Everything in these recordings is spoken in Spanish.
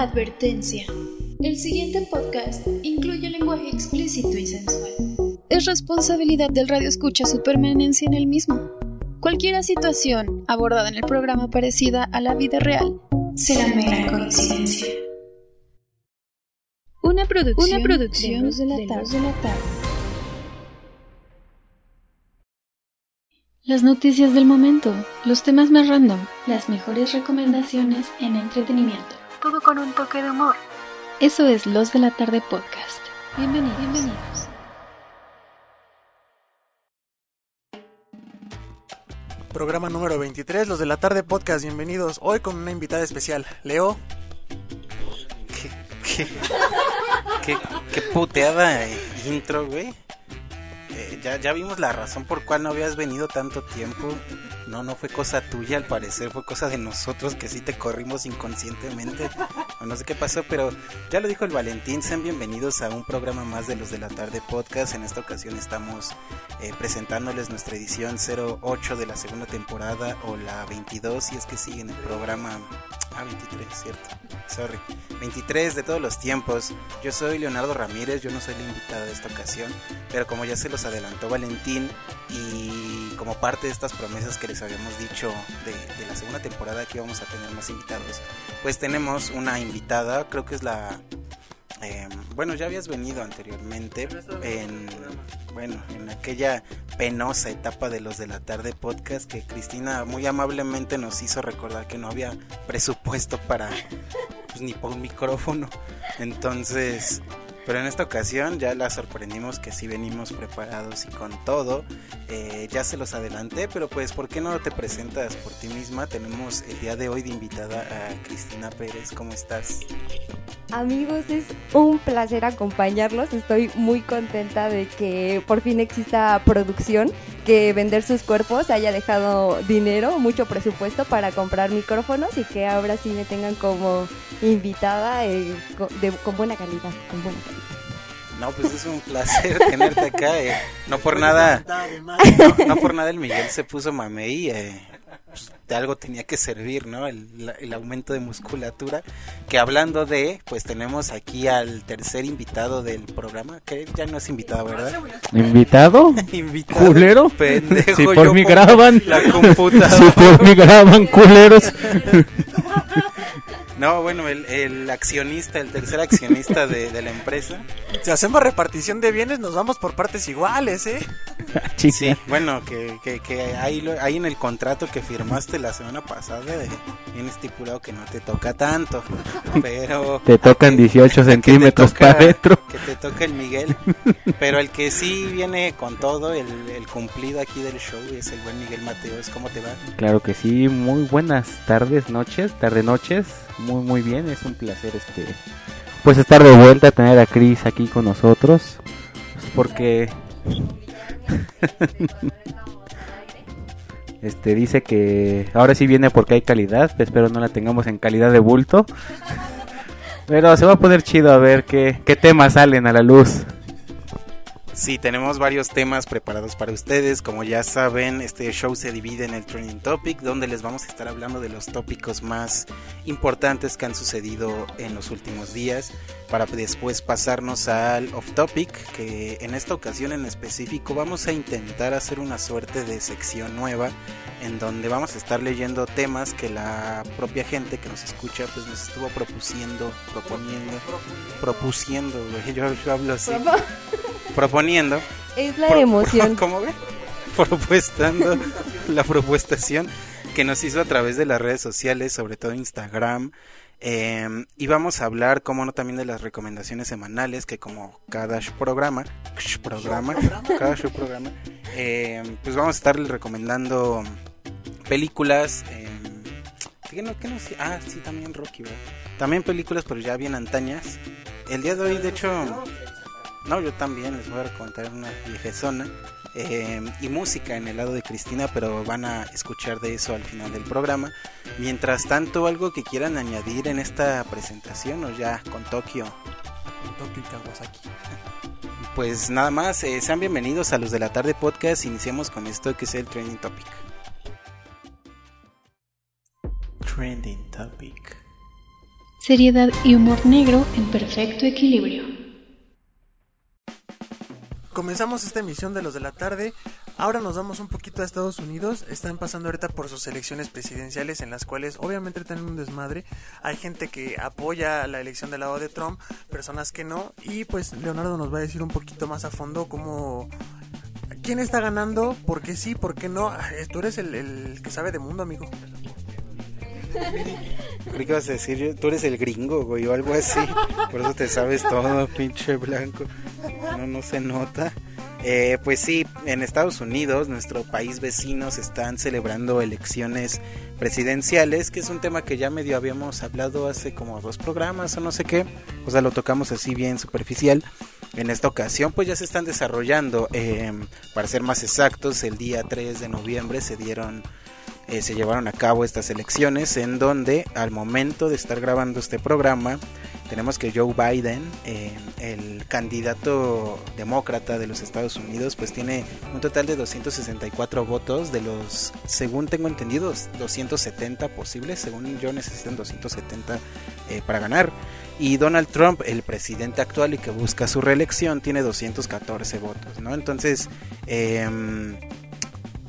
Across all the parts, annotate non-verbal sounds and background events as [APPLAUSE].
Advertencia. El siguiente podcast incluye lenguaje explícito y sensual. Es responsabilidad del radio escucha su permanencia en el mismo. Cualquier situación abordada en el programa parecida a la vida real será mera coincidencia. Una producción, Una producción de, la tarde. Las noticias del momento, los temas más random, las mejores recomendaciones en entretenimiento. Todo con un toque de humor. Eso es Los de la Tarde Podcast. Bienvenidos. Bienvenidos. Programa número 23, Los de la Tarde Podcast. Bienvenidos. Hoy con una invitada especial, Leo. ¿Qué, qué, qué, puteada intro, güey? Eh, ya, ya vimos la razón por cual no habías venido tanto tiempo. No, no fue cosa tuya, al parecer fue cosa de nosotros que sí te corrimos inconscientemente. O no sé qué pasó, pero ya lo dijo el Valentín. Sean bienvenidos a un programa más de los de la tarde podcast. En esta ocasión estamos eh, presentándoles nuestra edición 08 de la segunda temporada o la 22 si es que siguen el programa. Ah, 23, cierto. Sorry. 23 de todos los tiempos. Yo soy Leonardo Ramírez, yo no soy la invitada de esta ocasión, pero como ya se los adelantó Valentín y como parte de estas promesas que les habíamos dicho de, la segunda temporada que íbamos a tener más invitados, pues tenemos una invitada, creo que es la... Em, bueno, ya habías venido anteriormente en, bueno, en aquella penosa etapa de los de la tarde podcast que Cristina muy amablemente nos hizo recordar que no había presupuesto para pues, ni por un micrófono. Entonces, pero en esta ocasión ya la sorprendimos que sí venimos preparados y con todo. Eh, ya se los adelanté, pero pues ¿por qué no te presentas por ti misma? Tenemos el día de hoy de invitada a Cristina Pérez. ¿Cómo estás? Amigos, es un placer acompañarlos. Estoy muy contenta de que por fin exista producción, que vender sus cuerpos haya dejado dinero, mucho presupuesto para comprar micrófonos y que ahora sí me tengan como invitada eh, con, buena calidad, con buena calidad. No, pues es un placer [LAUGHS] tenerte acá. Eh. No por nada, no, por nada el Miguel se puso mamey. Eh pues, de algo tenía que servir, ¿no? El, el, aumento de musculatura. Que hablando de, pues tenemos aquí al tercer invitado del programa, que ya no es invitado, ¿verdad? ¿Invitado? [LAUGHS] ¿Invitado? ¿Culero? Pendejo, si por mí graban. La computadora. [LAUGHS] Si por mí graban, culeros. [LAUGHS] No, bueno, el, el, accionista, el tercer accionista de, de, la empresa. Si hacemos repartición de bienes, nos vamos por partes iguales, ¿eh? [LAUGHS] sí, bueno, que, que, que ahí, ahí en el contrato que firmaste la semana pasada, viene estipulado que no te toca tanto, pero... [LAUGHS] Te tocan 18 [LAUGHS] centímetros para adentro. Que te toca el Miguel, pero el que sí viene con todo, el, el cumplido aquí del show, es el buen Miguel Mateos. ¿Cómo te va? Claro que sí, muy buenas tardes, noches, tarde-noches muy muy bien, es un placer este pues estar de vuelta, tener a Chris aquí con nosotros, porque [LAUGHS] este dice que ahora sí viene porque hay calidad, espero no la tengamos en calidad de bulto. [LAUGHS] Pero se va a poner chido a ver qué, qué temas salen a la luz. Sí, tenemos varios temas preparados para ustedes. Como ya saben, este show se divide en el Trending Topic, donde les vamos a estar hablando de los tópicos más importantes que han sucedido en los últimos días, para después pasarnos al Off Topic, que en esta ocasión en específico vamos a intentar hacer una suerte de sección nueva, en donde vamos a estar leyendo temas que la propia gente que nos escucha pues nos estuvo propusiendo, proponiendo, propusiendo, yo, yo hablo así proponiendo. Es la emoción. [LAUGHS] ¿Cómo ve? Propuestando [LAUGHS] la propuestación que nos hizo a través de las redes sociales, sobre todo Instagram. Eh, y vamos a hablar, como no, también de las recomendaciones semanales, que como cada programa, programa, cada programa, eh, pues vamos a estarles recomendando películas. Eh, ¿qué no, qué no, ah, sí, también Rocky, También películas, pero ya bien antañas. El día de hoy, de hecho, no, yo también les voy a contar una viejezona. Eh, y música en el lado de Cristina, pero van a escuchar de eso al final del programa. Mientras tanto, algo que quieran añadir en esta presentación o ya con Tokio. Con Tokio y Kawasaki. [LAUGHS] Pues nada más, eh, sean bienvenidos a los de la tarde podcast. Iniciemos con esto que es el trending topic. Trending topic. seriedad y humor negro en perfecto equilibrio. Comenzamos esta emisión de los de la tarde. Ahora nos vamos un poquito a Estados Unidos. Están pasando ahorita por sus elecciones presidenciales en las cuales obviamente tienen un desmadre. Hay gente que apoya la elección del lado de Trump, personas que no. Y pues Leonardo nos va a decir un poquito más a fondo cómo... ¿Quién está ganando? ¿Por qué sí? ¿Por qué no? Tú eres el que sabe de mundo, amigo. Creí que vas a decir, tú eres el gringo, güey, o algo así. Por eso te sabes todo, [LAUGHS] pinche blanco. No, no se nota. Eh, pues sí, en Estados Unidos, nuestro país vecino, se están celebrando elecciones presidenciales, que es un tema que ya medio habíamos hablado hace como dos programas o no sé qué. O sea, lo tocamos así bien superficial. En esta ocasión, pues ya se están desarrollando. Eh, para ser más exactos, el día 3 de noviembre se dieron eh, se llevaron a cabo estas elecciones en donde al momento de estar grabando este programa tenemos que Joe Biden, eh, el candidato demócrata de los Estados Unidos, pues tiene un total de 264 votos de los, según tengo entendido, 270 posibles, según yo necesitan 270 eh, para ganar. Y Donald Trump, el presidente actual y que busca su reelección, tiene 214 votos, ¿no? Entonces, eh,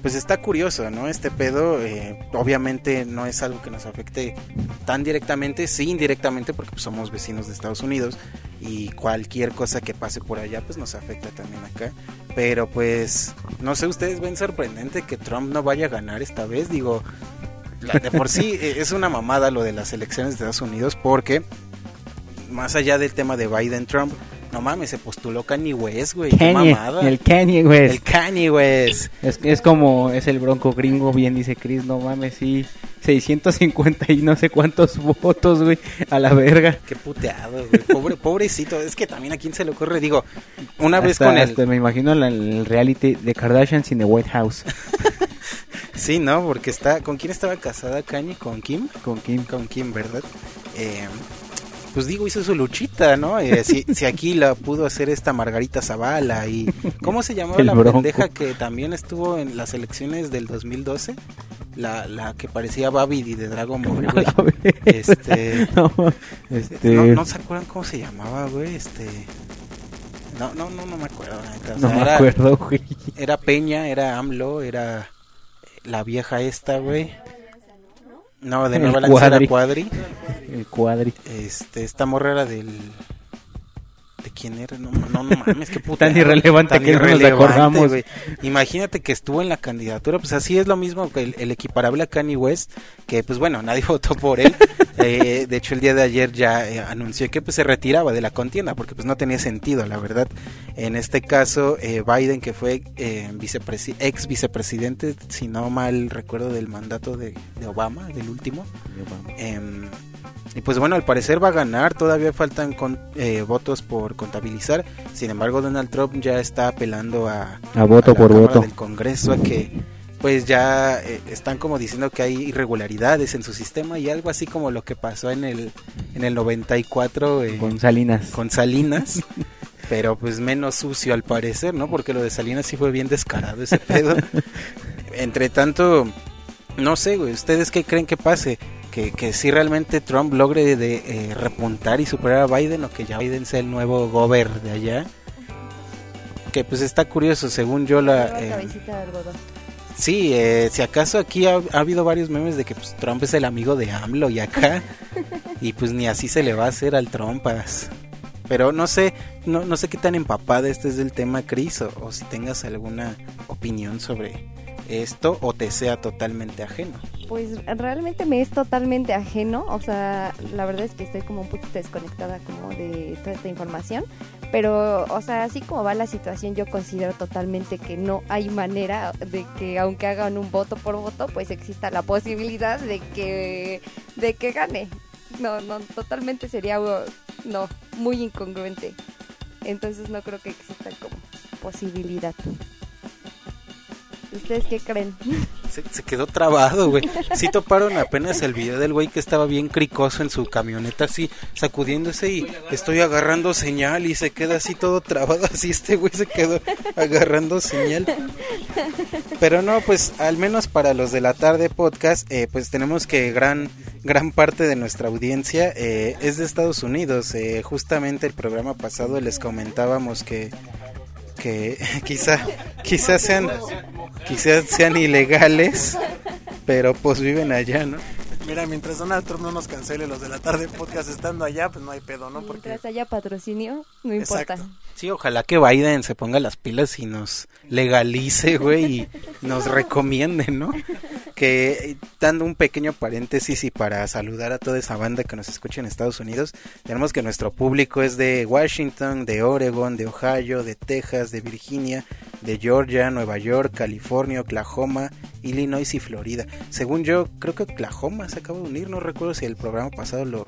pues está curioso, ¿no? Este pedo eh, obviamente no es algo que nos afecte tan directamente, sí indirectamente porque pues, somos vecinos de Estados Unidos y cualquier cosa que pase por allá pues nos afecta también acá. Pero pues no sé, ustedes ven sorprendente que Trump no vaya a ganar esta vez, digo, de por sí [LAUGHS] es una mamada lo de las elecciones de Estados Unidos porque más allá del tema de Biden-Trump, no mames, se postuló Kanye West, güey. Qué mamada. El Kanye West. El Kanye West. Es, es como, es el bronco gringo, bien dice Chris, no mames, sí. 650 y no sé cuántos votos, güey, a la verga. Qué puteado, güey. Pobre, pobrecito. Es que también a quién se le ocurre, digo, una vez con el... me imagino el reality de Kardashians in the White House. [LAUGHS] sí, ¿no? Porque está... ¿Con quién estaba casada Kanye? ¿Con Kim? Con Kim. Con Kim, ¿verdad? Eh, pues digo, hizo su luchita, ¿no? Eh, si, si, aquí la pudo hacer esta Margarita Zavala y... ¿Cómo se llamaba la pendeja que también estuvo en las elecciones del 2012? La, la que parecía Babidi de Dragon Ball, [LAUGHS] güey. Este, [LAUGHS] no, este... No, no, se acuerdan cómo se llamaba, güey? Este... No, no, no, no me acuerdo. O sea, no me era, acuerdo, güey. Era Peña, era AMLO, era la vieja esta, güey. No, de [LAUGHS] Nueva era Cuadri. El Cuadri. Este, esta morra era del... ¿De quién era? No, no, no mames, qué [LAUGHS] puta. tan irrelevante que no nos acordamos. Imagínate que estuvo en la candidatura, pues así es lo mismo que el, el equiparable a Kanye West, que pues bueno, nadie [LAUGHS] votó por él. eh, de hecho, el día de ayer ya eh, anunció que pues se retiraba de la contienda, porque pues no tenía sentido, la verdad. En este caso, eh, Biden, que fue eh, ex vicepresidente, si no mal recuerdo, del mandato de, de Obama, del último. De Obama. Y pues bueno, al parecer va a ganar, todavía faltan con, eh, votos por contabilizar. Sin embargo, Donald Trump ya está apelando a, a voto a la por Cámara voto del Congreso a que pues ya eh, están como diciendo que hay irregularidades en su sistema y algo así como lo que pasó en el en el 94 eh, con Salinas. Con Salinas. [LAUGHS] pero pues menos sucio al parecer, ¿no? Porque lo de Salinas sí fue bien descarado ese pedo. [LAUGHS] Entre tanto, no sé, güey, ¿ustedes qué creen que pase? Que, que si realmente Trump logre de, eh, repuntar y superar a Biden o que ya Biden sea el nuevo gober de allá. Que pues está curioso, según yo la... Eh, sí, eh, si acaso aquí ha, ha, habido varios memes de que pues, Trump es el amigo de AMLO y acá. [LAUGHS] y pues ni así se le va a hacer al Trumpas. Pero no sé, no, no sé qué tan empapada este es del tema, Chris, o, o si tengas alguna opinión sobre esto o te sea totalmente ajeno. Pues realmente me es totalmente ajeno, o sea, la verdad es que estoy como un poquito desconectada como de toda esta información, pero, o sea, así como va la situación, yo considero totalmente que no hay manera de que aunque hagan un voto por voto, pues exista la posibilidad de que, de que gane. No, no, totalmente sería, no, muy incongruente. Entonces no creo que exista como posibilidad. ¿Ustedes qué creen? Se, quedó trabado, güey. Sí toparon apenas el video del güey que estaba bien cricoso en su camioneta, así sacudiéndose y estoy agarrando señal y se queda así todo trabado, así este güey se quedó agarrando señal. Pero no, pues al menos para los de la tarde podcast, eh, pues tenemos que gran gran parte de nuestra audiencia eh, es de Estados Unidos. Eh, justamente el programa pasado les comentábamos que que [LAUGHS] quizá quizás sean quizás sean ilegales, pero pues viven allá, ¿no? Mira, mientras Donald Trump no nos cancele los de la tarde podcast estando allá, pues no hay pedo, ¿no? Porque Mientras haya patrocinio, no importa. Exacto. Sí, ojalá que Biden se ponga las pilas y nos legalice, güey, y nos recomiende, ¿no? Que dando un pequeño paréntesis y para saludar a toda esa banda que nos escucha en Estados Unidos, tenemos que nuestro público es de Washington, de Oregon, de Ohio, de Texas, de Virginia, de Georgia, Nueva York, California, Oklahoma, Illinois y Florida. Según yo, creo que Oklahoma se acaba de unir, no recuerdo si el programa pasado lo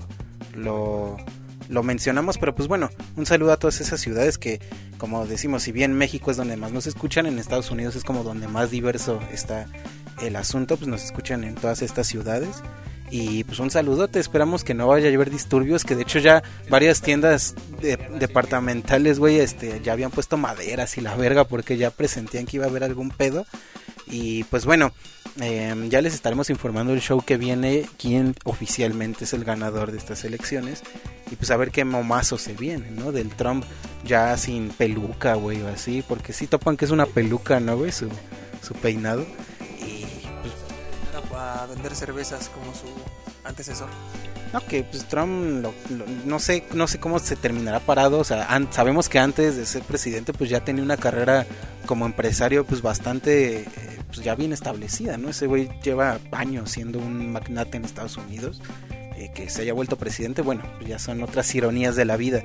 lo lo mencionamos, pero pues bueno, un saludo a todas esas ciudades que, como decimos, si bien México es donde más nos escuchan, en Estados Unidos es como donde más diverso está el asunto, pues nos escuchan en todas estas ciudades. Y pues un saludote, esperamos que no vaya a haber disturbios, que de hecho ya varias tiendas de- departamentales, güey, este, ya habían puesto maderas y la verga porque ya presentían que iba a haber algún pedo. Y pues bueno, eh, ya les estaremos informando el show que viene, quién oficialmente es el ganador de estas elecciones. Y pues a ver qué momazo se viene, ¿no? Del Trump ya sin peluca, güey, o así. Porque sí topan que es una peluca, ¿no, güey? Su, su peinado. A vender cervezas como su antecesor. No, que pues Trump, lo- no sé no sé cómo se terminará parado. O sea, sabemos que antes de ser presidente, pues ya tenía una carrera como empresario, pues bastante, eh, pues ya bien establecida, ¿no? Ese güey lleva años siendo un magnate en Estados Unidos. eh, que se haya vuelto presidente, bueno, pues ya son otras ironías de la vida.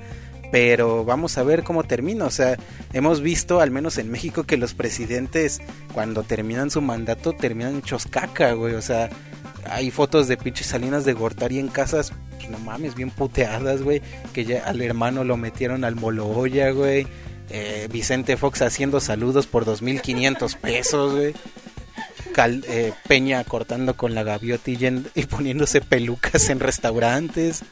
Pero vamos a ver cómo termina. O sea, hemos visto, al menos en México, que los presidentes, cuando terminan su mandato, terminan hechos caca, güey. O sea, hay fotos de pinches Salinas de Gortari en casas, no mames, bien puteadas, güey. Que ya al hermano lo metieron al Moloya, güey. Eh, Vicente Fox haciendo saludos por 2.500 pesos, güey. Cal- eh, Peña cortando con la gaviota y poniéndose pelucas en restaurantes.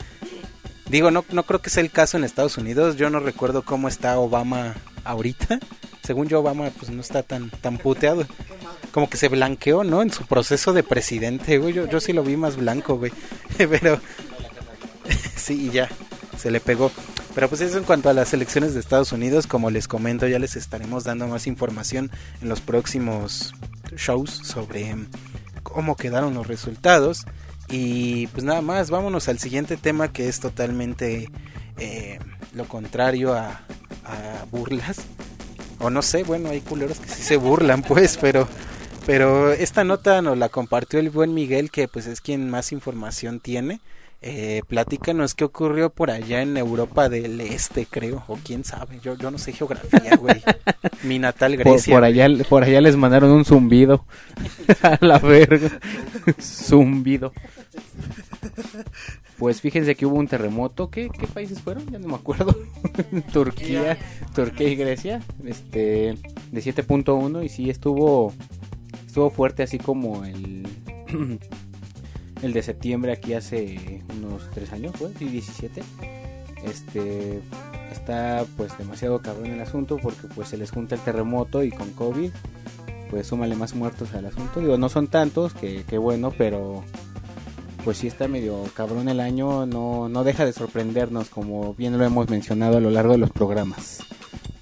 Digo, no, no creo que sea el caso en Estados Unidos. Yo no recuerdo cómo está Obama ahorita. [LAUGHS] Según yo, Obama pues no está tan, tan puteado. Como que se blanqueó, ¿no? En su proceso de presidente, güey. Yo, yo sí lo vi más blanco, güey. [LAUGHS] Pero [LAUGHS] sí, y ya, se le pegó. Pero pues eso en cuanto a las elecciones de Estados Unidos, como les comento, ya les estaremos dando más información en los próximos shows sobre cómo quedaron los resultados. Y pues nada más, vámonos al siguiente tema que es totalmente eh, lo contrario a, burlas. O no sé, bueno, hay culeros que sí se burlan, pues, pero pero esta nota nos la compartió el buen Miguel, que pues es quien más información tiene. Eh, platícanos qué ocurrió por allá en Europa del Este, creo, o quién sabe. Yo, yo no sé geografía, güey. [LAUGHS] Mi natal Por, Grecia. por allá, por allá les mandaron un zumbido. [LAUGHS] A la verga. zumbido. Pues fíjense que hubo un terremoto. ¿Qué, qué países fueron? Ya no me acuerdo. [LAUGHS] Turquía, Turquía y Grecia. Este, de 7.1 y sí estuvo, estuvo fuerte así como el, [CLEARS THROAT] el de septiembre aquí hace unos 3 años, fue, sí, 17. Este, está pues demasiado cabrón el asunto porque pues se les junta el terremoto y con COVID pues súmale más muertos al asunto. Digo, no son tantos, que, que bueno, pero pues sí está medio cabrón el año, no, no deja de sorprendernos como bien lo hemos mencionado a lo largo de los programas.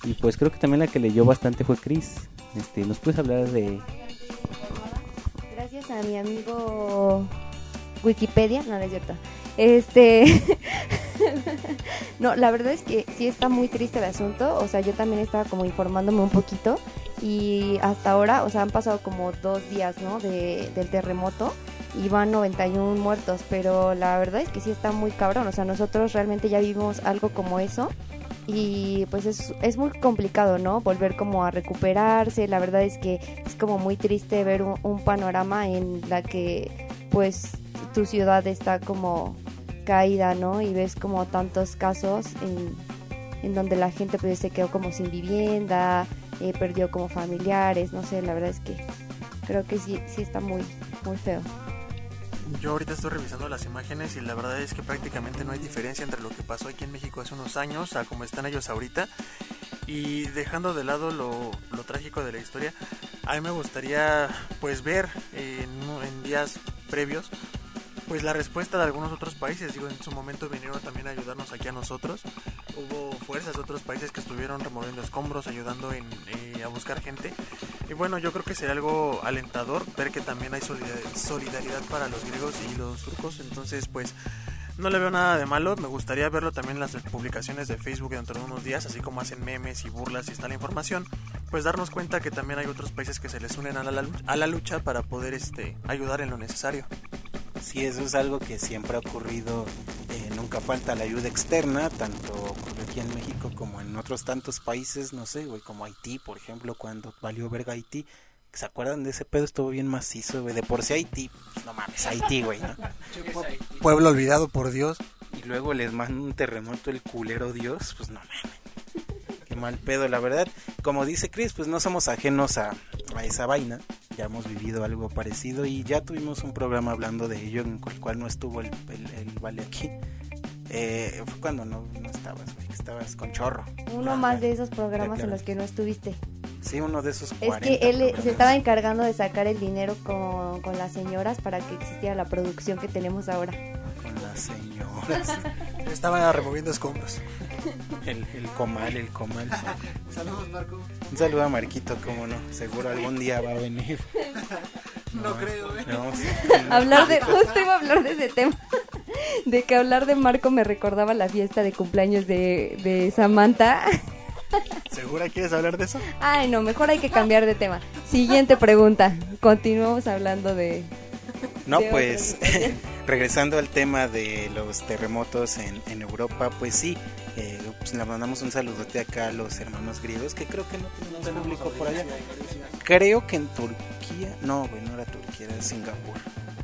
Y pues creo que también la que leyó bastante fue Chris. Este, ¿Nos puedes hablar de... Gracias a mi amigo Wikipedia, no, no es cierto. Este, [LAUGHS] no, la verdad es que sí está muy triste el asunto. O sea, yo también estaba como informándome un poquito y hasta ahora, o sea, han pasado como dos días, ¿no? De, del terremoto y van 91 muertos, pero la verdad es que sí está muy cabrón. O sea, nosotros realmente ya vimos algo como eso y pues es, es muy complicado, ¿no? Volver como a recuperarse. La verdad es que es como muy triste ver un, un panorama en la que pues tu ciudad está como caída, ¿no? Y ves como tantos casos en, en donde la gente pues se quedó como sin vivienda, eh, perdió como familiares, no sé, la verdad es que Creo que sí, sí está muy, muy feo. Yo ahorita estoy revisando las imágenes y la verdad es que prácticamente no hay diferencia entre lo que pasó aquí en México hace unos años a como están ellos ahorita. Y dejando de lado lo, lo trágico de la historia, a mí me gustaría pues ver en, en días previos pues la respuesta de algunos otros países, digo, en su momento vinieron también a ayudarnos aquí a nosotros. Hubo fuerzas de otros países que estuvieron removiendo escombros, ayudando en, eh, a buscar gente. Y bueno, yo creo que sería algo alentador ver que también hay solidar- solidaridad para los griegos y los turcos. Entonces, pues no le veo nada de malo. Me gustaría verlo también en las publicaciones de Facebook dentro de unos días, así como hacen memes y burlas y está la información. Pues darnos cuenta que también hay otros países que se les unen a la, a la lucha para poder este, ayudar en lo necesario. Sí, eso es algo que siempre ha ocurrido. eh, nunca falta la ayuda externa, tanto ocurre aquí en México como en otros tantos países, no sé, güey, como Haití, por ejemplo, cuando valió verga Haití. ¿Se acuerdan de ese pedo? Estuvo bien macizo, güey. De por sí Haití, pues no mames, Haití, güey, ¿no? Pueblo olvidado por Dios. Y luego les manda un terremoto el culero Dios, pues no mames. Qué mal pedo, la verdad. Como dice Chris, pues no somos ajenos a, a esa vaina. Ya hemos vivido algo parecido y ya tuvimos un programa hablando de ello en el cual no estuvo el, el, el Vale aquí. Eh, fue cuando no, no estabas, güey, estabas con chorro. Uno más de esos programas en los que no estuviste. Sí, uno de esos Es 40 que él eh, programas. se estaba encargando de sacar el dinero con, con las señoras para que existiera la producción que tenemos ahora. Con las señoras. [LAUGHS] Estaba removiendo escombros. El, el comal, el comal. Saludos, Marco. Un saludo a Marquito, como no. Seguro algún día va a venir. [LAUGHS] No creo, ¿eh? No, sí. Hablar de, justo iba a hablar de ese tema. [LAUGHS] De que hablar de Marco me recordaba la fiesta de cumpleaños de, de Samantha. ¿Segura quieres hablar de eso? Ay, no, mejor hay que cambiar de tema. Siguiente pregunta. Continuamos hablando de. No, de pues [LAUGHS] regresando al tema de los terremotos en, en Europa, pues sí, eh, pues le mandamos un saludote acá a los hermanos griegos, que creo que no tenemos público por allá. Creo que en Turquía, no, güey, no era Turquía, era Singapur.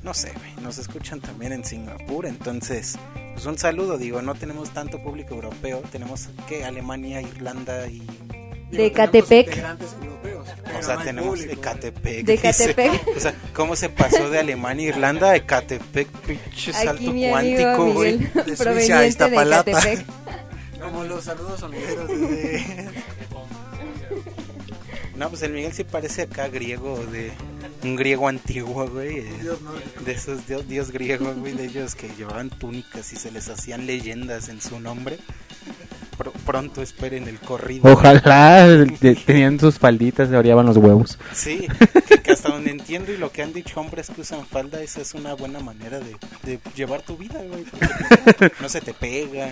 No sé, güey, nos escuchan también en Singapur, entonces, pues un saludo, digo, no tenemos tanto público europeo, tenemos que Alemania, Irlanda y... De Ecatepec. integrantes europeos, O sea, no tenemos público. Ecatepec. De. Ecatepec. [LAUGHS] O sea, ¿cómo se pasó de Alemania a Irlanda a Ecatepec? Pinche salto cuántico, güey. De Suiza a de Iztapalapa. Ecatepec. Como los saludos sonideros desde... [LAUGHS] No, pues el Miguel sí parece acá griego, de un griego antiguo, güey. eh. De esos dios, dios griegos, güey, de ellos que llevaban túnicas y se les hacían leyendas en su nombre. Pr- pronto esperen el corrido. Ojalá de- tenían sus falditas, se oreaban los huevos. Sí, que [LAUGHS] hasta donde entiendo y lo que han dicho hombres que usan falda, esa es una buena manera de, de llevar tu vida, güey. porque No se te pegan,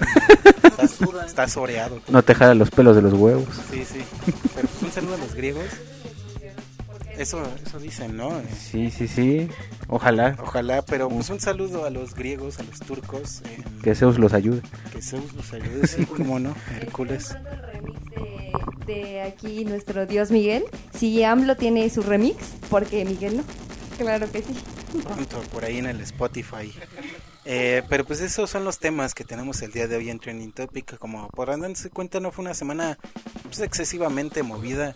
estás, estás oreado. No te jala los pelos de los huevos. Sí, sí. Pero pues un saludo a los griegos. Eso, eso dicen, ¿no? Sí, sí, sí. Ojalá Ojalá, pero pues un saludo a los griegos, a los turcos, eh, que Zeus los ayude. que Zeus los ayude, sí, como no, Hércules. De, de aquí nuestro dios Miguel. Si AMLO tiene su remix, porque Miguel no. Claro que sí. Pronto, por ahí en el Spotify. Eh, pero pues esos son los temas que tenemos el día de hoy en Trending Topic. Como podrán darse cuenta, no fue una semana pues, excesivamente movida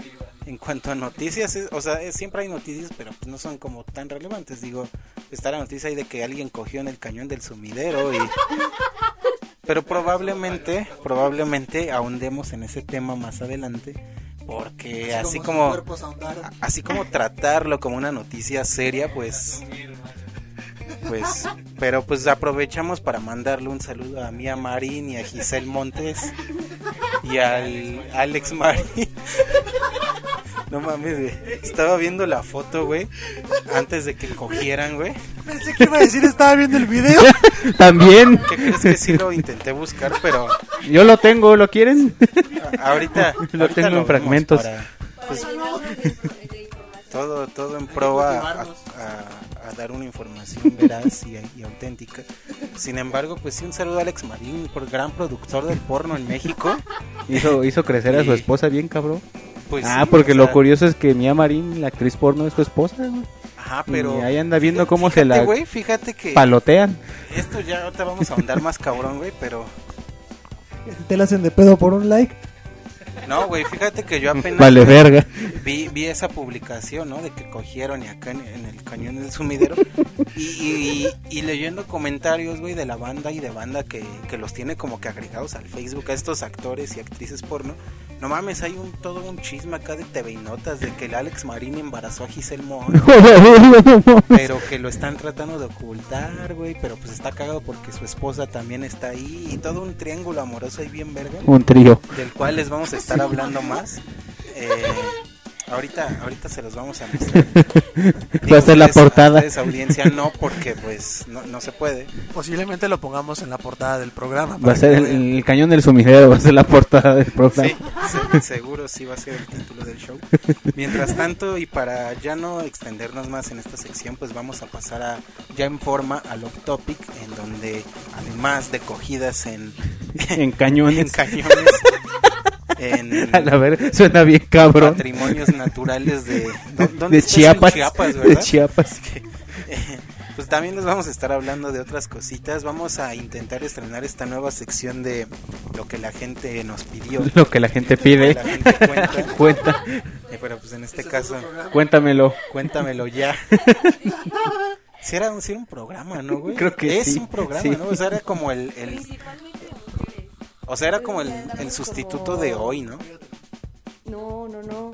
en cuanto a noticias. es- o sea, es- siempre hay noticias, pero pues no son como tan relevantes. Digo, está la noticia ahí de que alguien cogió en el cañón del sumidero y... [LAUGHS] Pero probablemente, probablemente ahondemos en ese tema más adelante. Porque así como así como tratarlo como una noticia seria, pues pues pero pues aprovechamos para mandarle un saludo a Mía Marín y a Giselle Montes y al Alex Marín. No mames, güey. Estaba viendo la foto, güey, antes de que cogieran, güey. Pensé que iba a decir, estaba viendo el video. [LAUGHS] También. ¿Qué crees que sí lo intenté buscar, pero Yo lo tengo, ¿lo quieren? a- ahorita Lo ahorita tengo en fragmentos. para, pues, todo todo en pro a, a- a- a dar una información [LAUGHS] veraz y, y auténtica. Sin embargo, pues sí un saludo a Alex Marín, por gran productor del porno en México. Hizo, hizo crecer a su Sí. esposa bien, cabrón. Pues ah, sí, porque o lo curioso es que Mia Marín, la actriz porno, es su esposa, güey. Ajá, pero Y ahí anda viendo cómo se la güey, fíjate que palotean. esto ya ahorita vamos a ahondar más cabrón, güey, pero Te la hacen de pedo por un like. No, güey, fíjate que yo apenas Vale, verga. vi, vi esa publicación, ¿no? De que cogieron y acá en, en el cañón del sumidero. Y, y- y leyendo comentarios, güey, de la banda y de banda que, que los tiene como que agregados al Facebook a estos actores y actrices porno. No mames, hay un todo un chisme acá de TV y Notas de que el Alex Marín embarazó a Giselle Mon, [LAUGHS] pero que lo están tratando de ocultar, güey, pero pues está cagado porque su esposa también está ahí y todo un triángulo amoroso ahí bien verga Un trío. del cual les vamos a estar hablando más. Eh, ahorita, ahorita se los vamos a mostrar. [LAUGHS] Va a ser la portada. ustedes, audiencia no, porque pues no, no se puede. Posiblemente lo pongamos en la portada del programa. Va a ser el, el cañón del sumidero, va a ser la portada del programa. Sí, se- seguro sí va a ser el título del show. Mientras tanto, y para ya no extendernos más en esta sección, pues vamos a pasar a ya en forma al off topic, en donde además de cogidas en, En [LAUGHS] en cañones. En [LAUGHS] A la ver, suena bien cabrón. patrimonios naturales de, ¿dó- [LAUGHS] ¿dónde De estás? En Chiapas. Chiapas, de ¿verdad? Chiapas. [LAUGHS] Eh, Pues también les vamos a estar hablando de otras cositas. Vamos a intentar estrenar esta nueva sección de lo que la gente nos pidió. Lo que la gente Lo que pide. la gente cuenta. Cuenta, Eh, pero pues en este caso, cuéntamelo. cuéntamelo ya. Si era, un- sí era un programa, ¿no, güey? Creo que es sí, un programa, sí. ¿no? O sea, era como el, el- o sea, era como el, el sustituto de hoy, ¿no? No, no, no.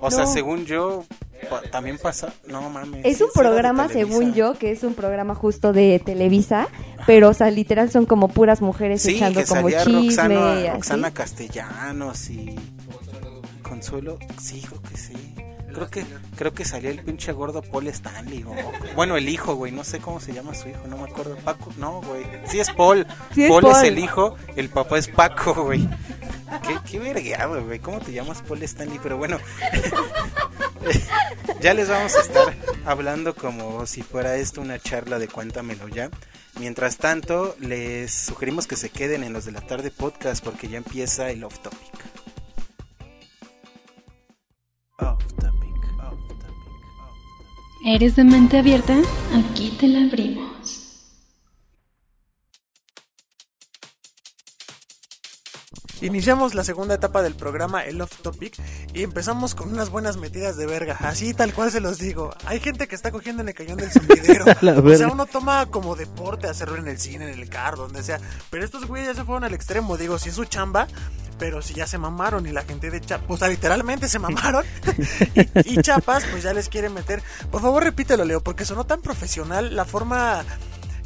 O sea, No. según yo, pa- también pasa, no mames. Es un programa, según yo, que es un programa justo de Televisa, pero, o sea, literal son como puras mujeres Sí, echando que como chisme y Roxana, así. Roxana Castellanos y Consuelo, sí, creo que sí. Creo que creo que salía el pinche gordo Paul Stanley o, bueno, el hijo, güey, no sé cómo se llama su hijo, no me acuerdo. Paco, no, güey. Sí es Paul. Sí es Paul, es el hijo, el papá es Paco, güey. Qué, qué vergueado, güey. ¿Cómo te llamas Paul Stanley? Pero bueno, [LAUGHS] ya les vamos a estar hablando como si fuera esto una charla de Cuéntamelo ya. Mientras tanto, les sugerimos que se queden en los de la tarde podcast porque ya empieza el off topic. Off topic, ¿Eres de mente abierta? Aquí te la abrimos. Iniciamos la segunda etapa del programa, el Off Topic, y empezamos con unas buenas metidas de verga. Así tal cual se los digo. Hay gente que está cogiendo en el cañón del sumidero. [LAUGHS] O sea, uno toma como deporte hacerlo en el cine, en el carro, donde sea. Pero estos güeyes ya se fueron al extremo. Digo, si es su chamba, pero si ya se mamaron y la gente de Chiapas, o sea, literalmente se mamaron. [LAUGHS] y, y Chiapas, pues ya les quiere meter. Por favor, repítelo, Leo, porque sonó tan profesional la forma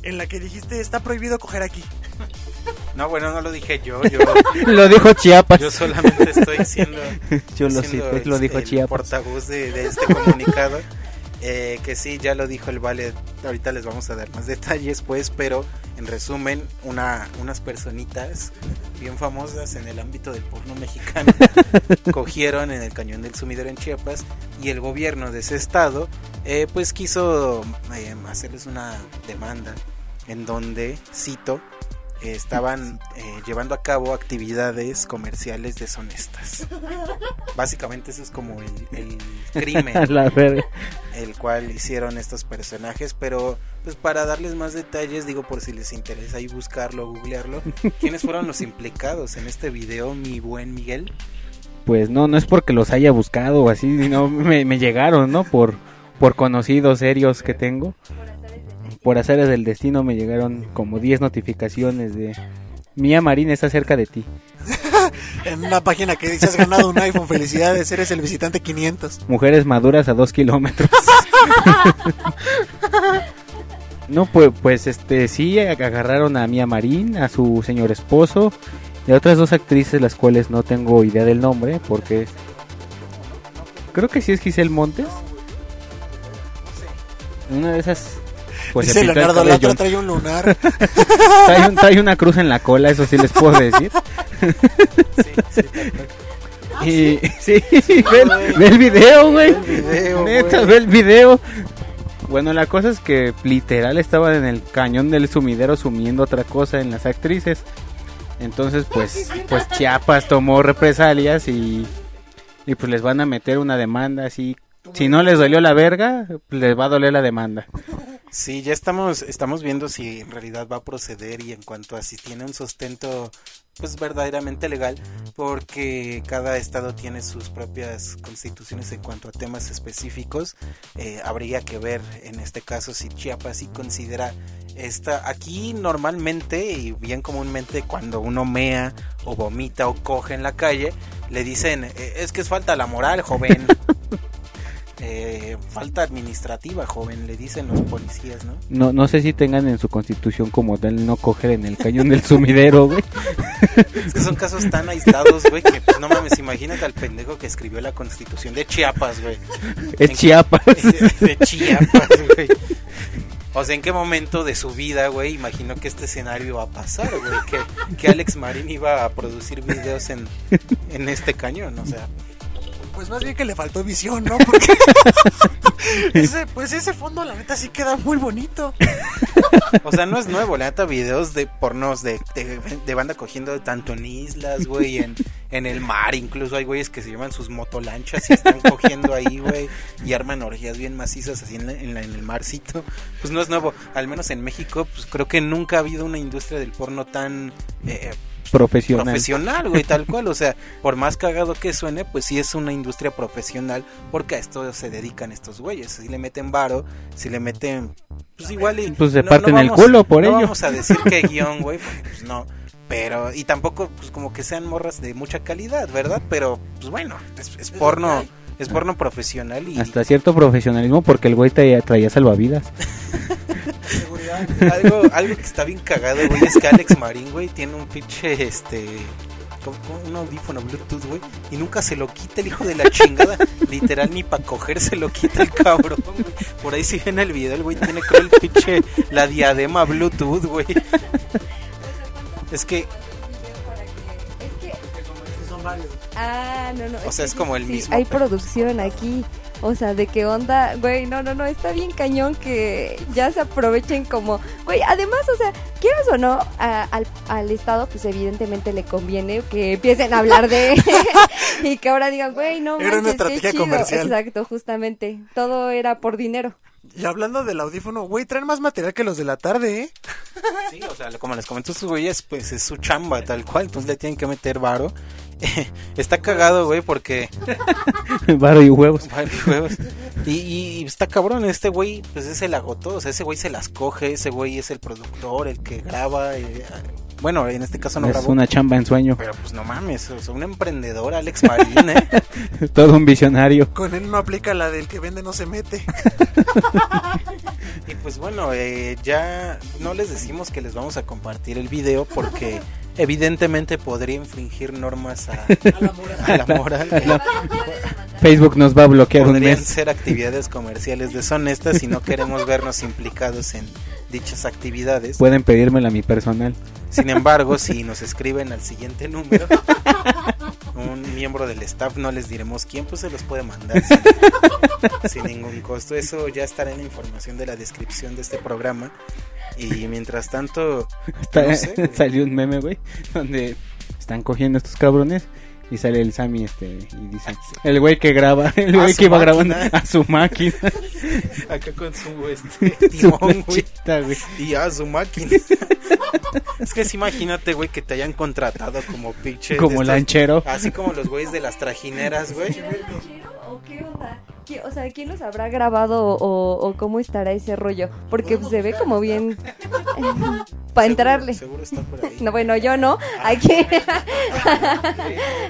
en la que dijiste está prohibido coger aquí. No, bueno, no lo dije yo, yo, [LAUGHS] Lo dijo Chiapas. yo solamente estoy siendo, [LAUGHS] Yo lo siendo, cité, lo dijo el Chiapas. portavoz de, de este comunicado. Eh, que sí, ya lo dijo el Vale, ahorita les vamos a dar más detalles pues, pero en resumen, una, unas personitas bien famosas en el ámbito del porno mexicano [LAUGHS] cogieron en el cañón del sumidero en Chiapas y el gobierno de ese estado eh, pues quiso eh, hacerles una demanda en donde, cito, estaban eh, llevando a cabo actividades comerciales deshonestas. Básicamente eso es como el, el crimen [LAUGHS] la el cual hicieron estos personajes, pero pues para darles más detalles, digo por si les interesa ahí buscarlo, googlearlo, ¿quiénes fueron los implicados en este video, mi buen Miguel? Pues no, no es porque los haya buscado o así, sino me, me llegaron, ¿no? Por, por conocidos serios que tengo. Por azares del destino me llegaron como 10 notificaciones de... Mía Marín está cerca de ti. [LAUGHS] En una página que dice has ganado un iPhone, felicidades, eres el visitante 500. Mujeres maduras a 2 kilómetros. [LAUGHS] no, pues, pues este sí agarraron a Mía Marín, a su señor esposo y a otras dos actrices las cuales no tengo idea del nombre porque creo que sí es Giselle Montes. Una de esas pues dice Leonardo, la cabello. otra trae un lunar. [LAUGHS] trae, un- trae una cruz en la cola, eso sí les puedo decir. Y sí, ve, el- ve el video, güey. Ve el video, Neta, güey. ve el video. Bueno, la cosa es que literal estaban en el cañón del sumidero sumiendo otra cosa en las actrices. Entonces, pues, pues Chiapas tomó represalias y, y pues les van a meter una demanda así. Si no les dolió la verga, les va a doler la demanda. Sí, ya estamos, estamos viendo si en realidad va a proceder y en cuanto a si tiene un sustento pues verdaderamente legal porque cada estado tiene sus propias constituciones en cuanto a temas específicos. Eh, habría que ver en este caso si Chiapas sí considera esta aquí normalmente y bien comúnmente cuando uno mea o vomita o coge en la calle le dicen "Eh, es que es falta la moral joven [LAUGHS] Eh, falta administrativa joven le dicen los policías no No, no sé si tengan en su constitución como tal no coger en el cañón del sumidero, güey. Es que son casos tan aislados, güey, que pues, no mames, imagínate al pendejo que escribió la constitución de Chiapas, güey. Es En- Chiapas. De, [LAUGHS] de Chiapas, güey. O sea, ¿en qué momento de su vida, güey, imaginó que este escenario iba a pasar, güey? Que, que Alex Marín iba a producir videos en, en este cañón, o sea. Pues más bien que le faltó visión, ¿no? Porque [LAUGHS] ese, pues ese fondo, la neta, sí queda muy bonito. O sea, no es nuevo, la neta, videos de pornos de, de, banda cogiendo tanto en islas, güey, en, en el mar, incluso hay güeyes que se llevan sus motolanchas y están cogiendo ahí, güey, y arman orgías bien macizas así en, la- en, la- en el marcito. Pues no es nuevo, al menos en México, pues creo que nunca ha habido una industria del porno tan eh, Profesional. profesional, güey, tal cual. O sea, [LAUGHS] por más cagado que suene, pues sí es una industria profesional, porque a esto se dedican estos güeyes. Si le meten varo, si le meten, pues igual y. Pues se parten el culo por no ello. vamos a decir que [LAUGHS] guion, güey, porque pues no. Pero, y tampoco, pues como que sean morras de mucha calidad, ¿verdad? Pero, pues bueno, es, es porno, es porno profesional y Hasta cierto profesionalismo porque el güey traía, traía salvavidas. [LAUGHS] [LAUGHS] algo, algo que está bien cagado, güey, es que Alex Marín, güey, tiene un pinche, este, un audífono Bluetooth, güey, y nunca se lo quita el hijo de la chingada, [LAUGHS] literal, ni para coger se lo quita el cabrón, güey. Por ahí si ven el video, el güey tiene, creo, el pinche, la diadema Bluetooth, güey. Es que, Es que Son varios. Ah, no, no. O sea, que es como el sí, mismo, Hay producción aquí. O sea, de qué onda, güey, no, no, no, está bien cañón que ya se aprovechen como, güey, además, o sea, quieras o no, a- al, al Estado, pues evidentemente le conviene que empiecen a hablar de [LAUGHS] [LAUGHS] y que ahora digan, güey, no, Era una manches, qué estrategia chido. comercial. Exacto, justamente, todo era por dinero. Y hablando del audífono, güey, traen más material que los de la tarde, ¿eh? sí, o sea, como les comentó sus güeyes, pues es su chamba, tal cual, entonces le tienen que meter varo. [LAUGHS] Está cagado, güey, porque [LAUGHS] Barro y huevos. Varios juegos. Y, y está cabrón, este güey, pues ese la agotó, o sea, ese güey se las coge, ese güey es el productor, el que graba. eh, bueno, en este caso no Es grabó. una chamba en sueño. Pero pues no mames, sea, un emprendedor, Alex Marín, ¿eh? [LAUGHS] Todo un visionario. Con él no aplica la del que vende no se mete. Y pues bueno, eh, ya no les decimos que les vamos a compartir el video porque evidentemente podría infringir normas a, [LAUGHS] a la moral. [LAUGHS] Facebook nos va a bloquear un Podrían mes. ser actividades comerciales deshonestas y no queremos vernos implicados en dichas actividades. Pueden pedírmela a mi personal. Sin embargo, si nos escriben al siguiente número, un miembro del staff, no les diremos quién, pues se los puede mandar sin, sin ningún costo. Eso ya estará en la información de la descripción de este programa. Y mientras tanto, Está- no sé, güey. [LAUGHS] salió un meme, güey, donde están cogiendo estos cabrones y sale el Sammy este y dice, el güey que graba, [LAUGHS] el güey que iba máquina. grabando a su máquina, [LAUGHS] acá con su este, [LAUGHS] timón, güey. Y a su máquina. es que sí, imagínate, güey, que te hayan contratado como pinche. Como lanchero. Así como los güeyes de las trajineras, güey. ¿O qué onda? ¿Qui- O sea, ¿quién los habrá grabado o, o cómo estará ese rollo? Porque se ve como bien [LAUGHS] para entrarle. Seguro, está por ahí. [LAUGHS] No, bueno, yo no. Aquí, [LAUGHS]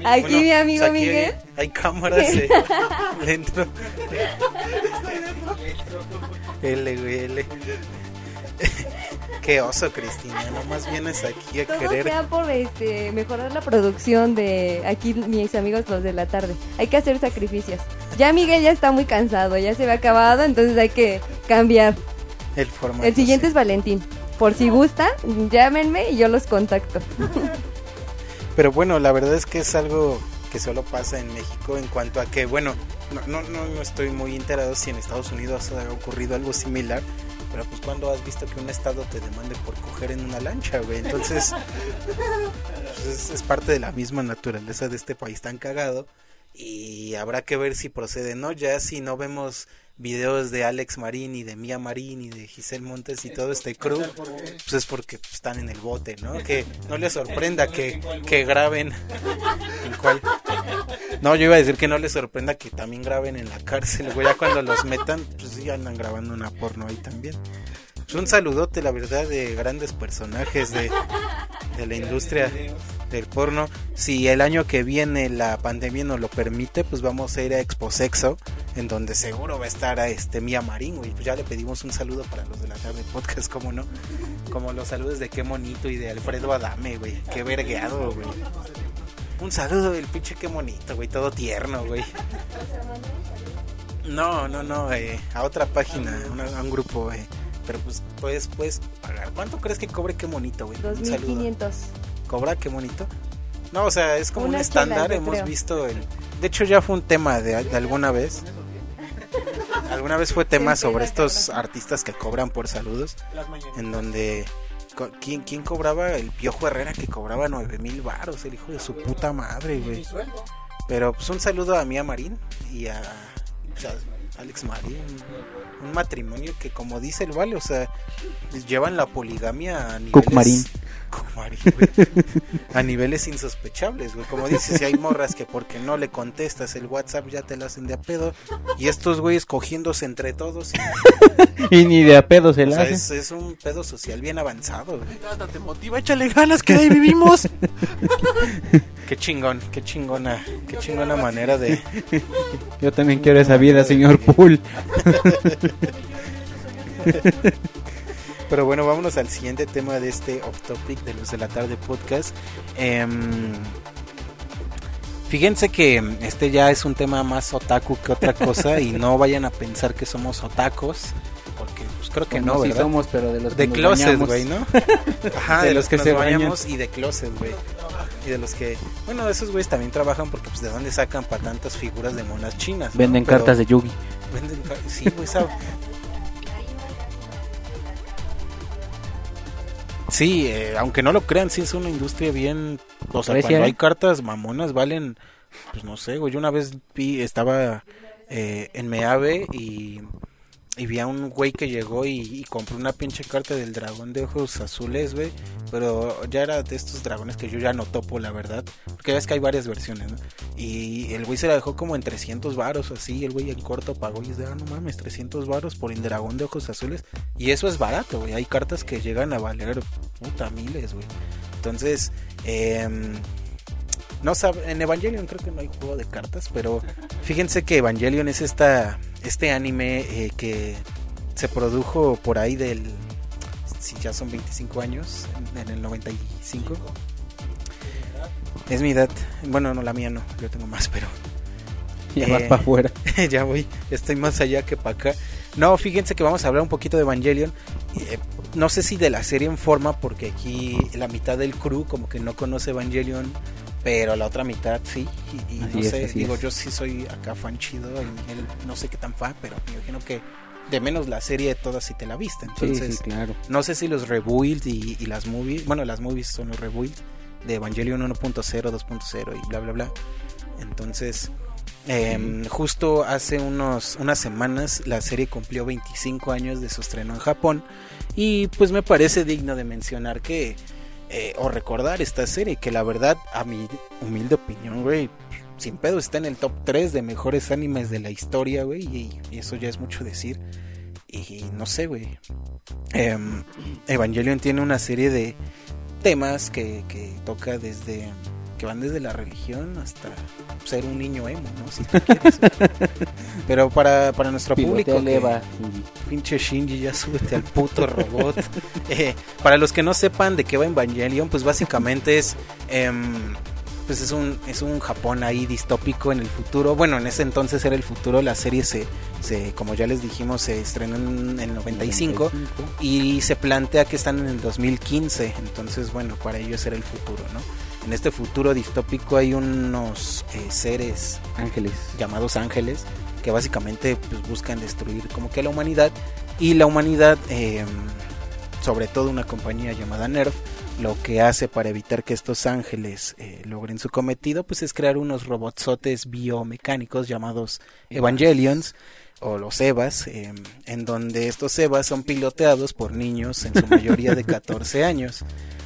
aquí Bueno, mi amigo pues aquí Miguel. Hay, hay cámaras eh, dentro. L, güey, L. Qué oso, Cristina. Nomás vienes aquí a Todo querer. sea por este, mejorar la producción de aquí mis amigos los de la tarde. Hay que hacer sacrificios. Ya Miguel ya está muy cansado, ya se ve acabado, entonces hay que cambiar. El formato. El siguiente sí. es Valentín. Por si gustan, llámenme y yo los contacto. [LAUGHS] Pero bueno, la verdad es que es algo que solo pasa en México en cuanto a que, bueno, no, no, no, no estoy muy enterado si en Estados Unidos ha ocurrido algo similar, pero pues cuando has visto que un estado te demande por coger en una lancha, güey, entonces pues, es, es parte de la misma naturaleza de este país tan cagado y habrá que ver si procede, ¿no? Ya si no vemos videos de Alex Marín y de Mía Marín y de Giselle Montes y todo este crew, pues es porque pues, están en el bote, ¿no? Que no les sorprenda que, que graben. [LAUGHS] ¿En cuál? No, yo iba a decir que no les sorprenda que también graben en la cárcel, güey. Ya cuando los metan, pues sí andan grabando una porno ahí también. Pues un saludote, la verdad, de grandes personajes de, de la industria del porno. Si el año que viene la pandemia nos lo permite, pues vamos a ir a Expo Sexo, en donde seguro va a estar a este Mía Marín, güey. Pues ya le pedimos un saludo para los de la tarde podcast, como no. Como los saludos de Qué Monito y de Alfredo Adame, güey. Qué vergueado, güey. Un saludo del pinche Qué Monito, güey. Todo tierno, güey. No, no, no, eh, a otra página, a un grupo, eh. Pero pues puedes, puedes pagar. ¿Cuánto crees que cobre Qué Monito, güey? Un saludo. 2500. ¿Cobra? Qué bonito. No, o sea, es como Una un estándar. chela, Hemos creo. visto el. De hecho, ya fue un tema de, de alguna vez. Alguna vez fue tema sobre estos artistas que cobran por saludos. En donde. ¿Quién, quién cobraba? El Piojo Herrera que cobraba nueve mil varos, el hijo de su puta madre, güey. Pero pues un saludo a Mía Marín y a, pues, a Alex Marín. Un, matrimonio que, como dice el Vale, o sea, llevan la poligamia a niveles. Marín. A niveles insospechables, güey. Como dices, si hay morras que porque no le contestas el WhatsApp ya te la hacen de a pedo. Y estos güeyes cogiéndose entre todos. y- [LAUGHS] Y ni de a pedo se o la sea, hace. es, es un pedo social bien avanzado, güey. Nada te motiva, échale ganas que ahí vivimos. [LAUGHS] Qué chingón, qué chingona, qué chingona manera de, Yo también quiero esa vida, señor Pool. [LAUGHS] [LAUGHS] Pero bueno, vámonos al siguiente tema de este off topic de los de la tarde podcast. Em, fíjense que este ya es un tema más otaku que otra cosa y no vayan a pensar que somos otacos, porque pues creo que no, somos, pero de los de que nos closet, güey, ¿no? [LAUGHS] Ajá, De de, los los que se bañamos y de closet, güey. Y de los que, bueno, esos güeyes también trabajan porque pues de dónde sacan para tantas figuras de monas chinas. ¿no? Venden Pero- cartas de Yugi. Venden sí, güey, sabe. Sí, eh, aunque no lo crean, sí es una industria bien... O sea, cuando ¿eh? hay cartas mamonas valen, pues no sé, güey. Yo una vez vi, estaba eh, en Meave y, y vi a un güey que llegó y, compró una pinche carta del dragón de ojos azules, güey. Pero ya era de estos dragones que yo ya no topo, la verdad. Porque ves que hay varias versiones, ¿no? Y el güey se la dejó como en 300 varos, así. El güey en corto pagó y es de, ah, no mames, 300 varos por el dragón de ojos azules. Y eso es barato, güey. Hay cartas que llegan a valer, puta, miles, güey. Entonces, em, no sabe, en Evangelion creo que no hay juego de cartas, pero fíjense que Evangelion es esta, este anime eh, que se produjo por ahí del, si ya son 25 años, en, el 95. Es mi edad, bueno, no la mía no, yo tengo más, pero [LAUGHS] Ya Eh, vas para afuera. [LAUGHS] ya voy, estoy más allá que para acá. No, fíjense que vamos a hablar un poquito de Evangelion. Eh, no sé si de la serie en forma, porque aquí la mitad del crew como que no conoce Evangelion, pero la otra mitad sí. Y, no es, sé, digo, es. yo sí soy acá fan chido, y él no sé qué tan fan, pero me imagino que de menos la serie de todas sí te la viste. Sí, Entonces, sí, claro. no sé si los rebuild y, y las movies, bueno, las movies son los rebuild de Evangelion 1.0, 2.0 y bla, bla, bla. Entonces, em, justo hace unos, unas semanas la serie cumplió 25 años de su estreno en Japón y pues me parece digno de mencionar que, eh, o recordar esta serie, que la verdad, a mi humilde opinión, güey, sin pedo está en el top 3 de mejores animes de la historia, güey, y, eso ya es mucho decir. Y no sé, güey. Em, Evangelion tiene una serie de temas que, que toca desde que van desde la religión hasta ser un niño emo, ¿no? Si tú quieres. [LAUGHS] Pero para, para nuestro público, que- pinche Shinji, ya súbete al puto robot. [LAUGHS] Eh, para los que no sepan de qué va Evangelion, pues básicamente es em, pues es un es un Japón ahí distópico en el futuro. Bueno, en ese entonces era el futuro. La serie se, se como ya les dijimos, se estrenó en el 95 y se plantea que están en el 2015. Entonces, bueno, para ellos era el futuro, ¿no? En este futuro distópico hay unos eh, seres Ángeles. llamados ángeles que básicamente pues, buscan destruir como que a la humanidad y la humanidad eh, sobre todo una compañía llamada Nerf lo que hace para evitar que estos ángeles eh, logren su cometido pues es crear unos robotsotes biomecánicos llamados Evangelions o los EVAs, em, en donde estos EVAs son piloteados por niños en su mayoría de [LAUGHS] 14 años.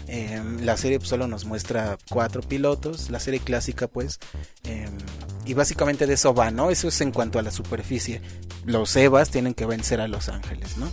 Em, la serie pues, solo nos muestra cuatro pilotos, la serie clásica pues, em, y básicamente de eso va, ¿no? Eso es en cuanto a la superficie. Los Evas tienen que vencer a los ángeles, ¿no?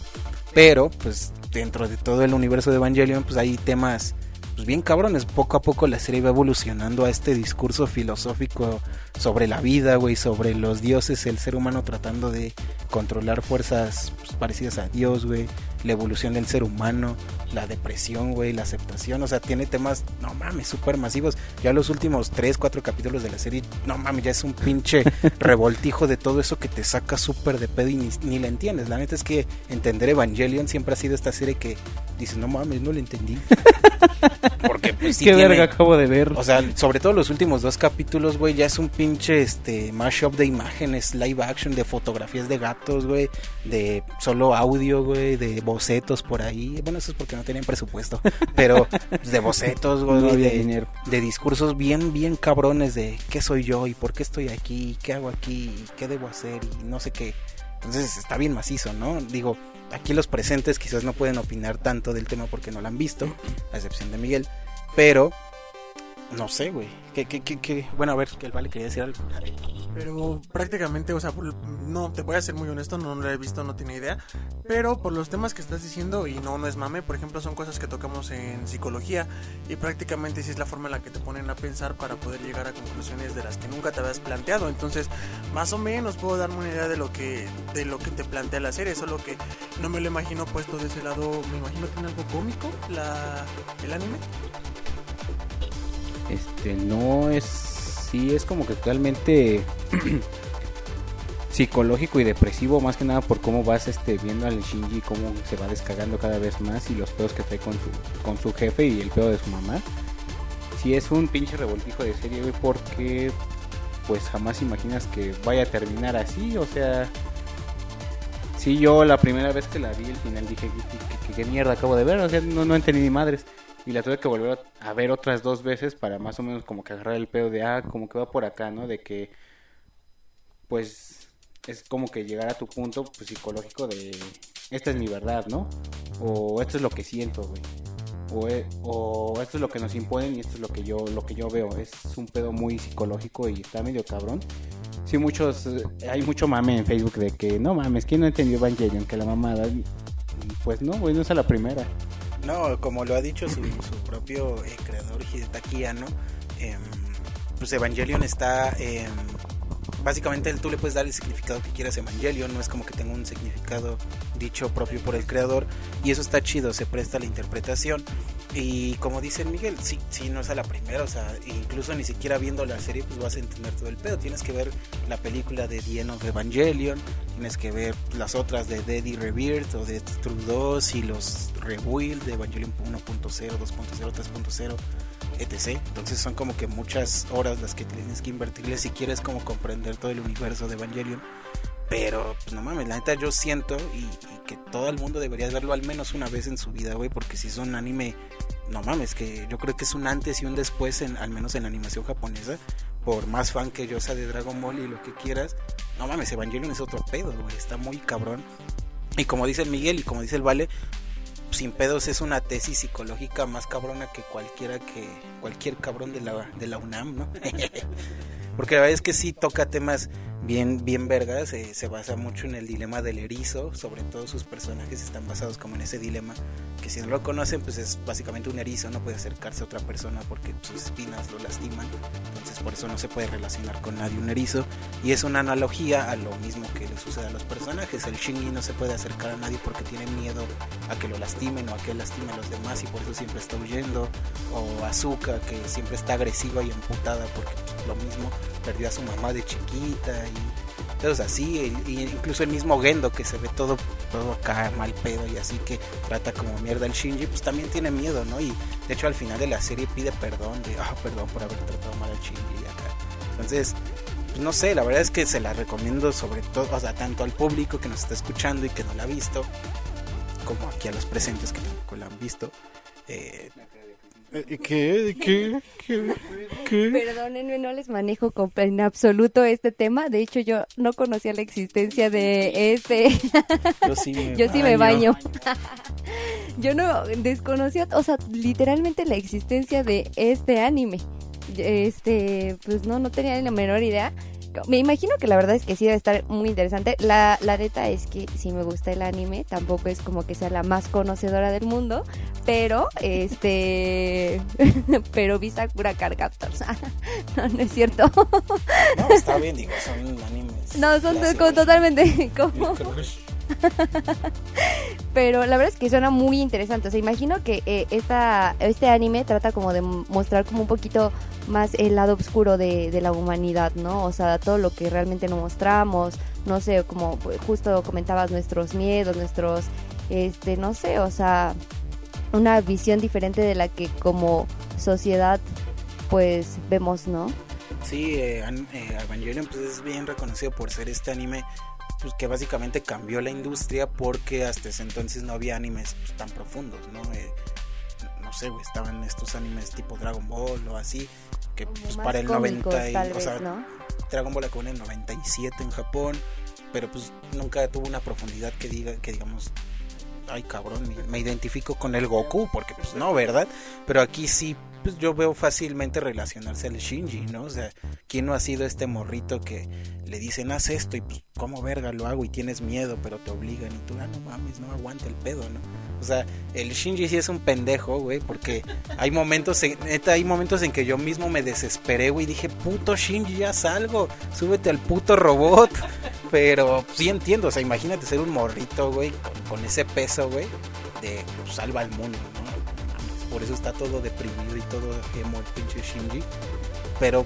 Pero, pues, dentro de todo el universo de Evangelion, pues hay temas pues bien cabrones. Poco a poco la serie va evolucionando a este discurso filosófico sobre la vida, güey, sobre los dioses, el ser humano tratando de controlar fuerzas pues, parecidas a Dios, güey, la evolución del ser humano, la depresión, güey, la aceptación, o sea, tiene temas, no mames, súper masivos. Ya los últimos 3, 4 capítulos de la serie, no mames, ya es un pinche [LAUGHS] revoltijo de todo eso que te saca súper de pedo y ni, ni la entiendes. La neta es que entender Evangelion siempre ha sido esta serie que dices, no mames, no la entendí. [LAUGHS] Porque pues sí Qué tiene- verga acabo de ver. o sea, sobre todo los últimos dos capítulos, güey, ya es un pinche este mashup de imágenes, live action, de fotografías de gatos, güey, de solo audio, güey, de bocetos por ahí. Bueno, eso es porque no tenían presupuesto, [LAUGHS] pero de bocetos, güey, No de, dinero. de discursos bien, bien cabrones de qué soy yo y por qué estoy aquí, y qué hago aquí, y qué debo hacer y no sé qué. Entonces está bien macizo, ¿no? Digo, aquí los presentes quizás no pueden opinar tanto del tema porque no lo han visto, a excepción de Miguel, pero no sé, güey. ¿Qué, qué, qué, qué? Bueno, a ver, que el Vale quería decir algo. Pero prácticamente, o sea, no, te voy a ser muy honesto, no lo he visto, no tiene idea. Pero por los temas que estás diciendo, y no, no es mame, por ejemplo, son cosas que tocamos en psicología. Y prácticamente sí es la forma en la que te ponen a pensar para poder llegar a conclusiones de las que nunca te habías planteado. Entonces, más o menos puedo darme una idea de lo que, de lo que te plantea la serie. Solo que no me lo imagino puesto de ese lado. Me imagino que tiene algo cómico la, el anime. Este, no es. Sí, es como que totalmente [CLEARS THROAT] psicológico y depresivo, más que nada por cómo vas este, viendo al Shinji, cómo se va descagando cada vez más y los pedos que trae con su, con su jefe y el pedo de su mamá. Sí, es un pinche revoltijo de serie, porque pues jamás imaginas que vaya a terminar así, o sea. Sí, yo la primera vez que la vi, el final dije, ¿qué, qué- qué mierda acabo de ver? O sea, no, no entendí ni madres. Y la tuve que volver a ver otras dos veces para más o menos como que agarrar el pedo de, ah, como que va por acá, ¿no? De que, pues, es como que llegar a tu punto pues, psicológico de, esta es mi verdad, ¿no? O esto es lo que siento, güey. O, e- esto es lo que nos imponen y esto es lo que yo lo que yo veo. Es un pedo muy psicológico y está medio cabrón. Sí, muchos, eh, hay mucho mame en Facebook de que, no mames, ¿quién no entendió Evangelion? Que la mamada. Pues no, güey, no es a la primera. No, como lo ha dicho su, propio eh, creador Hidetaki Anno, em, pues Evangelion está... em, básicamente tú le puedes dar el significado que quieras a Evangelion, no es como que tenga un significado dicho propio por el creador y eso está chido, se presta a la interpretación y como dice Miguel, sí, sí, no es a la primera, o sea, incluso ni siquiera viendo la serie pues vas a entender todo el pedo, tienes que ver la película de The End of Evangelion, tienes que ver las otras de Dead y Rebirth o de True 2 y los Rebuild de Evangelion 1.0, 2.0, 3.0 etc. Entonces son como que muchas horas las que tienes que invertirle si quieres como comprender todo el universo de Evangelion. Pero, pues no mames, la neta yo siento y, y que todo el mundo debería verlo al menos una vez en su vida, güey, porque si es un anime, no mames, que yo creo que es un antes y un después, en, al menos en la animación japonesa, por más fan que yo sea de Dragon Ball y lo que quieras, no mames, Evangelion es otro pedo, güey, está muy cabrón. Y como dice el Miguel y como dice el Vale, sin pedos es una tesis psicológica más cabrona que cualquiera que cualquier cabrón de la, de la UNAM, ¿no? [LAUGHS] Porque la verdad es que sí toca temas bien, bien vergas, eh, se basa mucho en el dilema del erizo, sobre todo sus personajes están basados como en ese dilema, que si no lo conocen, pues es básicamente un erizo, no puede acercarse a otra persona porque sus espinas lo lastiman, entonces por eso no se puede relacionar con nadie un erizo, y es una analogía a lo mismo que le sucede a los personajes, el Shinji no se puede acercar a nadie porque tiene miedo a que lo lastimen o a que lastime a los demás y por eso siempre está huyendo, o Azuka que siempre está agresiva y emputada porque lo mismo perdió a su mamá de chiquita todos así, y incluso el mismo Gendo que se ve todo, todo acá mal pedo y así que trata como mierda al Shinji, pues también tiene miedo, ¿no? Y de hecho al final de la serie pide perdón, de, ah, perdón por haber tratado mal al Shinji acá. Entonces, pues no sé, la verdad es que se la recomiendo sobre todo, o sea, tanto al público que nos está escuchando y que no la ha visto, como aquí a los presentes que tampoco la han visto. Eh, ¿Qué? ¿Qué? ¿Qué? ¿Qué? Perdónenme, no les manejo en absoluto este tema. De hecho, yo no conocía la existencia de este. Yo sí me [LAUGHS] Yo sí me baño. [LAUGHS] Yo no desconocía, o sea, literalmente la existencia de este anime. Este, pues no, no tenía ni la menor idea. Me imagino que la verdad es que sí debe estar muy interesante. La, la neta es que sí me gusta el anime, tampoco es como que sea la más conocedora del mundo, pero este, [LAUGHS] pero vi Sakura Card Captors. [LAUGHS] no, no es cierto. No, está bien, digo, son animes. No, son clásicos. totalmente como. [LAUGHS] Pero la verdad es que suena muy interesante. O sea, imagino que eh, esta, este anime trata como de mostrar como un poquito más el lado oscuro de, la humanidad, ¿no? O sea, todo lo que realmente no mostramos, no sé, como justo comentabas nuestros miedos, nuestros, este, no sé, o sea, una visión diferente de la que como sociedad pues vemos, ¿no? Sí, eh, eh, Evangelion pues es bien reconocido por ser este anime pues que básicamente cambió la industria porque hasta ese entonces no había animes pues, tan profundos, ¿no? Eh, no sé, güey, estaban estos animes tipo Dragon Ball o así que pues para el cómicos, 90 y- o vez, sea, ¿no? Dragon Ball acabó en el 97 en Japón, pero pues nunca tuvo una profundidad que diga que digamos ay cabrón, me, me identifico con el Goku, porque pues no, ¿verdad? Pero aquí sí, pues yo veo fácilmente relacionarse al Shinji, ¿no? O sea, ¿quién no ha sido este morrito que le dicen haz esto y pues cómo verga lo hago y tienes miedo, pero te obligan y tú, ah, no mames, no aguanta el pedo, ¿no? O sea, el Shinji sí es un pendejo, güey, porque hay momentos, en, hay momentos en que yo mismo me desesperé, güey, y dije, puto Shinji, ya salgo, súbete al puto robot. Pero sí entiendo, o sea, imagínate ser un morrito, güey, con, con ese peso, güey, de pues, salva al mundo, ¿no? Por eso está todo deprimido y todo emo el pinche Shinji. Pero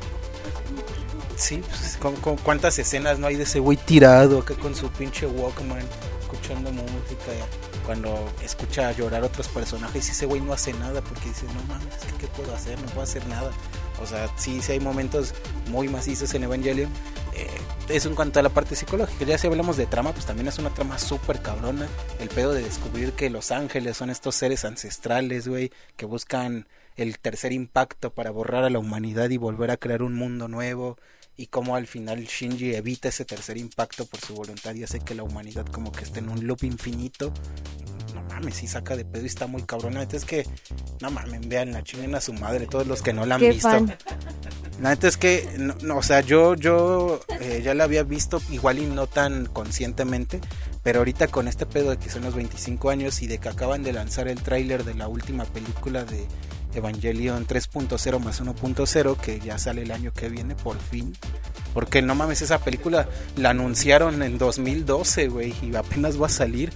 sí, pues, con, cuántas escenas no hay de ese güey tirado acá con su pinche Walkman, escuchando música, cuando escucha llorar a otros personajes y ese güey no hace nada porque dice, no mames, es que ¿qué puedo hacer? No puedo hacer nada. O sea, sí, sí hay momentos muy macizos en Evangelion. Eh, eso en cuanto a la parte psicológica. Ya si hablamos de trama, pues también es una trama súper cabrona. El pedo de descubrir que los ángeles son estos seres ancestrales, güey, que buscan el tercer impacto para borrar a la humanidad y volver a crear un mundo nuevo. Y cómo al final Shinji evita ese tercer impacto por su voluntad y hace que la humanidad como que esté en un loop infinito. No mames, sí saca de pedo y está muy cabrona. Neta es que, no mames, vean la chinguen a su madre, todos los que no la han Qué visto. fan. La neta es que, no, no, o sea, yo, yo eh, ya la había visto igual y no tan conscientemente, pero ahorita con este pedo de que son los 25 años y de que acaban de lanzar el tráiler de la última película de Evangelion 3.0 más 1.0, que ya sale el año que viene por fin. Porque no mames, esa película la anunciaron en 2012, güey, y apenas va a salir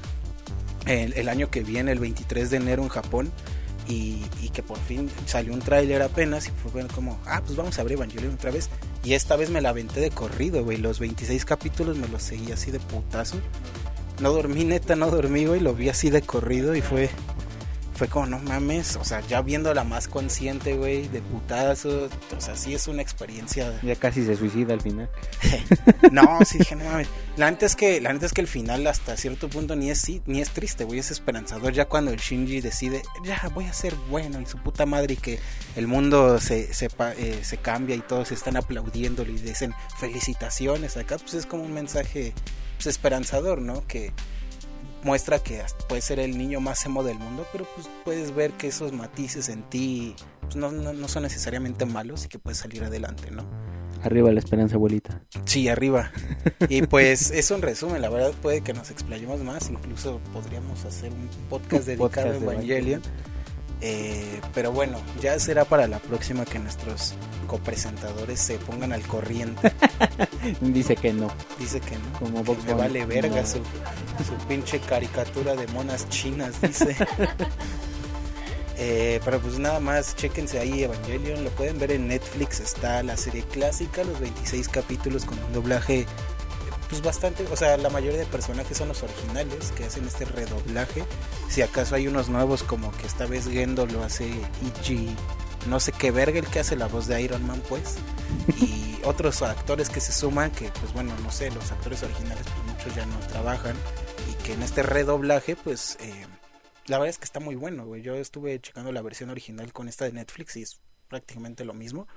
el, año que viene, el 23 de enero en Japón y, y que por fin salió un tráiler apenas y fue como, ah, pues vamos a ver Evangelion otra vez. Y esta vez me la aventé de corrido, güey. Los 26 capítulos me los seguí así de putazo. No dormí, neta, no dormí, güey. Lo vi así de corrido y fue, fue como, no mames. O sea, ya viéndola más consciente, güey, de putazo. O sea, sí es una experiencia Ya casi se suicida al final. [LAUGHS] no, sí dije, no mames. La neta es que, la neta es que el final hasta cierto punto ni es sí, ni es triste, güey, es esperanzador ya cuando el Shinji decide, ya voy a ser bueno y su puta madre y que el mundo se, se, eh, se cambia y todos están aplaudiéndolo y dicen felicitaciones acá, pues es como un mensaje pues, esperanzador, ¿no? Que muestra que hasta puede ser el niño más emo del mundo, pero pues puedes ver que esos matices en ti pues, no, no, no son necesariamente malos y que puedes salir adelante, ¿no? Arriba la esperanza, abuelita. Sí, arriba. Y pues [LAUGHS] es un resumen, la verdad puede que nos explayemos más, incluso podríamos hacer un podcast dedicado Podcast a de Evangelion. Eh, pero bueno, ya será para la próxima que nuestros copresentadores se pongan al corriente. [LAUGHS] Dice que no. Dice que no, Como que me vale verga No. su, su pinche caricatura de monas chinas, dice. [LAUGHS] Eh, pero pues nada más, chéquense ahí Evangelion, lo pueden ver en Netflix, está la serie clásica, los 26 capítulos con un doblaje pues bastante, o sea, la mayoría de personajes son los originales que hacen este redoblaje. Si acaso hay unos nuevos como que esta vez Gendo lo hace Ichi, no sé qué verga el que hace la voz de Iron Man pues. Y [LAUGHS] otros actores que se suman que pues bueno, no sé, los actores originales pues muchos ya no trabajan y que en este redoblaje pues eh, la verdad es que está muy bueno, güey. Yo estuve checando la versión original con esta de Netflix y es prácticamente lo mismo.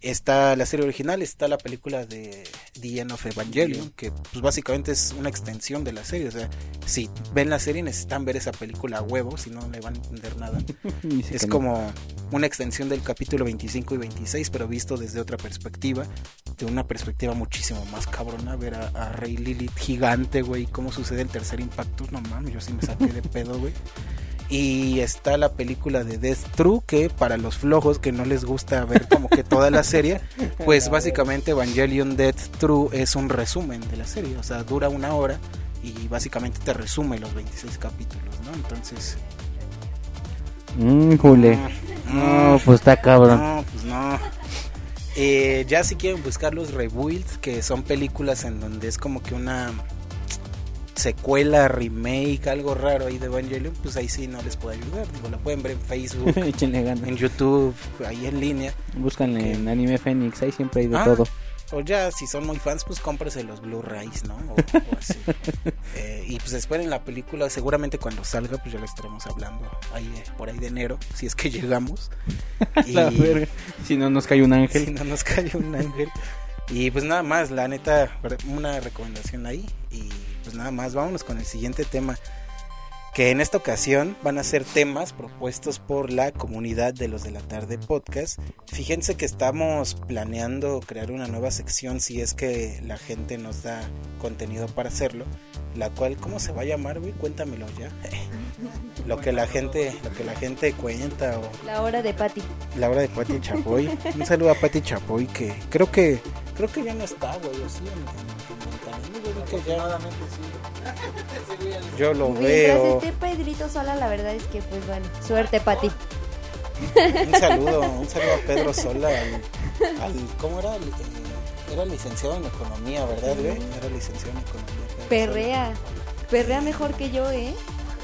Está la serie original, está la película de The End of Evangelion, que pues básicamente es una extensión de la serie. O sea, si ven la serie necesitan ver esa película a huevo, si no, no le van a entender nada. [LAUGHS] Es como una extensión del capítulo 25 y 26, pero visto desde otra perspectiva, de una perspectiva muchísimo más cabrona, ver a, a Rey Lilith gigante, güey, cómo sucede el tercer impacto, no mames, yo sí me saqué de pedo, güey. [LAUGHS] Y está la película de Death True, que para los flojos que no les gusta ver como que toda la serie, [LAUGHS] pues básicamente Evangelion Death True es un resumen de la serie, o sea, dura una hora y básicamente te resume los 26 capítulos, ¿no? Entonces... Mm, jule. mm, No, pues está cabrón. no, pues no. Eh, ya si quieren buscar los rebuilds, que son películas en donde es como que una secuela, remake, algo raro ahí de Evangelion, pues ahí sí no les puedo ayudar. Digo, la pueden ver en Facebook, [LAUGHS] en YouTube, ahí en línea. Búscanle en Anime Fénix, ahí siempre hay de Ah, todo. O ya, si son muy fans, pues cómprese los Blu-rays, ¿no? O, o así. [LAUGHS] Eh, y pues esperen la película, seguramente cuando salga, pues ya la estaremos hablando ahí eh, por ahí de enero, si es que llegamos. [LAUGHS] Y- La verga. Si no nos cae un ángel. si no nos cae un ángel. Y pues nada más, la neta, una recomendación ahí. Y pues nada más, vámonos con el siguiente tema. Que en esta ocasión van a ser temas propuestos por la comunidad de los de la tarde podcast. Fíjense que estamos planeando crear una nueva sección si es que la gente nos da contenido para hacerlo. La cual, ¿cómo se va a llamar, güey? Cuéntamelo ya. [LAUGHS] lo que la gente, lo que la gente cuenta o La hora de Patty. la hora de Pati Chapoy. Un saludo a Pati Chapoy que creo que creo que ya no está, güey, en, en- [LAUGHS] yo lo Mientras veo. esté Pedrito sola, la verdad es que, pues bueno, suerte, Patty. Un saludo, un saludo a Pedro Sola, al, al- ¿cómo era? Eh, Era licenciado en economía, ¿verdad, güey? Era licenciado en economía. Pedro Perrea. Perrea mejor que yo, ¿eh?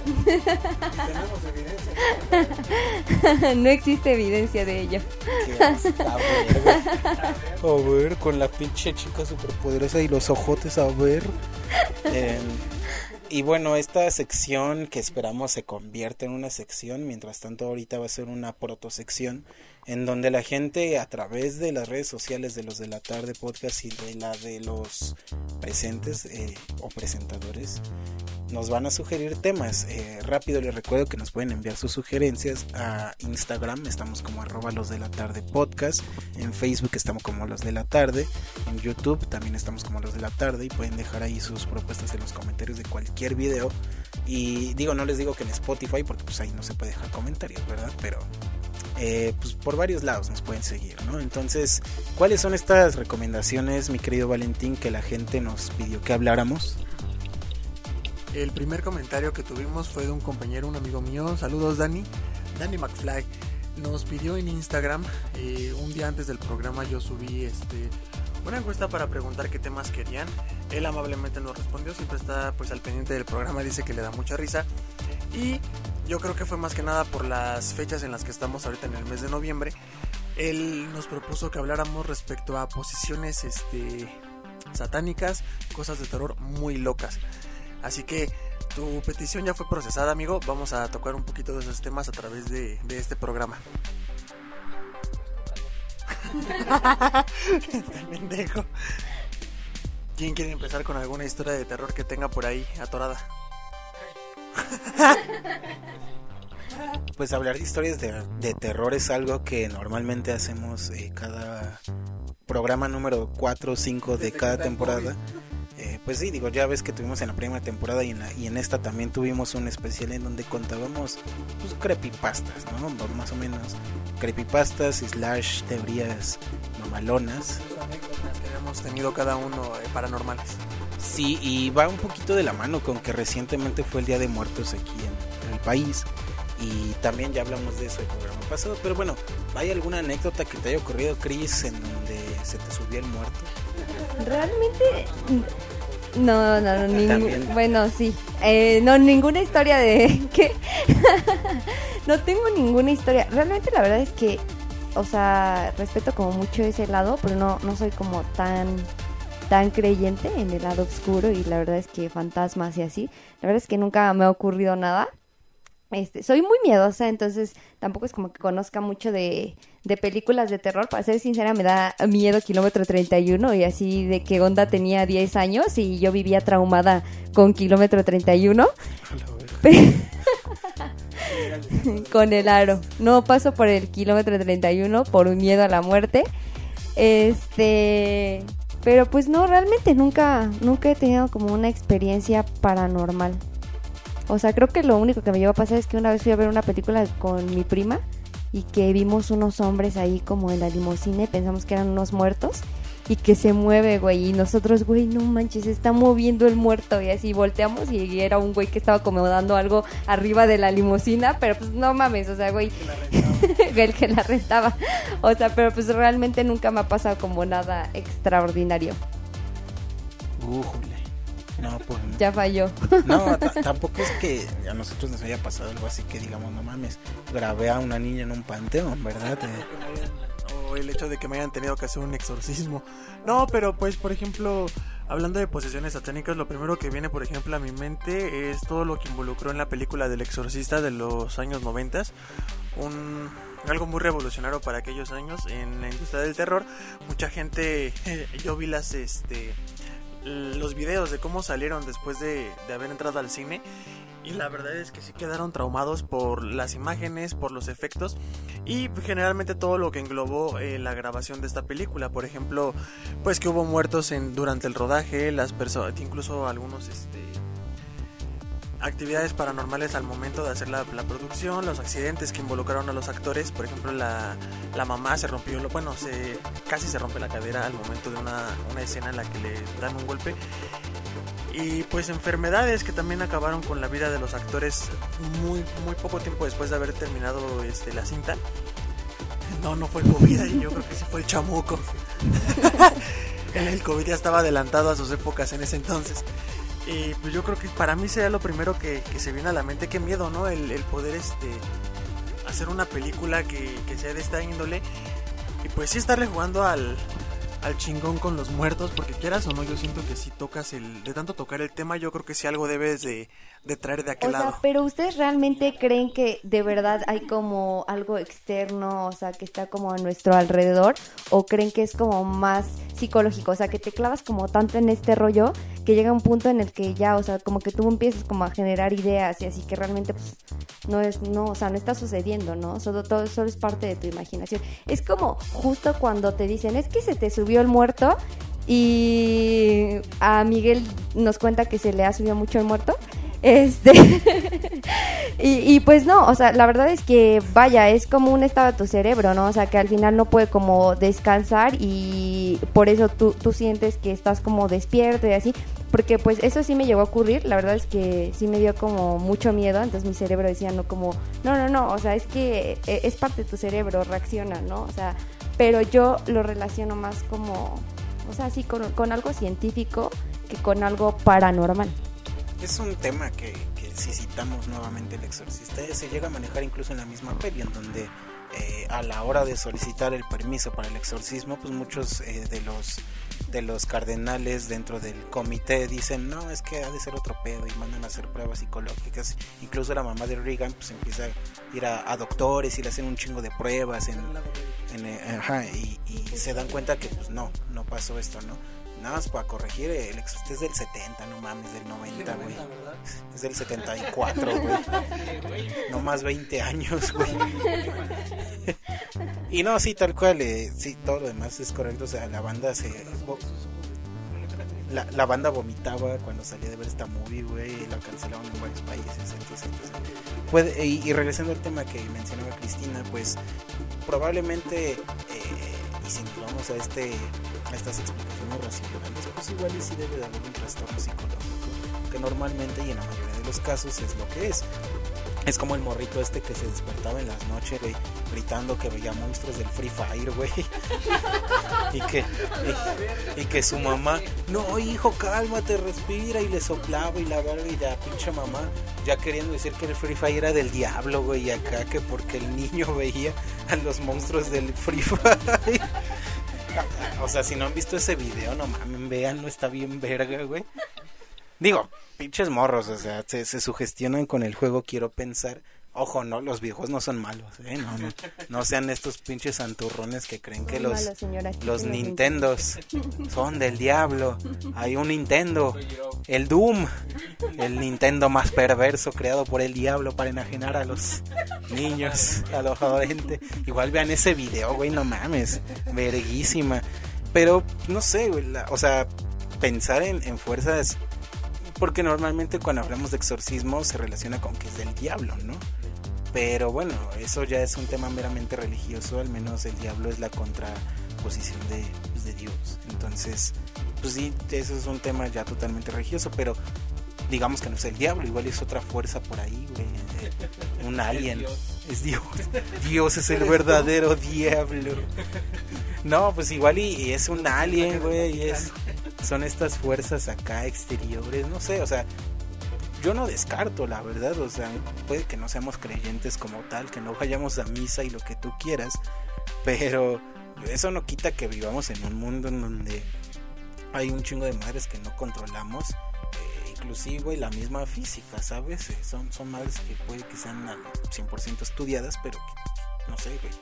[LAUGHS] no existe evidencia de ello. A ver, güey. A ver, con la pinche chica superpoderosa y los ojotes, a ver. Eh, y bueno, esta sección que esperamos se convierta en una sección, mientras tanto ahorita va a ser una protosección en donde la gente a través de las redes sociales de los de la tarde podcast y de la de los presentes eh, o presentadores nos van a sugerir temas. Eh, rápido les recuerdo que nos pueden enviar sus sugerencias a Instagram, estamos como arroba los de la tarde podcast, en Facebook estamos como los de la tarde, en YouTube también estamos como los de la tarde y pueden dejar ahí sus propuestas en los comentarios de cualquier video. Y digo, no les digo que en Spotify porque pues ahí no se puede dejar comentarios, ¿verdad? Pero eh, pues por varios lados nos pueden seguir, ¿no? Entonces, ¿cuáles son estas recomendaciones, mi querido Valentín, que la gente nos pidió que habláramos? El primer comentario que tuvimos fue de un compañero, un amigo mío. Saludos, Dani. Dani McFly. Nos pidió en Instagram, eh, un día antes del programa yo subí este, una encuesta para preguntar qué temas querían. Él amablemente nos respondió, siempre está pues al pendiente del programa, dice que le da mucha risa. Y yo creo que fue más que nada por las fechas en las que estamos ahorita en el mes de noviembre. Él nos propuso que habláramos respecto a posiciones este, satánicas, cosas de terror muy locas. Así que tu petición ya fue procesada, amigo. Vamos a tocar un poquito de esos temas a través de, de este programa. [LAUGHS] Está pendejo. ¿Quién quiere empezar con alguna historia de terror que tenga por ahí atorada? [LAUGHS] Pues hablar de historias de, de terror es algo que normalmente hacemos eh, cada programa número 4 o 5 de cada temporada. [LAUGHS] Eh, pues sí, digo, ya ves que tuvimos en la primera temporada y en, la- y en esta también tuvimos un especial en donde contábamos pues, creepypastas, ¿no? Más o menos creepypastas slash teorías mamalonas. anécdotas que hemos tenido cada uno eh, paranormales. Sí, y va un poquito de la mano con que recientemente fue el Día de Muertos aquí en, en el país. Y también ya hablamos de eso el programa pasado. Pero bueno, ¿hay alguna anécdota que te haya ocurrido, Chris, en donde se te subió el muerto? Realmente. No, no, no, ningún- bueno, sí. Eh, no, ninguna historia de [LAUGHS] que [LAUGHS] no tengo ninguna historia. Realmente la verdad es que, o sea, respeto como mucho ese lado, pero no, no soy como tan tan creyente en el lado oscuro y la verdad es que fantasmas y así. La verdad es que nunca me ha ocurrido nada. Este, soy muy miedosa, entonces tampoco es como que conozca mucho de, de películas de terror. Para ser sincera, me da miedo Kilómetro 31 y así de que onda tenía 10 años y yo vivía traumada con Kilómetro 31. [LAUGHS] con el aro. No paso por el Kilómetro 31 por un miedo a la muerte. Este, pero pues no, realmente nunca, nunca he tenido como una experiencia paranormal. O sea, creo que lo único que me llevó a pasar es que una vez fui a ver una película con mi prima y que vimos unos hombres ahí como en la limusina y pensamos que eran unos muertos y que se mueve, güey. Y nosotros, güey, no manches, se está moviendo el muerto. Y así volteamos y era un güey que estaba acomodando algo arriba de la limusina, pero pues no mames, o sea, güey, [LAUGHS] el que la rentaba. O sea, pero pues realmente nunca me ha pasado como nada extraordinario. Újule. No, pues. Ya falló. No, ta- tampoco es que a nosotros nos haya pasado algo así que digamos, no mames, grabé a una niña en un panteón, ¿verdad? O el hecho de que me hayan tenido que hacer un exorcismo. No, pero pues por ejemplo, hablando de posesiones satánicas, lo primero que viene por ejemplo a mi mente es todo lo que involucró en la película del exorcista de los años 90, un algo muy revolucionario para aquellos años en la industria del terror. Mucha gente [LAUGHS] yo vi las este los videos de cómo salieron después de, de haber entrado al cine y la verdad es que sí quedaron traumados por las imágenes, por los efectos y generalmente todo lo que englobó eh, la grabación de esta película. Por ejemplo, pues que hubo muertos en, durante el rodaje, las personas, incluso algunos este, actividades paranormales al momento de hacer la, la, producción, los accidentes que involucraron a los actores, por ejemplo la, la mamá se rompió, bueno, se, casi se rompe la cadera al momento de una, una escena en la que le dan un golpe y pues enfermedades que también acabaron con la vida de los actores muy muy poco tiempo después de haber terminado este la cinta. No, no fue COVID, yo creo que sí fue el chamuco. [LAUGHS] el COVID ya estaba adelantado a sus épocas en ese entonces. Y pues yo creo que para mí sería lo primero que, que se viene a la mente. Qué miedo, ¿no? El, el poder este hacer una película que, que sea de esta índole. Y pues sí estarle jugando al, al chingón con los muertos, porque quieras o no, yo siento que si tocas el, de tanto tocar el tema, yo creo que si algo debes de, de traer de aquel o lado. Sea, pero ustedes realmente creen que de verdad hay como algo externo, o sea, que está como a nuestro alrededor, o creen que es como más psicológico, o sea, que te clavas como tanto en este rollo que llega un punto en el que ya, o sea, como que tú empiezas como a generar ideas y así que realmente pues no es, no, o sea, no está sucediendo, ¿no? Solo, todo, solo es parte de tu imaginación. Es como justo cuando te dicen, es que se te subió el muerto y a Miguel nos cuenta que se le ha subido mucho el muerto. Este [LAUGHS] y, pues no, o sea, la verdad es que vaya, es como un estado de tu cerebro, ¿no? O sea, que al final no puede como descansar y por eso tú, tú sientes que estás como despierto y así, porque pues eso sí me llegó a ocurrir, la verdad es que sí me dio como mucho miedo, entonces mi cerebro decía, no, como, no, no, no, o sea, es que e, es parte de tu cerebro, reacciona, ¿no? O sea, pero yo lo relaciono más como, o sea, sí, con, con algo científico que con algo paranormal. Es un tema que, que, si citamos nuevamente el exorcista se llega a manejar incluso en la misma peli en donde eh, a la hora de solicitar el permiso para el exorcismo pues muchos eh, de los de los cardenales dentro del comité dicen no es que ha de ser otro pedo y mandan a hacer pruebas psicológicas. Incluso la mamá de Reagan pues empieza a ir a, doctores y le hacen un chingo de pruebas en, en, eh, ajá, y, y, se dan cuenta que pues no no pasó esto no nada más para corregir, el exorcista es del 70, no mames, del 90, güey. Es del 74, [LAUGHS] güey. No más 20 años, güey. y no, sí, tal cual, eh, sí, todo lo demás es correcto. O sea, la banda se. La, la banda vomitaba cuando salía de ver esta movie, güey, y la cancelaron en varios países, entonces, y, y, regresando al tema que mencionaba Cristina, pues probablemente eh, y si nos vamos a este a estas explicaciones racionales, pues igual sí debe de un trastorno psicológico, que normalmente y en la mayoría de los casos es lo que es. Es como el morrito este que se despertaba en las noches, güey, gritando que veía monstruos del Free Fire, güey. [LAUGHS] y, que, y, que su mamá, no, hijo, cálmate, respira, y le soplaba y la verga, y la pinche mamá, ya queriendo decir que el Free Fire era del diablo, güey, y acá que porque el niño veía a los monstruos del Free Fire. [LAUGHS] o sea, si no han visto ese video, no mames, véanlo, está bien verga, güey. Digo, pinches morros, o sea, se, se sugestionan con el juego, quiero pensar. Ojo, no, los viejos no son malos, ¿eh? No, no, no sean estos pinches santurrones que creen que Muy los, malo, señora, los quiten los Nintendos son del diablo. Hay un Nintendo, el Doom, el Nintendo más perverso creado por el diablo para enajenar a los niños, a los adolescentes. Igual vean ese video, güey, no mames, verguísima. Pero, no sé, güey, la- o sea, pensar en, en fuerzas porque normalmente cuando hablamos de exorcismo se relaciona con que es del diablo, ¿no? Pero bueno, eso ya es un tema meramente religioso, al menos el diablo es la contraposición de, pues, de Dios. Entonces, pues sí, eso es un tema ya totalmente religioso, pero digamos que no es el diablo, igual es otra fuerza por ahí, güey. Un [LAUGHS] alien. Es Dios. Dios es el verdadero diablo. No, pues igual y, y es un alien, güey, y es son estas fuerzas acá exteriores, no sé, o sea, yo no descarto, la verdad, o sea, puede que no seamos creyentes como tal, que no vayamos a misa y lo que tú quieras, pero eso no quita que vivamos en un mundo en donde hay un chingo de madres que no controlamos, eh, inclusive la misma física, ¿sabes? Eh, son, son madres que puede que sean al 100% estudiadas, pero que, no sé, güey,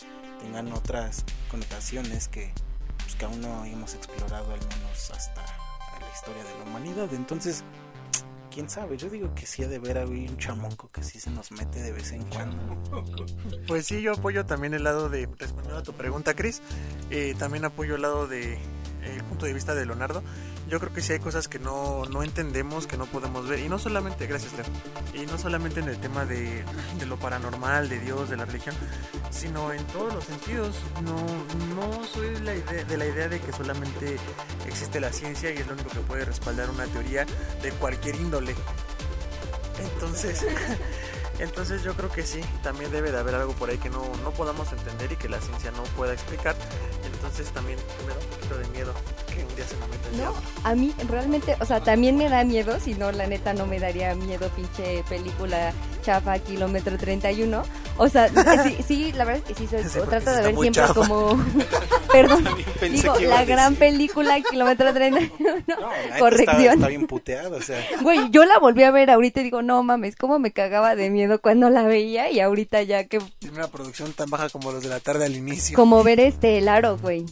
tengan otras connotaciones que, pues, que aún no hemos explorado, al menos hasta la historia de la humanidad. Entonces, quién sabe, yo digo que sí ha de ver ahí un chamonco que sí se nos mete de vez en cuando. [LAUGHS] Pues sí, yo apoyo también el lado de, respondiendo a tu pregunta, Chris, eh, también apoyo el lado de el punto de vista de Leonardo. Yo creo que sí hay cosas que no, no entendemos, que no podemos ver, y no solamente, gracias Leo, y no solamente en el tema de, lo paranormal, de Dios, de la religión, sino en todos los sentidos. No, no soy de la idea de que solamente existe la ciencia y es lo único que puede respaldar una teoría de cualquier índole. Entonces, [LAUGHS] entonces yo creo que sí, también debe de haber algo por ahí que no, no podamos entender y que la ciencia no pueda explicar. Entonces también me da un poquito de miedo que un día se me meta el No, diablo. a mí realmente, o sea, también me da miedo, si no, la neta no me daría miedo pinche película chafa kilómetro 31. O sea, [LAUGHS] sí, sí, la verdad es que sí, soy, Sí, trato de ver siempre chafa. como, [LAUGHS] perdón, digo, la gran película kilómetro 31. No, la Corrección. Está, está bien puteado, o sea. Güey, yo la volví a ver ahorita y digo, no mames, cómo me cagaba de miedo cuando la veía y ahorita ya que Tiene una producción tan baja como los de la tarde al inicio. como ver este el aro, güey.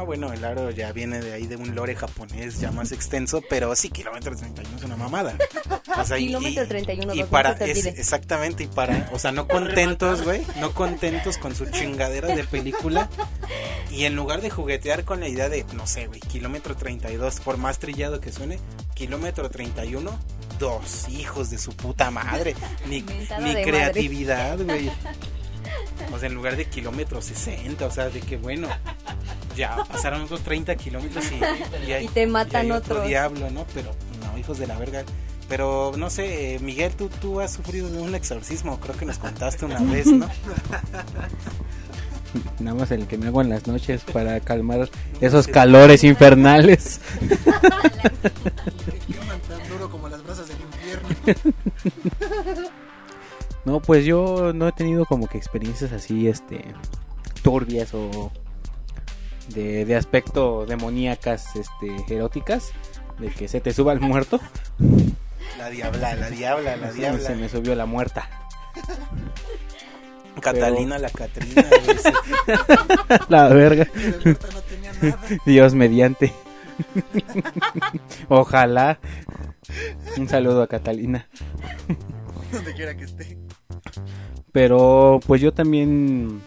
No, bueno, el aro ya viene de ahí de un lore japonés ya más extenso, pero sí, kilómetro 31 es una mamada. [LAUGHS] O sea, y- Kilómetro y- 31, y dos, para es- exactamente y para, o sea, no [LAUGHS] contentos, güey, no contentos con su chingadera de película. Y en lugar de juguetear con la idea de, no sé, güey, kilómetro 32, por más trillado que suene, kilómetro 31, dos hijos de su puta madre, ni, [LAUGHS] ni creatividad, güey. O sea, en lugar de kilómetro 60, o sea, de que bueno, ya pasaron otros 30 kilómetros y, y, hay- Y te matan y hay otro otros. diablo, ¿no? Pero no, hijos de la verga. Pero no sé, eh, Miguel, tú, tú has sufrido de un exorcismo, creo que nos contaste una vez, ¿no? [LAUGHS] Nada más el que me hago en las noches para calmar esos calores infernales. [LAUGHS] Tan duro como las brasas del infierno. [LAUGHS] No, pues yo no he tenido como que experiencias así, este, turbias o de, de aspecto demoníacas, este, eróticas, de que se te suba el muerto. La diabla, la diabla, la diabla. Se me subió la muerta. [LAUGHS] Catalina, la Catrina. [LAUGHS] La verga. No tenía nada. [LAUGHS] Dios mediante. Ojalá. Un saludo a Catalina. Donde quiera que esté. Pero pues yo también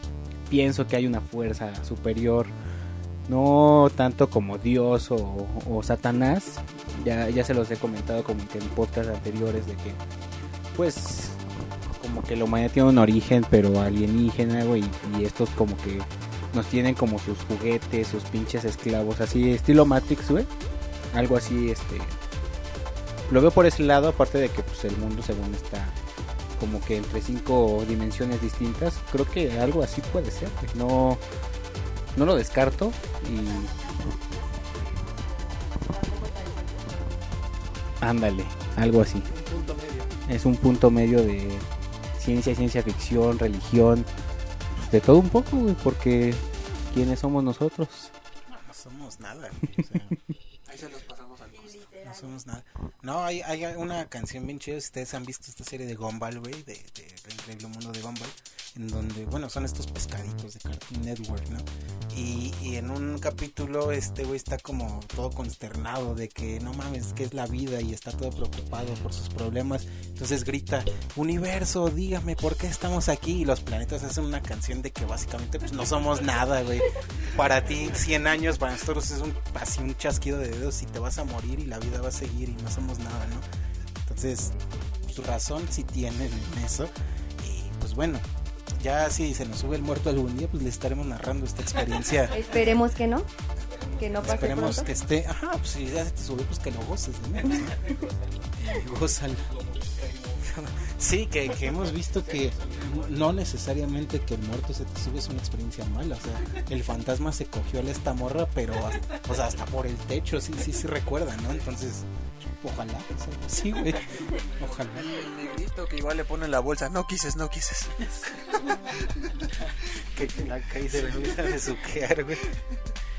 pienso que hay una fuerza superior. No tanto como Dios o, Satanás. Ya, ya se los he comentado como que en podcast anteriores de que pues como que la humanidad tiene un origen pero alienígena, güey. Y estos como que nos tienen como sus juguetes, sus pinches esclavos. Así estilo Matrix, güey. Algo así, este... Lo veo por ese lado, aparte de que pues el mundo según está como que entre cinco dimensiones distintas. Creo que algo así puede ser. No, no lo descarto y ándale, algo así. Un punto medio. Es un punto medio de ciencia, ciencia ficción, religión, pues, de todo un poco, güey, porque quiénes somos nosotros. no somos nada. [LAUGHS] o sea, Ahí se los. No somos nada. No, hay, hay una canción bien chida. si Ustedes han visto esta serie de Gumball, güey, de, de, del increíble mundo de Gumball. En donde, bueno, son estos pescaditos de Cartoon Network, ¿no? Y, y en un capítulo, este güey está como todo consternado de que no mames, que es la vida y está todo preocupado por sus problemas. Entonces grita: Universo, dígame por qué estamos aquí. Y los planetas hacen una canción de que básicamente, pues no somos nada, güey. Para ti, 100 años, para nosotros es un, así un chasquido de dedos y te vas a morir y la vida va a seguir y no somos nada, ¿no? Entonces, su razón sí tienen en eso. Y pues bueno, ya si se nos sube el muerto algún día, pues le estaremos narrando esta experiencia. [LAUGHS] Esperemos que no. Que no pase Esperemos pronto. que esté. Ajá, pues si ya se te subió, pues que lo goces, ¿no? [LAUGHS] Gózalo. Sí, que, que hemos visto que no necesariamente que el muerto se te sube es una experiencia mala. O sea, el fantasma se cogió a esta morra, pero hasta, o sea, hasta por el techo, sí, sí, sí recuerda, ¿no? Entonces, ojalá, algo así, güey. Ojalá. El negrito que igual le pone en la bolsa. No quises, no quises. [LAUGHS] Que, que la caí de la de suquear, güey.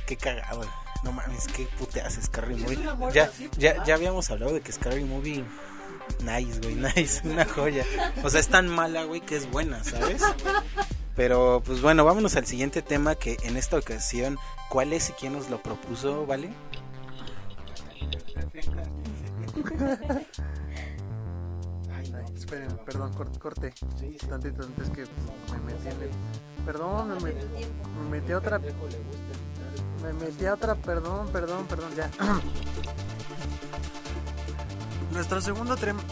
Qué cagado. No mames, qué puteas Scary Movie. Ya, ya, ya habíamos hablado de que Scary Movie. Nice, güey, [LAUGHS] nice, una joya. O sea, es tan mala, güey, que es buena, ¿sabes? Pero, pues bueno, vámonos al siguiente tema que en esta ocasión, ¿cuál es y quién nos lo propuso, vale? Ay, esperen, perdón, cor- corte. Tantito, antes que me metí en el... Perdón, me, met- me metí a otra... Me metí a otra, perdón, perdón, perdón, ya. [CLEARS THROAT] Nuestro segundo tema...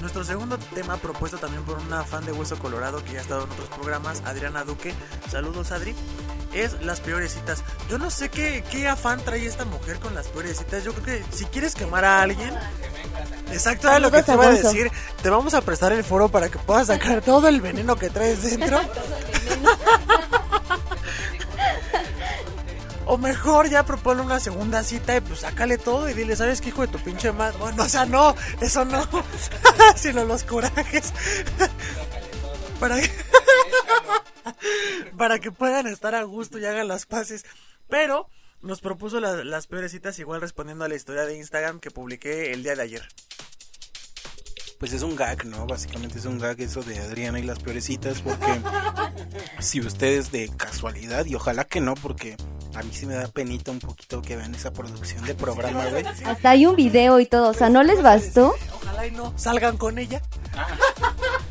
Nuestro segundo tema propuesto también por una fan de Hueso Colorado que ya ha estado en otros programas, Adriana Duque. Saludos Adri. Es las peores citas. Yo no sé qué, qué afán trae esta mujer con las peores citas. Yo creo que si quieres quemar a alguien... Exacto, era lo que te iba a decir. Te vamos a prestar el foro para que puedas sacar todo el veneno que traes dentro. [LAUGHS] O mejor ya propone una segunda cita y pues sácale todo y dile, ¿sabes qué hijo de tu pinche madre? Bueno, o sea, no, eso no. [LAUGHS] Sino los corajes. para que... para que puedan estar a gusto y hagan las paces. Pero nos propuso la- las peores citas igual respondiendo a la historia de Instagram que publiqué el día de ayer. Pues es un gag, ¿no? Básicamente es un gag eso de Adriana y las peorecitas, porque si ustedes de casualidad, y ojalá que no, porque a mí sí me da penita un poquito que vean esa producción de programa, güey. Hasta hay un video y todo. O sea, ¿no les bastó? Ojalá y no salgan con ella.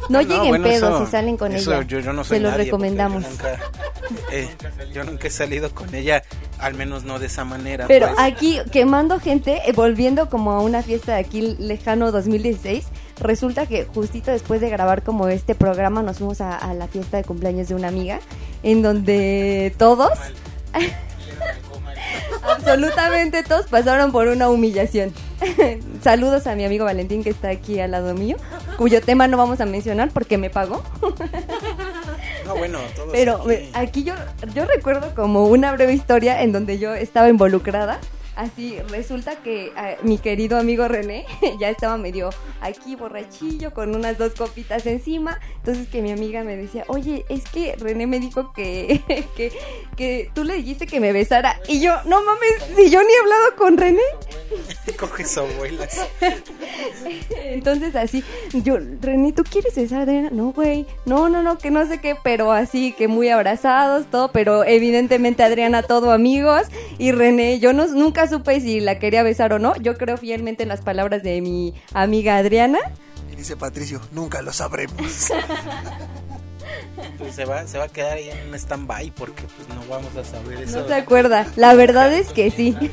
No lleguen bueno, pedos eso- si salen con eso ella. Yo, yo no soy Se los recomendamos. Yo nunca, eh, yo nunca he salido con ella, al menos no de esa manera. Pero pues. aquí, quemando gente, eh, volviendo como a una fiesta de aquí lejano 2016, resulta que justito después de grabar como este programa nos fuimos a, a la fiesta de cumpleaños de una amiga, en donde todos, absolutamente todos pasaron por una humillación. [LAUGHS] Saludos a mi amigo Valentín que está aquí al lado mío, cuyo tema no vamos a mencionar porque me pagó. [LAUGHS] No, bueno, todos Pero aquí- me- aquí yo, yo recuerdo como una breve historia en donde yo estaba involucrada. Así resulta que ah, mi querido amigo René [LAUGHS] ya estaba medio aquí borrachillo con unas dos copitas encima. Entonces que mi amiga me decía, oye, es que René me dijo que, [LAUGHS] que, que tú le dijiste que me besara. Y yo, no mames, si yo ni he hablado con René. coge su abuela. Entonces así, yo, René, ¿tú quieres besar a Adriana? No, güey, no, no, no, que no sé qué, pero así, que muy abrazados, todo, pero evidentemente Adriana todo amigos y René, yo no, nunca supe si la quería besar o no, yo creo fielmente en las palabras de mi amiga Adriana. Y dice Patricio, nunca lo sabremos. [LAUGHS] Pues se va, se va a quedar ahí en un stand-by porque pues no vamos a saber eso. No se acuerda, la verdad es que sí. [LAUGHS]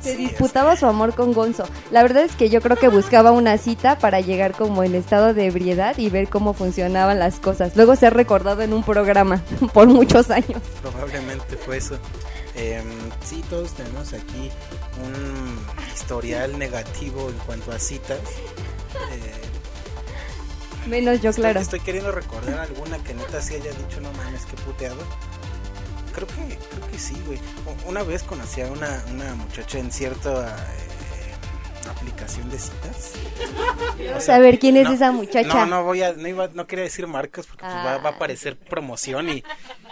Se disputaba su amor con Gonzo. La verdad es que yo creo que buscaba una cita para llegar como en estado de ebriedad y ver cómo funcionaban las cosas. Luego se ha recordado en un programa [LAUGHS] por muchos años. Probablemente fue eso. Em, sí, todos tenemos aquí un historial negativo en cuanto a citas. Eh, Menos yo, estoy, claro. estoy queriendo recordar alguna que neta sí haya dicho, no mames, qué puteado. Creo que, creo que sí, güey. Una vez conocí a una, una muchacha en cierto... eh, aplicación de citas. [LAUGHS] Vamos a ver quién es no, esa muchacha. No, no voy a, no, iba- no quería decir marcas porque pues, va, va a Ah. aparecer promoción y,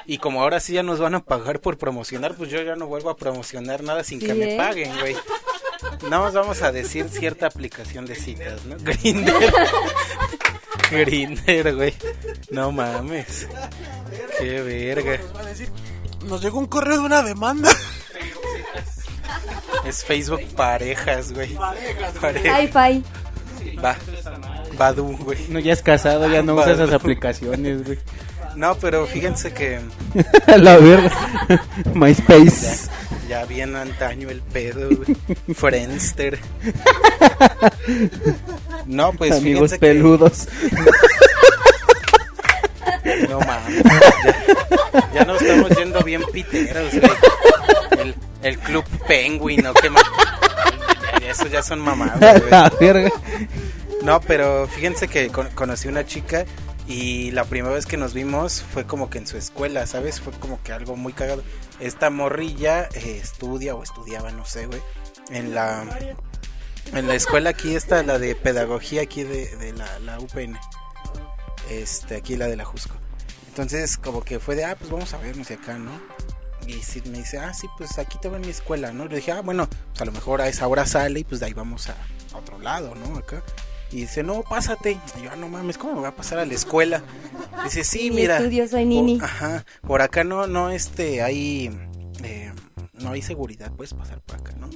y como ahora sí ya nos van a pagar por promocionar, pues yo ya no vuelvo a promocionar nada sin que me ¿eh? paguen, güey. Nada más vamos a decir cierta aplicación de citas, ¿no? [LAUGHS] Grinder. [LAUGHS] Grinder, güey. No mames. Qué verga. Nos va a decir, nos llegó un correo de una demanda. Es Facebook parejas, güey. Parejas. Hi-Fi. Va. Badu, güey. No, ya es casado, ya no usa esas aplicaciones, güey. No, pero fíjense que [LAUGHS] La verga. MySpace. ya, ya bien antaño el pedo, güey. [LAUGHS] Friendster. No, pues Amigos que- peludos. No mames. Ya, ya nos estamos yendo bien piteros, güey. El, el club Penguin, ¿o qué más? Eso ya son mamadas, [LAUGHS] güey. No, pero fíjense que con- conocí una chica y la primera vez que nos vimos fue como que en su escuela, ¿sabes? Fue como que algo muy cagado. Esta morrilla eh, estudia o estudiaba, no sé, güey, en la en la escuela aquí está la de pedagogía aquí de, de la, la UPN. Este, aquí la de la Jusco. Entonces, como que fue de, ah, pues vamos a vernos acá, ¿no? Y sí, me dice, ah, sí, pues aquí te veo en mi escuela, ¿no? Le dije, ah, bueno, pues a lo mejor a esa hora sale y pues de ahí vamos a, a otro lado, ¿no? Acá. Y dice, no, pásate. Y yo, ah, no mames, ¿cómo me voy a pasar a la escuela? Dice, sí, Mi mira. estudio, soy Nini. Por, ajá, por acá no, no, este, hay, eh, no hay seguridad, puedes pasar por acá, ¿no?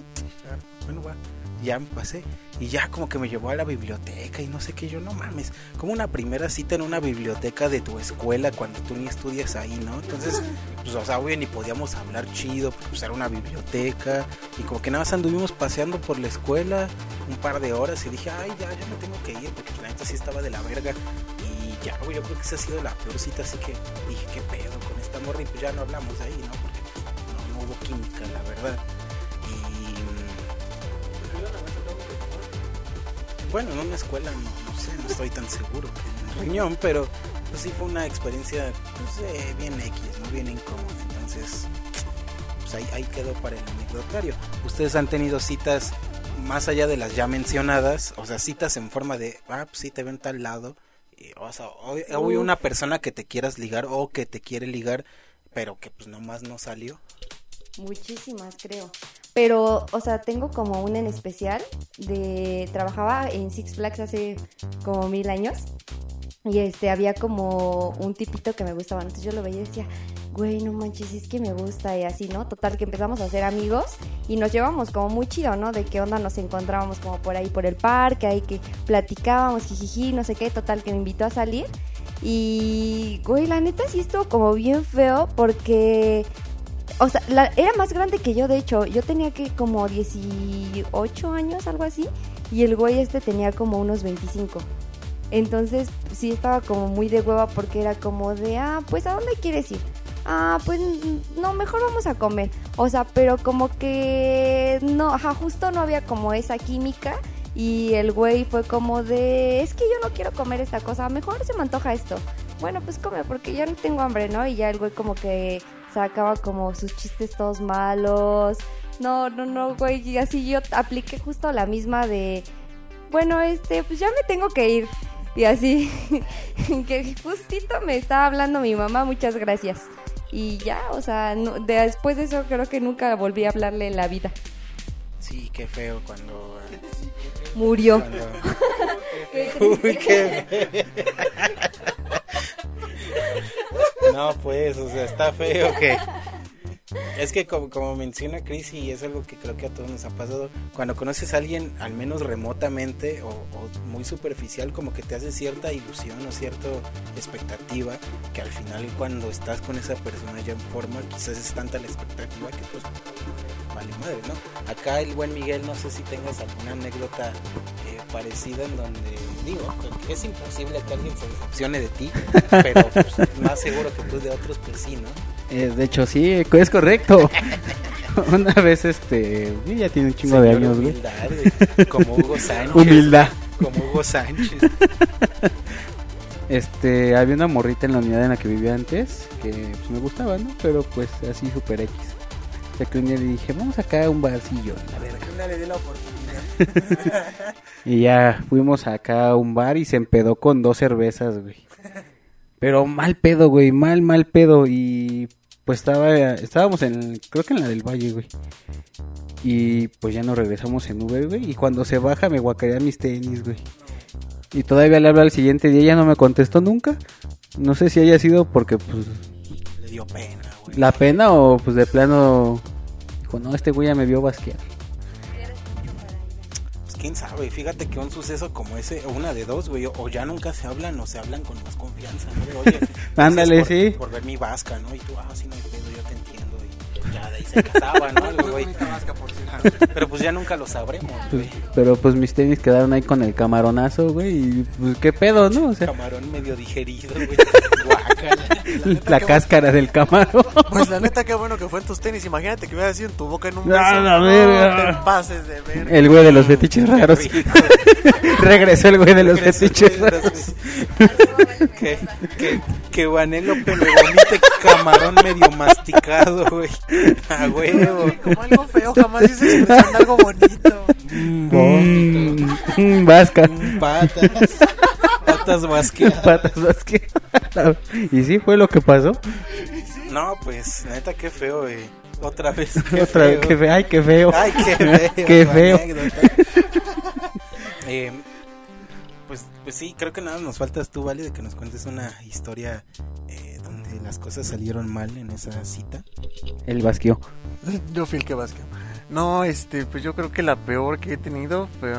Bueno, va. Ya me pasé y ya como que me llevó a la biblioteca y no sé qué, yo no mames, como una primera cita en una biblioteca de tu escuela cuando tú ni estudias ahí, ¿no? Entonces, pues, o sea, obvio ni podíamos hablar chido, pues era una biblioteca y como que nada más anduvimos paseando por la escuela un par de horas y dije, ay, ya, ya me tengo que ir, porque la neta sí estaba de la verga y ya, güey, yo creo que esa ha sido la peor cita, así que dije, qué pedo con esta morra y pues ya no hablamos de ahí, ¿no? Porque pues, no, no hubo química, la verdad. Bueno, en una escuela no, no sé, no estoy tan seguro en el riñón, pero pues sí fue una experiencia pues, eh, bien X, ¿no? Bien incómoda. Entonces, pues ahí, ahí quedó para el anecdotario. ¿Ustedes han tenido citas más allá de las ya mencionadas? O sea, citas en forma de, ah, pues sí, te ven tal lado. Y, o sea, hoy, hoy una persona que te quieras ligar o que te quiere ligar, pero que pues nomás no salió. Muchísimas, creo. Pero, o sea, tengo como una en especial de... Trabajaba en Six Flags hace como mil años. Y este, había como un tipito que me gustaba. Entonces yo lo veía y decía, güey, no manches, es que me gusta y así, ¿no? Total, que empezamos a ser amigos y nos llevamos como muy chido, ¿no? De qué onda nos encontrábamos como por ahí por el parque, ahí que platicábamos, jijiji, no sé qué. Total, que me invitó a salir. Y, güey, la neta sí estuvo como bien feo porque o sea, era más grande que yo, de hecho. Yo tenía que como 18 años, algo así. Y el güey este tenía como unos 25. Entonces, sí estaba como muy de hueva porque era como de, ah, pues ¿a dónde quieres ir? Ah, pues no, mejor vamos a comer. O sea, pero como que no, ajá, justo no había como esa química. Y el güey fue como de, es que yo no quiero comer esta cosa, mejor se me antoja esto. Bueno, pues come porque ya no tengo hambre, ¿no? Y ya el güey como que sacaba como sus chistes todos malos. No, no, no, güey, y así yo apliqué justo la misma de, bueno, este, pues ya me tengo que ir. Y así, [LAUGHS] que justito me estaba hablando mi mamá, muchas gracias. Y ya, o sea, no- después de eso creo que nunca volví a hablarle en la vida. Sí, qué feo cuando... eh, Murió. cuando- [LAUGHS] Uy, qué... [LAUGHS] No, pues, o sea, está feo que... Es que como, como menciona Chris y es algo que creo que a todos nos ha pasado, cuando conoces a alguien al menos remotamente o, muy superficial, como que te hace cierta ilusión o cierta expectativa, que al final cuando estás con esa persona ya en forma, quizás es tanta la expectativa que pues vale madre, ¿no? Acá el buen Miguel, no sé si tengas alguna anécdota eh, parecida en donde, digo, es imposible que alguien se decepcione de ti, [LAUGHS] pero pues, más seguro que tú de otros, pues sí, ¿no? Eh, de hecho, sí, es correcto. [LAUGHS] Una vez, este, ya tiene un chingo de años, güey. humildad, güey, Como Hugo [LAUGHS] Sánchez. Humildad. Como Hugo Sánchez. Este, había una morrita en la unidad en la que vivía antes que pues, me gustaba, ¿no? Pero pues así super X. Que un día le dije, vamos acá a un barcillo. Que una le dé la oportunidad. [LAUGHS] y ya fuimos acá a un bar y se empedó con dos cervezas, güey. Pero mal pedo, güey, mal, mal pedo. Y pues estaba, estábamos en, creo que en la del Valle, güey. Y pues ya nos regresamos en Uber, güey. Y cuando se baja me guacaría mis tenis, güey. Y todavía le habla al siguiente día, ya no me contestó nunca. No sé si haya sido porque pues Le dio pena. La pena o pues de plano dijo, no, este güey ya me vio basquear. Pues quién sabe, fíjate que un suceso como ese, o una de dos, güey, o ya nunca se hablan o se hablan con más confianza, ¿no? Oye, [LAUGHS] Ándale, por, sí. Por ver mi vasca, ¿no? Y tú, ah, sí, no hay pedo, yo te entiendo. Y ya de ahí se casaba, ¿no? El [LAUGHS] güey. [LAUGHS] Pero pues ya nunca lo sabremos, Pues, güey. pero pues mis tenis quedaron ahí con el camaronazo, güey. Y pues qué pedo, ¿no? O sea, Camarón medio digerido, güey. La cáscara del camarón. Pues la neta, qué bueno que fue en tus tenis. Imagínate que hubiera sido en tu boca en un beso. Ah, la no, verga. te pases de verga. El güey de los fetiches raros. [LAUGHS] Regresó el güey de los fetiches raros. [LAUGHS] que, que, que Vanellope le vomite camarón medio masticado, güey. A huevo. Como algo feo, jamás dices expresión algo bonito. Mm, mm, vasca. Patas. Patas vasqueadas. Patas vasqueadas. [LAUGHS] Y sí fue lo que pasó. No, pues, neta, qué feo, güey. Otra vez. [LAUGHS] Qué Otra vez, feo. qué fe- ay, qué feo. Ay, qué feo. [LAUGHS] Qué feo. Eh, pues, pues sí, creo que nada nos faltas tú, Vale, de que nos cuentes una historia eh, donde las cosas salieron mal en esa cita. El vasqueó. Yo fui el que vasqueo. No, este, pues yo creo que la peor que he tenido fue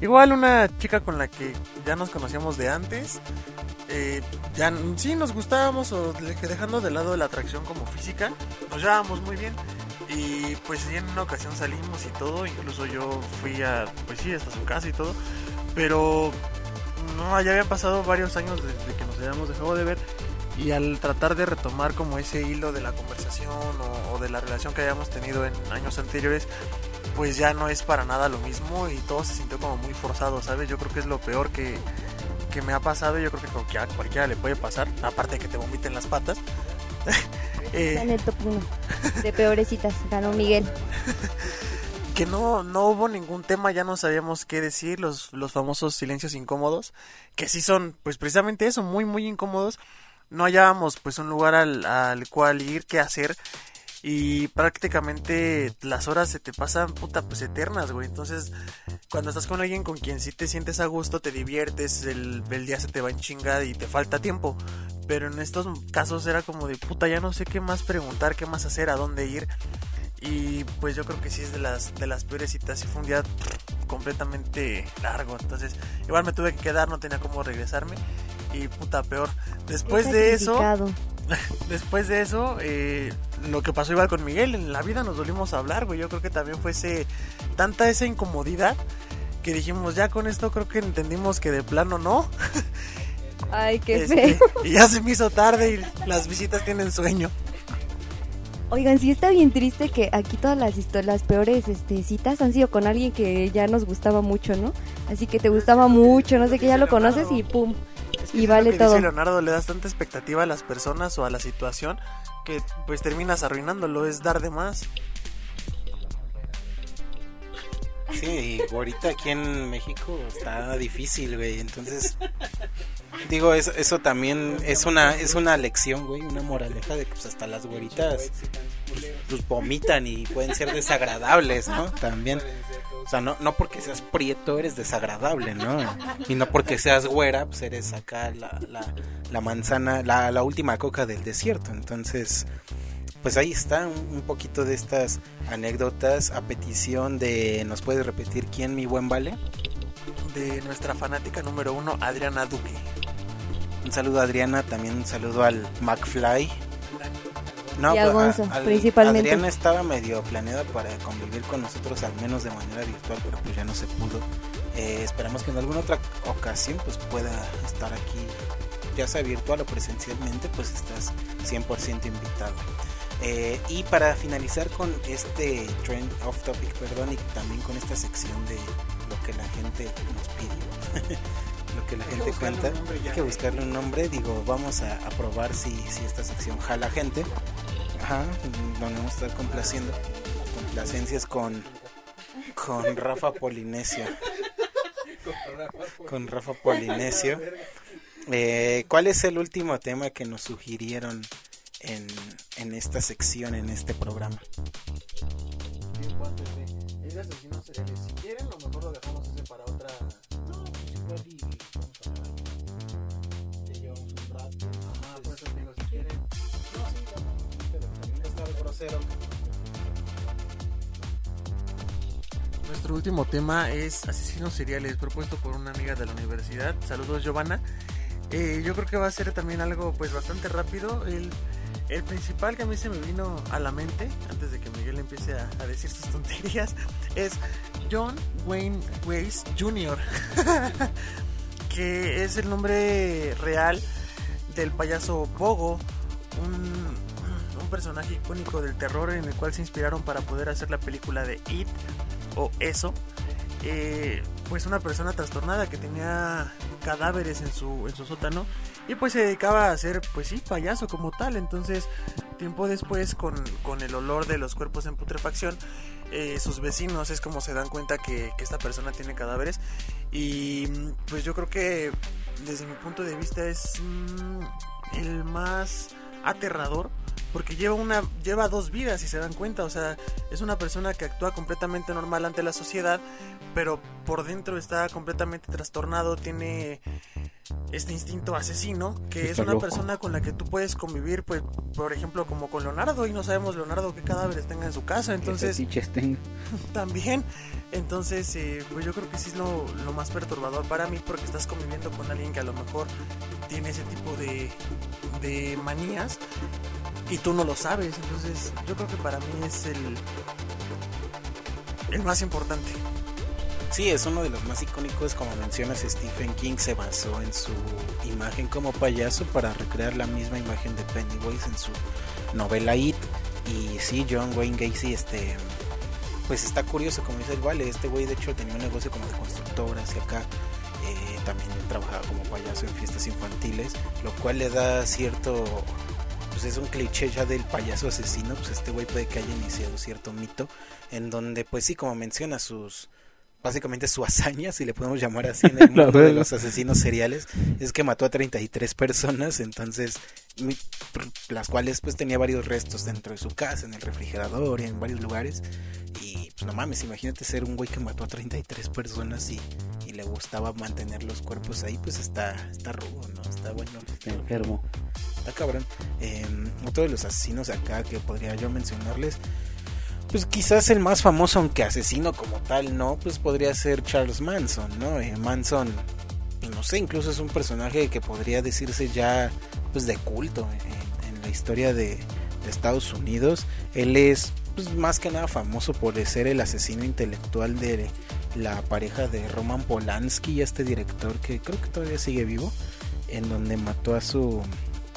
igual una chica con la que ya nos conocíamos de antes. Eh, ya sí nos gustábamos o dejando de lado la atracción como física, nos llevábamos muy bien. Y pues en una ocasión salimos y todo, incluso yo fui a, pues sí, hasta su casa y todo. Pero no, ya habían pasado varios años desde que nos habíamos dejado de ver. Y al tratar de retomar como ese hilo de la conversación o, o de la relación que habíamos tenido en años anteriores, pues ya no es para nada lo mismo y todo se sintió como muy forzado, ¿sabes? Yo creo que es lo peor que, que me ha pasado y yo creo que a cualquiera le puede pasar, aparte de que te vomiten las patas. [LAUGHS] Eh, en el top 1 de peores citas. Ganó Miguel. [LAUGHS] que no, no hubo ningún tema, ya no sabíamos qué decir, los, los famosos silencios incómodos, que sí son, pues precisamente eso, muy, muy incómodos. No hallábamos pues un lugar al, al cual ir, qué hacer, y prácticamente las horas se te pasan, puta, pues eternas, güey. Entonces, cuando estás con alguien con quien sí te sientes a gusto, te diviertes, el, el día se te va en chingada y te falta tiempo. Pero en estos casos era como de, puta, ya no sé qué más preguntar, qué más hacer, a dónde ir. Y pues yo creo que sí es de las, de las peores citas. Y fue un día completamente largo. Entonces, igual me tuve que quedar, no tenía cómo regresarme. Y puta, peor. Después de eso, [LAUGHS] después de eso, eh, lo que pasó igual con Miguel, en la vida nos volvimos a hablar, güey. Yo creo que también fue ese, tanta esa incomodidad que dijimos, ya con esto creo que entendimos que de plano no. [LAUGHS] Ay, qué Este, feo. y ya se me hizo tarde y las visitas tienen sueño. Oigan, sí está bien triste que aquí todas las las peores este, citas han sido con alguien que ya nos gustaba mucho, ¿no? Así que te gustaba mucho, no sé qué, ya lo conoces y pum. Es que Y lo vale que todo. Dice Leonardo, le das tanta expectativa a las personas o a la situación que pues terminas arruinándolo, es dar de más. Sí, y ahorita aquí en México está difícil, güey. Entonces, digo, eso, eso también es una es una lección, güey, una moraleja de que pues, hasta las güeritas pues, pues, vomitan y pueden ser desagradables, ¿no? También. O sea, no, no porque seas prieto eres desagradable, ¿no? Y no porque seas güera, pues eres acá la, la, la manzana, la, la última coca del desierto. Entonces, pues ahí está un, un poquito de estas anécdotas a petición de, ¿nos puedes repetir quién, mi buen Vale? De nuestra fanática número uno, Adriana Duque. Un saludo a Adriana, también un saludo al McFly. Y a pues, Gonzo, principalmente. Adriana estaba medio planeada para convivir con nosotros, al menos de manera virtual, pero pues ya no se pudo. Eh, esperamos que en alguna otra ocasión pues pueda estar aquí, ya sea virtual o presencialmente, pues estás 100% invitado. Eh, y para finalizar con este trend off topic, perdón, y también con esta sección de lo que la gente nos pidió, [LAUGHS] lo que la gente cuenta, hay que buscarle un nombre. Digo, vamos a, a probar si, si esta sección jala gente. Ajá, donde vamos a estar complaciendo. Complacencias con con Rafa Polinesio. Con Rafa Polinesio. [LAUGHS] Eh, ¿Cuál es el último tema que nos sugirieron en, en esta sección, en este programa? Nuestro último tema es asesinos seriales, propuesto por una amiga de la universidad. Saludos, Giovanna. Eh, yo creo que va a ser también algo pues bastante rápido. El, principal que a mí se me vino a la mente, antes de que Miguel empiece a, decir sus tonterías, [LAUGHS] es John Wayne Weiss Jr., [LAUGHS] que es el nombre real del payaso Bogo, un personaje icónico del terror en el cual se inspiraron para poder hacer la película de It o eso. Eh, pues una persona trastornada que tenía cadáveres en su, en su sótano y pues se dedicaba a ser pues sí payaso como tal entonces tiempo después con, con el olor de los cuerpos en putrefacción eh, sus vecinos es como se dan cuenta que, que esta persona tiene cadáveres y pues yo creo que desde mi punto de vista es mm, el más aterrador porque lleva una lleva dos vidas si se dan cuenta. O sea es una persona que actúa completamente normal ante la sociedad pero por dentro está completamente trastornado tiene este instinto asesino que Está es una loco. persona con la que tú puedes convivir pues por ejemplo como con Leonardo y no sabemos Leonardo qué cadáveres tenga en su casa entonces tenga. [LAUGHS] también. Entonces, eh, pues yo creo que sí es lo, lo más perturbador para mí porque estás conviviendo con alguien que a lo mejor tiene ese tipo de, de manías y tú no lo sabes. Entonces, yo creo que para mí es el, el más importante. Sí, es uno de los más icónicos, como mencionas, Stephen King se basó en su imagen como payaso para recrear la misma imagen de Pennywise en su novela It. Y sí, John Wayne Gacy, este, pues está curioso, como dice el Vale, este güey de hecho tenía un negocio como de constructoras y acá eh, también trabajaba como payaso en fiestas infantiles, lo cual le da cierto, pues es un cliché ya del payaso asesino, pues este güey puede que haya iniciado cierto mito, en donde pues sí, como menciona sus básicamente su hazaña, si le podemos llamar así en el [LAUGHS] La mundo de los asesinos seriales, es que mató a 33 personas, entonces las cuales pues tenía varios restos dentro de su casa, en el refrigerador y en varios lugares. Y pues no mames, imagínate ser un güey que mató a 33 personas y, y le gustaba mantener los cuerpos ahí, pues está, está rudo, ¿no? Está bueno. Está enfermo. Está cabrón. Eh, otro de los asesinos acá que podría yo mencionarles, pues quizás el más famoso, aunque asesino como tal, no, pues podría ser Charles Manson, ¿no? Eh, Manson, pues, no sé, incluso es un personaje que podría decirse ya, pues de culto en, la historia de, de Estados Unidos. Él es, pues más que nada famoso por ser el asesino intelectual de la pareja de Roman Polanski, este director que creo que todavía sigue vivo, en donde mató a su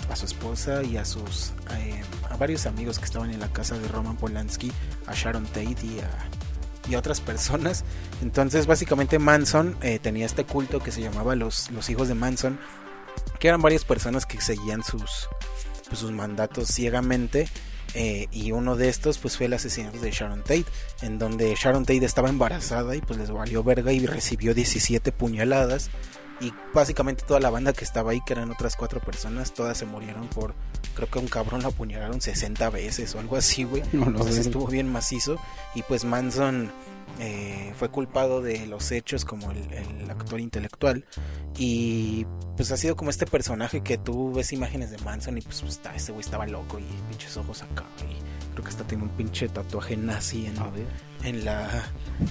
a su esposa y a sus eh, a varios amigos que estaban en la casa de Roman Polanski, a Sharon Tate y a, y otras personas. Entonces, básicamente Manson eh, tenía este culto que se llamaba los, los hijos de Manson, que eran varias personas que seguían sus, pues, sus mandatos ciegamente. eh, y uno de estos pues fue el asesinato de Sharon Tate, en donde Sharon Tate estaba embarazada y pues les valió verga y recibió 17 puñaladas y básicamente toda la banda que estaba ahí, que eran otras cuatro personas, todas se murieron por, creo que un cabrón lo apuñalaron 60 veces o algo así, güey. No, no, Entonces estuvo bien macizo y pues Manson eh, fue culpado de los hechos como el, el actor intelectual. Y pues ha sido como este personaje que tú ves imágenes de Manson y pues, pues, está, ese güey estaba loco y pinches ojos acá y creo que hasta tiene un pinche tatuaje nazi en, la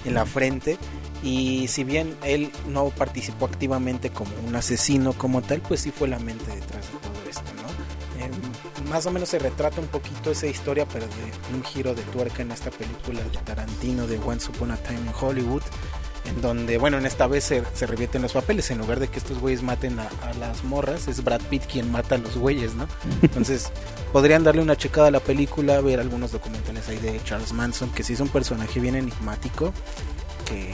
en la frente. Y si bien él no participó activamente como un asesino como tal pues sí fue la mente detrás de más o menos se retrata un poquito esa historia pero de un giro de tuerca en esta película de Tarantino de Once Upon a Time in Hollywood en donde, bueno, en esta vez se, se revierten los papeles, en lugar de que estos güeyes maten a, a las morras, es Brad Pitt quien mata a los güeyes, ¿no? [LAUGHS] Entonces, podrían darle una checada a la película, ver algunos documentales ahí de Charles Manson, que sí es un personaje bien enigmático, que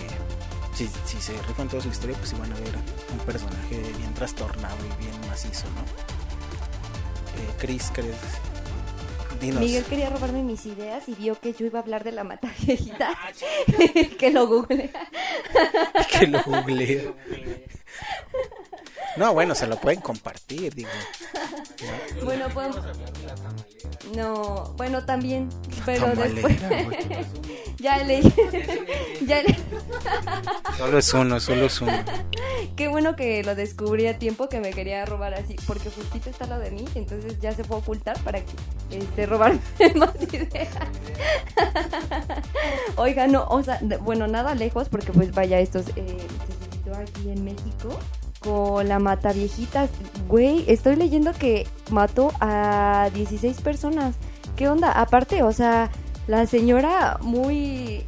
si, si se rifan toda su historia, pues sí van a ver un personaje bien trastornado y bien macizo, ¿no? Eh, Chris, ¿querés dinos. Miguel quería robarme mis ideas y vio que yo iba a hablar de la mata viejita. [LAUGHS] que lo google. [LAUGHS] que lo googleé. No, bueno, se lo pueden compartir, digo. Bueno, podemos... No, bueno, también, pero Tamalera, después... ya leí. [LAUGHS] ya le- [LAUGHS] [LAUGHS] Solo es uno, solo es uno. Qué bueno que lo descubrí a tiempo que me quería robar así, porque justito está lo de mí, entonces ya se puede ocultar para que este robarme más ideas. Oiga, no, o sea, bueno, nada lejos, porque pues vaya, estos eh, se aquí en México con la mata viejitas. Güey, estoy leyendo que mató a 16 personas. ¿Qué onda? Aparte, o sea, la señora muy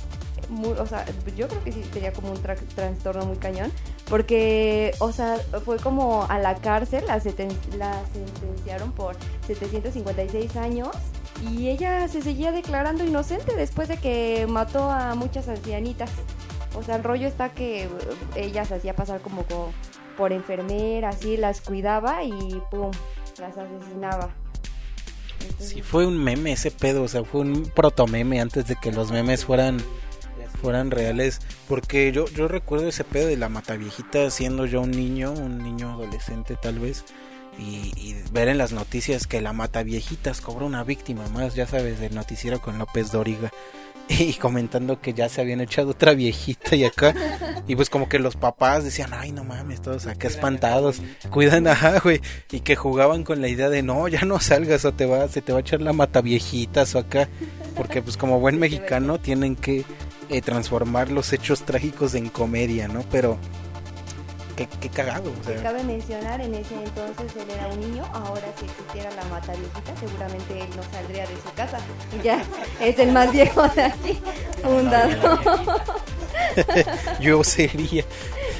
o sea, yo creo que sí sería como un tra- trastorno muy cañón, porque, o sea, fue como a la cárcel, la, la sentenciaron por 756 años y ella se seguía declarando inocente después de que mató a muchas ancianitas. O sea, el rollo está que eh, ella se hacía pasar como co- por enfermera, así, las cuidaba y pum, las asesinaba. Sí, fue un meme ese pedo, o sea, fue un protomeme antes de que los memes fueran fueran reales, porque yo yo recuerdo ese pedo de la mataviejita siendo yo un niño, un niño adolescente tal vez, y, y ver en las noticias que la mataviejitas cobra una víctima más, ya sabes, del noticiero con López Dóriga. [LAUGHS] Y comentando que ya se habían echado otra viejita y acá. Y pues como que los papás decían, ay no mames, todos acá espantados. Cuidan, ajá, güey. Y que jugaban con la idea de, no, ya no salgas o te va, se te va a echar la mata viejitas o acá. Porque pues como buen mexicano tienen que eh, transformar los hechos trágicos en comedia, ¿no? Pero qué, qué cagado, o sea. Cabe mencionar, en ese entonces él era un niño, ahora si existiera la mata viejita, seguramente él no saldría de su casa. [LAUGHS] Ya es el más viejo de aquí, fundado. [LAUGHS] Yo sería.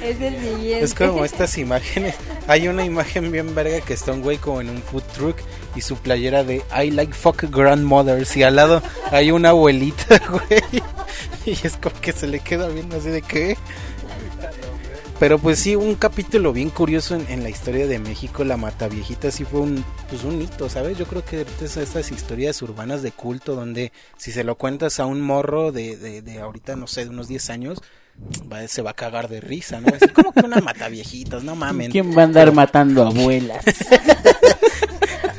es el siguiente. Es como estas imágenes. Hay una imagen bien verga que está un güey como en un food truck y su playera de I like fuck grandmothers y al lado hay una abuelita, [LAUGHS] güey. Y es como que se le queda viendo así de qué. Pero pues sí, un capítulo bien curioso en, en la historia de México, la Mataviejita sí fue un, pues un hito, ¿sabes? Yo creo que es estas historias urbanas de culto donde si se lo cuentas a un morro de, de, de ahorita, no sé, de unos 10 años, va- se va a cagar de risa, ¿no? Decir, ¿cómo que una Mataviejitas? No mamen. ¿Quién va a andar matando abuelas?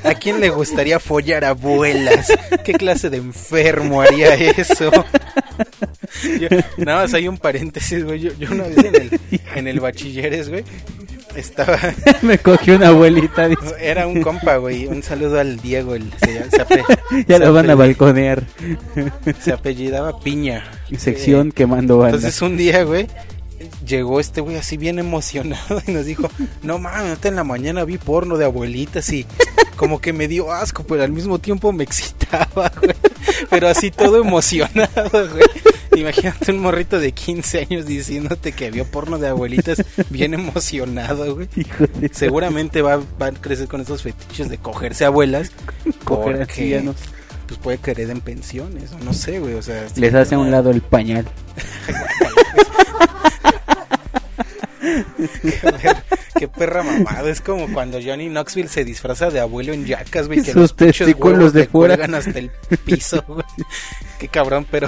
¿A quién le gustaría follar abuelas? ¿Qué clase de enfermo haría eso? [LAUGHS] Yo- nada más hay un paréntesis, güey. Yo, yo una vez en el, en el bachilleres, güey, estaba... [LAUGHS] Me cogió una abuelita, dice. Era un compa, güey. Un saludo al Diego. El, se, se ape- [LAUGHS] Ya se lo van a balconear. Se apellidaba Piña. Sección quemando banda. Entonces un día, güey, llegó este güey así bien emocionado y nos dijo, no mames, ahorita en la mañana vi porno de abuelitas y como que me dio asco, pero al mismo tiempo me excitaba, güey. Pero así todo emocionado, güey. Imagínate un morrito de 15 años diciéndote que vio porno de abuelitas bien emocionado, güey. Seguramente va, va a crecer con esos fetiches de cogerse abuelas. coger porque. Pues puede que hereden pensiones, o no sé, güey. O sea, Les hace a un lado el pañal. [LAUGHS] [LAUGHS] A ver, qué perra mamada. Es como cuando Johnny Knoxville se disfraza de abuelo en yacas, güey. Que Sus los testículos de fuera. hasta el piso, güey. Qué cabrón, pero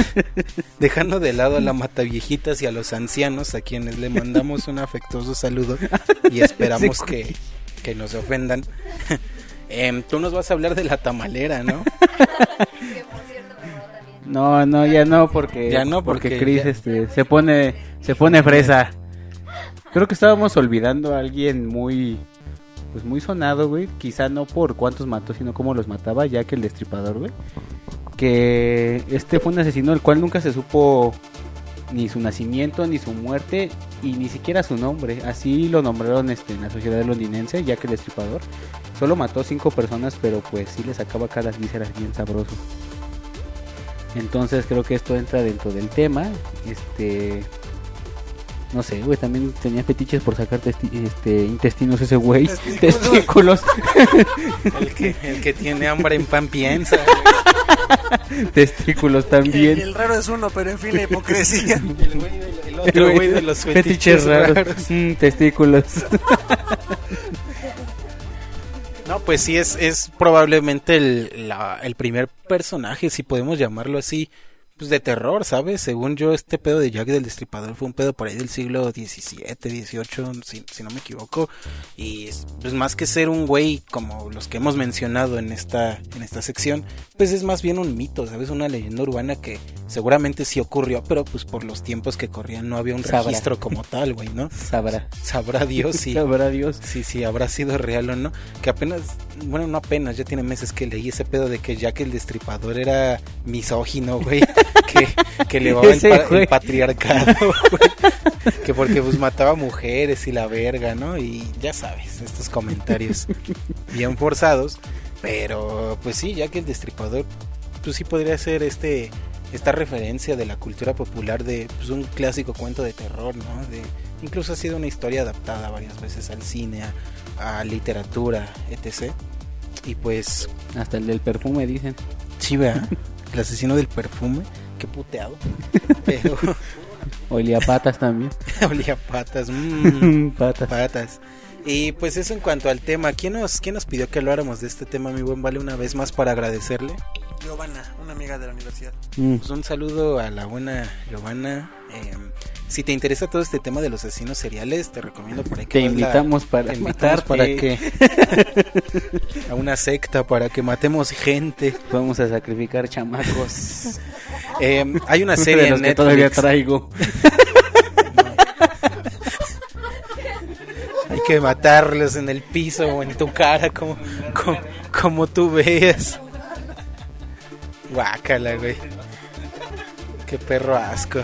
[LAUGHS] dejando de lado a la mataviejitas y a los ancianos, a quienes le mandamos un afectuoso saludo y esperamos Sí, que, que no se ofendan. [LAUGHS] Em, tú nos vas a hablar de la tamalera, ¿no? No, no, ya no, porque Ya no, porque, porque Chris ya- este, se pone se pone fresa. Creo que estábamos olvidando a alguien muy pues muy sonado, güey, quizá no por cuántos mató, sino cómo los mataba, ya que el destripador, güey. Que este fue un asesino el cual nunca se supo ni su nacimiento, ni su muerte y ni siquiera su nombre. Así lo nombraron este en la sociedad londinense, ya que el destripador solo mató cinco personas, pero pues sí le sacaba acá las vísceras bien sabroso. Entonces creo que esto entra dentro del tema. Este. No sé, güey, también tenía fetiches por sacar testi- este, intestinos ese güey. Testículos. Testículos. El que, el que tiene hambre en pan piensa. güey. Testículos también. el raro es uno, pero en fin, la hipocresía. El, güey el otro güey de los fetiches, raros. Mm, testículos. No, pues sí, es, es probablemente el, la- el primer personaje, si podemos llamarlo así, pues de terror, ¿sabes? Según yo, este pedo de Jack del Destripador fue un pedo por ahí del siglo XVII, XVIII, si, si no me equivoco. Y es, pues más que ser un güey como los que hemos mencionado en esta, en esta sección, pues es más bien un mito, ¿sabes? Una leyenda urbana que seguramente sí ocurrió, pero pues por los tiempos que corrían no había un Sabrá. registro como tal, güey, ¿no? Sabrá. Sabrá Dios si... [LAUGHS] Sabrá Dios. Sí, sí, habrá sido real o no. Que apenas, bueno, no apenas, ya tiene meses que leí ese pedo de que Jack el Destripador era misógino, güey. [LAUGHS] [LAUGHS] que, que elevaba el, pa- el patriarcado, [LAUGHS] güey. Que porque pues mataba mujeres y la verga, ¿no? Y ya sabes, estos comentarios bien forzados. Pero pues sí, Jack el Destripador, pues sí podría ser este esta referencia de la cultura popular de pues, un clásico cuento de terror, ¿no? De, incluso ha sido una historia adaptada varias veces al cine, a, a literatura, etc. Y pues, Hasta el del perfume, dicen. sí, vea, el asesino del perfume, qué puteado. [LAUGHS] Pero Olía patas también. [LAUGHS] olía patas, mm, [LAUGHS] patas. patas. Y pues eso en cuanto al tema, ¿quién nos, ¿quién nos pidió que habláramos de este tema, mi buen Vale, una vez más para agradecerle? Giovanna, una amiga de la universidad. Mm. Pues un saludo a la buena Giovanna. Eh, si te interesa todo este tema de los asesinos seriales, te recomiendo por ahí que Te la- invitamos para te invitamos para que [LAUGHS] a una secta para que matemos gente. Vamos a sacrificar chamacos. [LAUGHS] Eh, hay una [LAUGHS] serie de los en que todavía traigo. Hay que matarlos en el piso o en tu cara, como, como, como tú veas. Guácala, güey. Qué perro asco.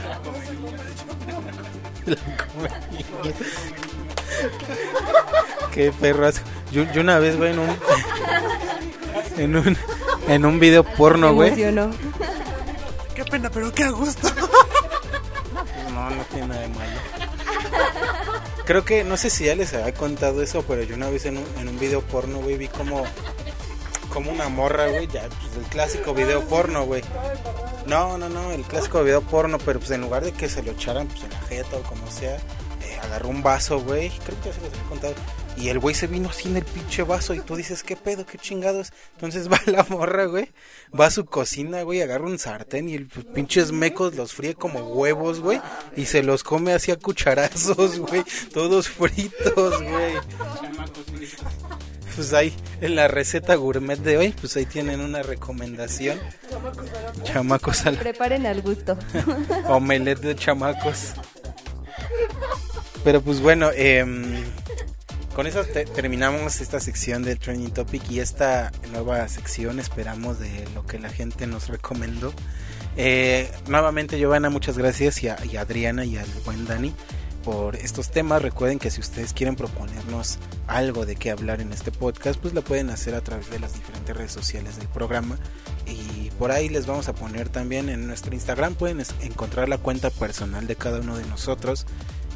La comedia. Qué perro asco. Yo, yo una vez, güey, en un, en un, en un video porno, güey. Qué pena, pero qué a gusto. No, no tiene nada de malo. Creo que, no sé si ya les había contado eso, pero yo una vez en un, en un video porno, güey, vi como, como una morra, güey, ya, pues el clásico video porno, güey. No, no, no, el clásico video porno, pero pues en lugar de que se lo echaran pues en la jeta o como sea, eh, agarró un vaso, güey, creo que ya se los había contado. Y el güey se vino así en el pinche vaso y tú dices, ¿qué pedo? ¿Qué chingados? Entonces va la morra, güey, va a su cocina, güey, agarra un sartén y el pues, pinches mecos los fríe como huevos, güey, y se los come así a cucharazos, güey, todos fritos, güey. Pues ahí, en la receta gourmet de hoy, pues ahí tienen una recomendación. Chamacos al Preparen al gusto. [LAUGHS] omelette de chamacos. Pero pues bueno, em, con eso te- terminamos esta sección del Trending Topic y esta nueva sección esperamos de lo que la gente nos recomendó. Eh, nuevamente Giovanna, muchas gracias y a, y a Adriana y al buen Dani por estos temas. Recuerden que si ustedes quieren proponernos algo de qué hablar en este podcast, pues lo pueden hacer a través de las diferentes redes sociales del programa. Y por ahí les vamos a poner también en nuestro Instagram, pueden encontrar la cuenta personal de cada uno de nosotros.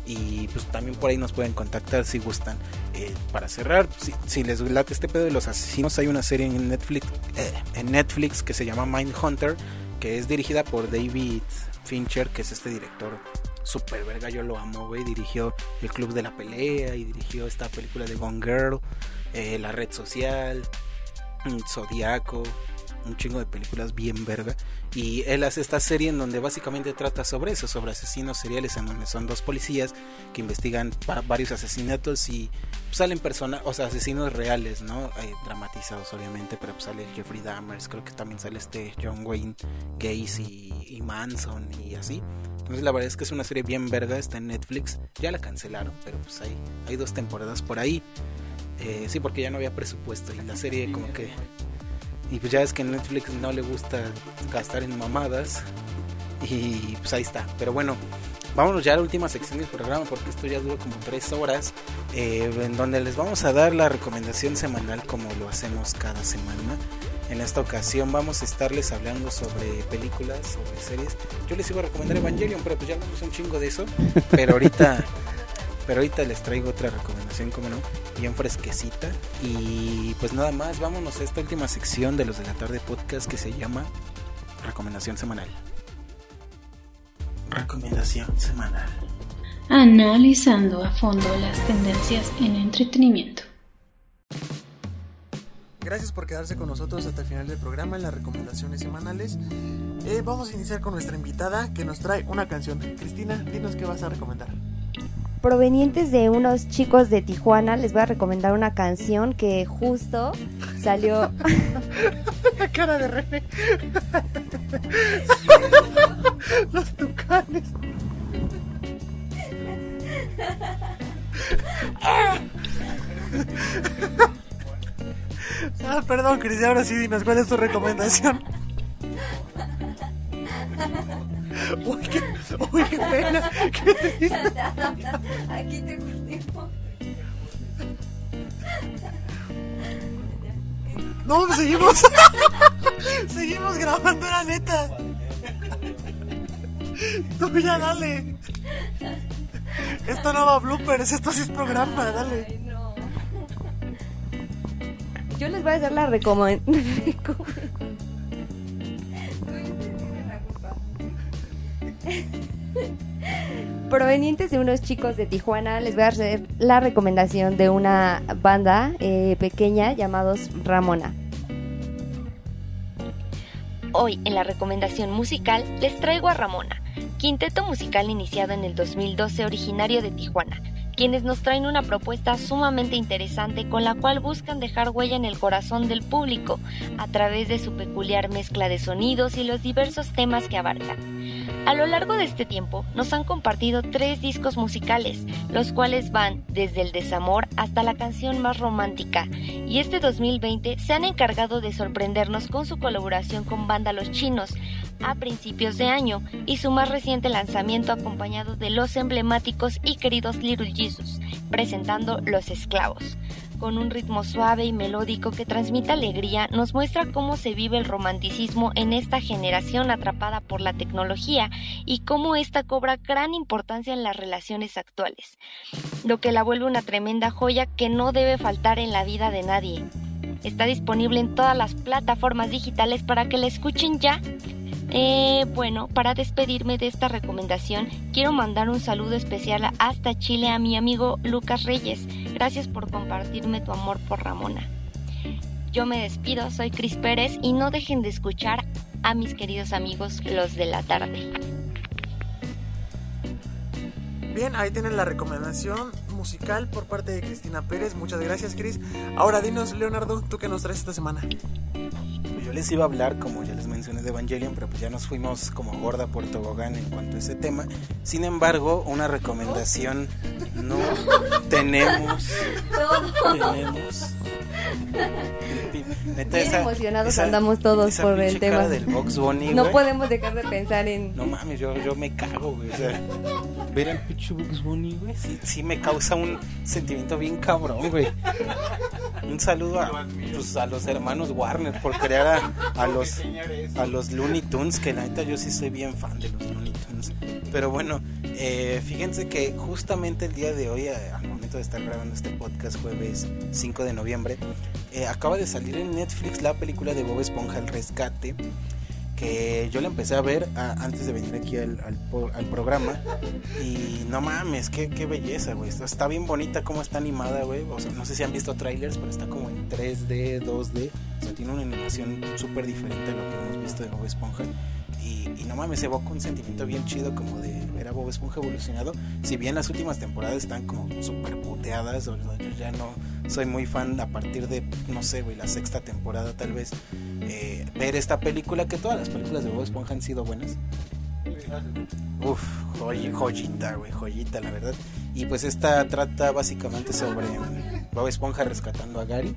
Y pues también por ahí nos pueden contactar si gustan. Eh, para cerrar, si, les late este pedo de los asesinos, hay una serie en Netflix, eh, en Netflix que se llama Mindhunter, que es dirigida por David Fincher, que es este director super verga, yo lo amo, güey. Dirigió El Club de la Pelea y dirigió esta película de Gone Girl, eh, La Red Social, mm, Zodiaco, un chingo de películas bien verga. Y él hace esta serie en donde básicamente trata sobre eso, sobre asesinos seriales, en donde son dos policías que investigan varios asesinatos y salen personas, o sea, asesinos reales, ¿no? Eh, dramatizados obviamente, pero pues sale Jeffrey Dahmer, creo que también sale este John Wayne Gacy y Manson y así. Entonces la verdad es que es una serie bien verga, está en Netflix, ya la cancelaron, pero pues hay, hay dos temporadas por ahí. Eh, sí, porque ya no había presupuesto y la serie como que... Y pues ya es que Netflix no le gusta gastar en mamadas. Y pues ahí está. Pero bueno, vámonos ya a la última sección del programa porque esto ya duró como tres horas. eh, en donde les vamos a dar la recomendación semanal como lo hacemos cada semana. En esta ocasión vamos a estarles hablando sobre películas, sobre series. Yo les iba a recomendar Evangelion, pero pues ya hablamos un chingo de eso. Pero ahorita, [LAUGHS] pero ahorita les traigo otra recomendación, como no, bien fresquecita. Y pues nada más, vámonos a esta última sección de los de la tarde podcast que se llama Recomendación Semanal. Recomendación Semanal. Analizando a fondo las tendencias en entretenimiento. Gracias por quedarse con nosotros hasta el final del programa en las recomendaciones semanales. Eh, vamos a iniciar con nuestra invitada que nos trae una canción. Cristina, dinos qué vas a recomendar. Provenientes de unos chicos de Tijuana, les voy a recomendar una canción que justo salió. La [LAUGHS] cara de René. [LAUGHS] Los tucanes. [LAUGHS] Ah, perdón, Cris, ahora sí dinos cuál es tu recomendación. Uy, qué, uy, qué pena. Qué triste. Aquí te contigo. No, pues seguimos. seguimos grabando, la neta. Tú ya dale. Esto no va a bloopers, esto sí es programa, dale. no. Yo les voy a hacer la recomendación. [LAUGHS] [LAUGHS] Provenientes de unos chicos de Tijuana, les voy a hacer la recomendación de una banda eh, pequeña llamados Ramona. Hoy en la recomendación musical les traigo a Ramona, quinteto musical iniciado en el 2012 originario de Tijuana, quienes nos traen una propuesta sumamente interesante con la cual buscan dejar huella en el corazón del público a través de su peculiar mezcla de sonidos y los diversos temas que abarcan. A lo largo de este tiempo nos han compartido tres discos musicales, los cuales van desde el desamor hasta la canción más romántica, y este 2020 se han encargado de sorprendernos con su colaboración con Banda Los Chinos a principios de año y su más reciente lanzamiento acompañado de los emblemáticos y queridos Little Jesus, presentando Los Esclavos con un ritmo suave y melódico que transmite alegría, nos muestra cómo se vive el romanticismo en esta generación atrapada por la tecnología y cómo esta cobra gran importancia en las relaciones actuales, lo que la vuelve una tremenda joya que no debe faltar en la vida de nadie. Está disponible en todas las plataformas digitales para que la escuchen ya eh, bueno, para despedirme de esta recomendación, quiero mandar un saludo especial hasta Chile a mi amigo Lucas Reyes. Gracias por compartirme tu amor por Ramona. Yo me despido, soy Cris Pérez y no dejen de escuchar a mis queridos amigos los de la tarde. Bien, ahí tienen la recomendación musical por parte de Cristina Pérez. Muchas gracias, Cris. Ahora dinos, Leonardo, ¿tú qué nos traes esta semana? Pues yo les iba a hablar, como ya les mencioné, de Evangelion, pero pues ya nos fuimos como gorda por tobogán en cuanto a ese tema. Sin embargo, una recomendación no tenemos. tenemos. Neta, Bien esa- emocionados esa- andamos todos esa por el tema. cara del Box Bunny, No güey. podemos dejar de pensar en... No mames, yo, yo me cago, güey. O sea, ver al pinche Bugs Bunny, güey, sí, sí me causa un sentimiento bien cabrón, güey. Un saludo a, pues, a los hermanos Warner por crear a, a los a los Looney Tunes, que la neta yo sí soy bien fan de los Looney Tunes. Pero bueno, eh, fíjense que justamente el día de hoy, eh, al momento de estar grabando este podcast, jueves 5 de noviembre, eh, acaba de salir en Netflix la película de Bob Esponja El Rescate que yo la empecé a ver a- antes de venir aquí al, programa y no mames, qué, qué belleza, güey. Está, está bien bonita cómo está animada, güey. O sea, no sé si han visto trailers, pero está como en 3D, 2D. O sea, tiene una animación súper diferente a lo que hemos visto de Bob Esponja. Y, y no mames, evoca un sentimiento bien chido como de ver a Bob Esponja evolucionado. Si bien las últimas temporadas están como súper puteadas, o sea, yo ya no soy muy fan a partir de, no sé, güey, la sexta temporada tal vez. eh, ver esta película, que todas las películas de Bob Esponja han sido buenas. Uf, joy- joyita, güey, joyita, la verdad. Y pues esta trata básicamente sobre Bob Esponja rescatando a Gary.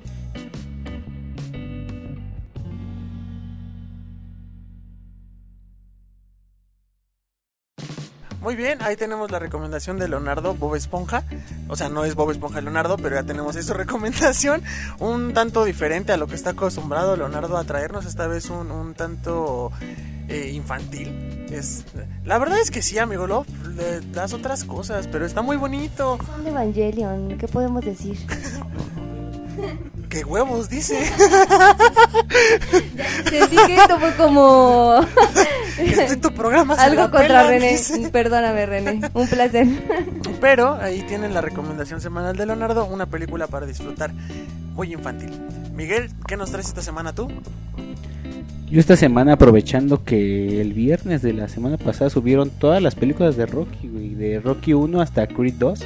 Muy bien, ahí tenemos la recomendación de Leonardo, Bob Esponja. O sea, no es Bob Esponja Leonardo, pero ya tenemos esa [LAUGHS] recomendación. Un tanto diferente a lo que está acostumbrado Leonardo a traernos, esta vez un, un tanto eh, infantil. Es, la verdad es que sí, amigo Love, le das otras cosas, pero está muy bonito. Son de Evangelion, ¿qué podemos decir? [LAUGHS] ¡Qué huevos, dice! Sentí que esto fue como [LAUGHS] estoy en tu programa. algo contra pelan, René. dice. Perdóname, René. Un placer. Pero ahí tienen la recomendación semanal de Leonardo, una película para disfrutar. muy infantil. Miguel, ¿qué nos traes esta semana tú? Yo esta semana aprovechando que el viernes de la semana pasada subieron todas las películas de Rocky, güey, de Rocky 1 hasta Creed 2.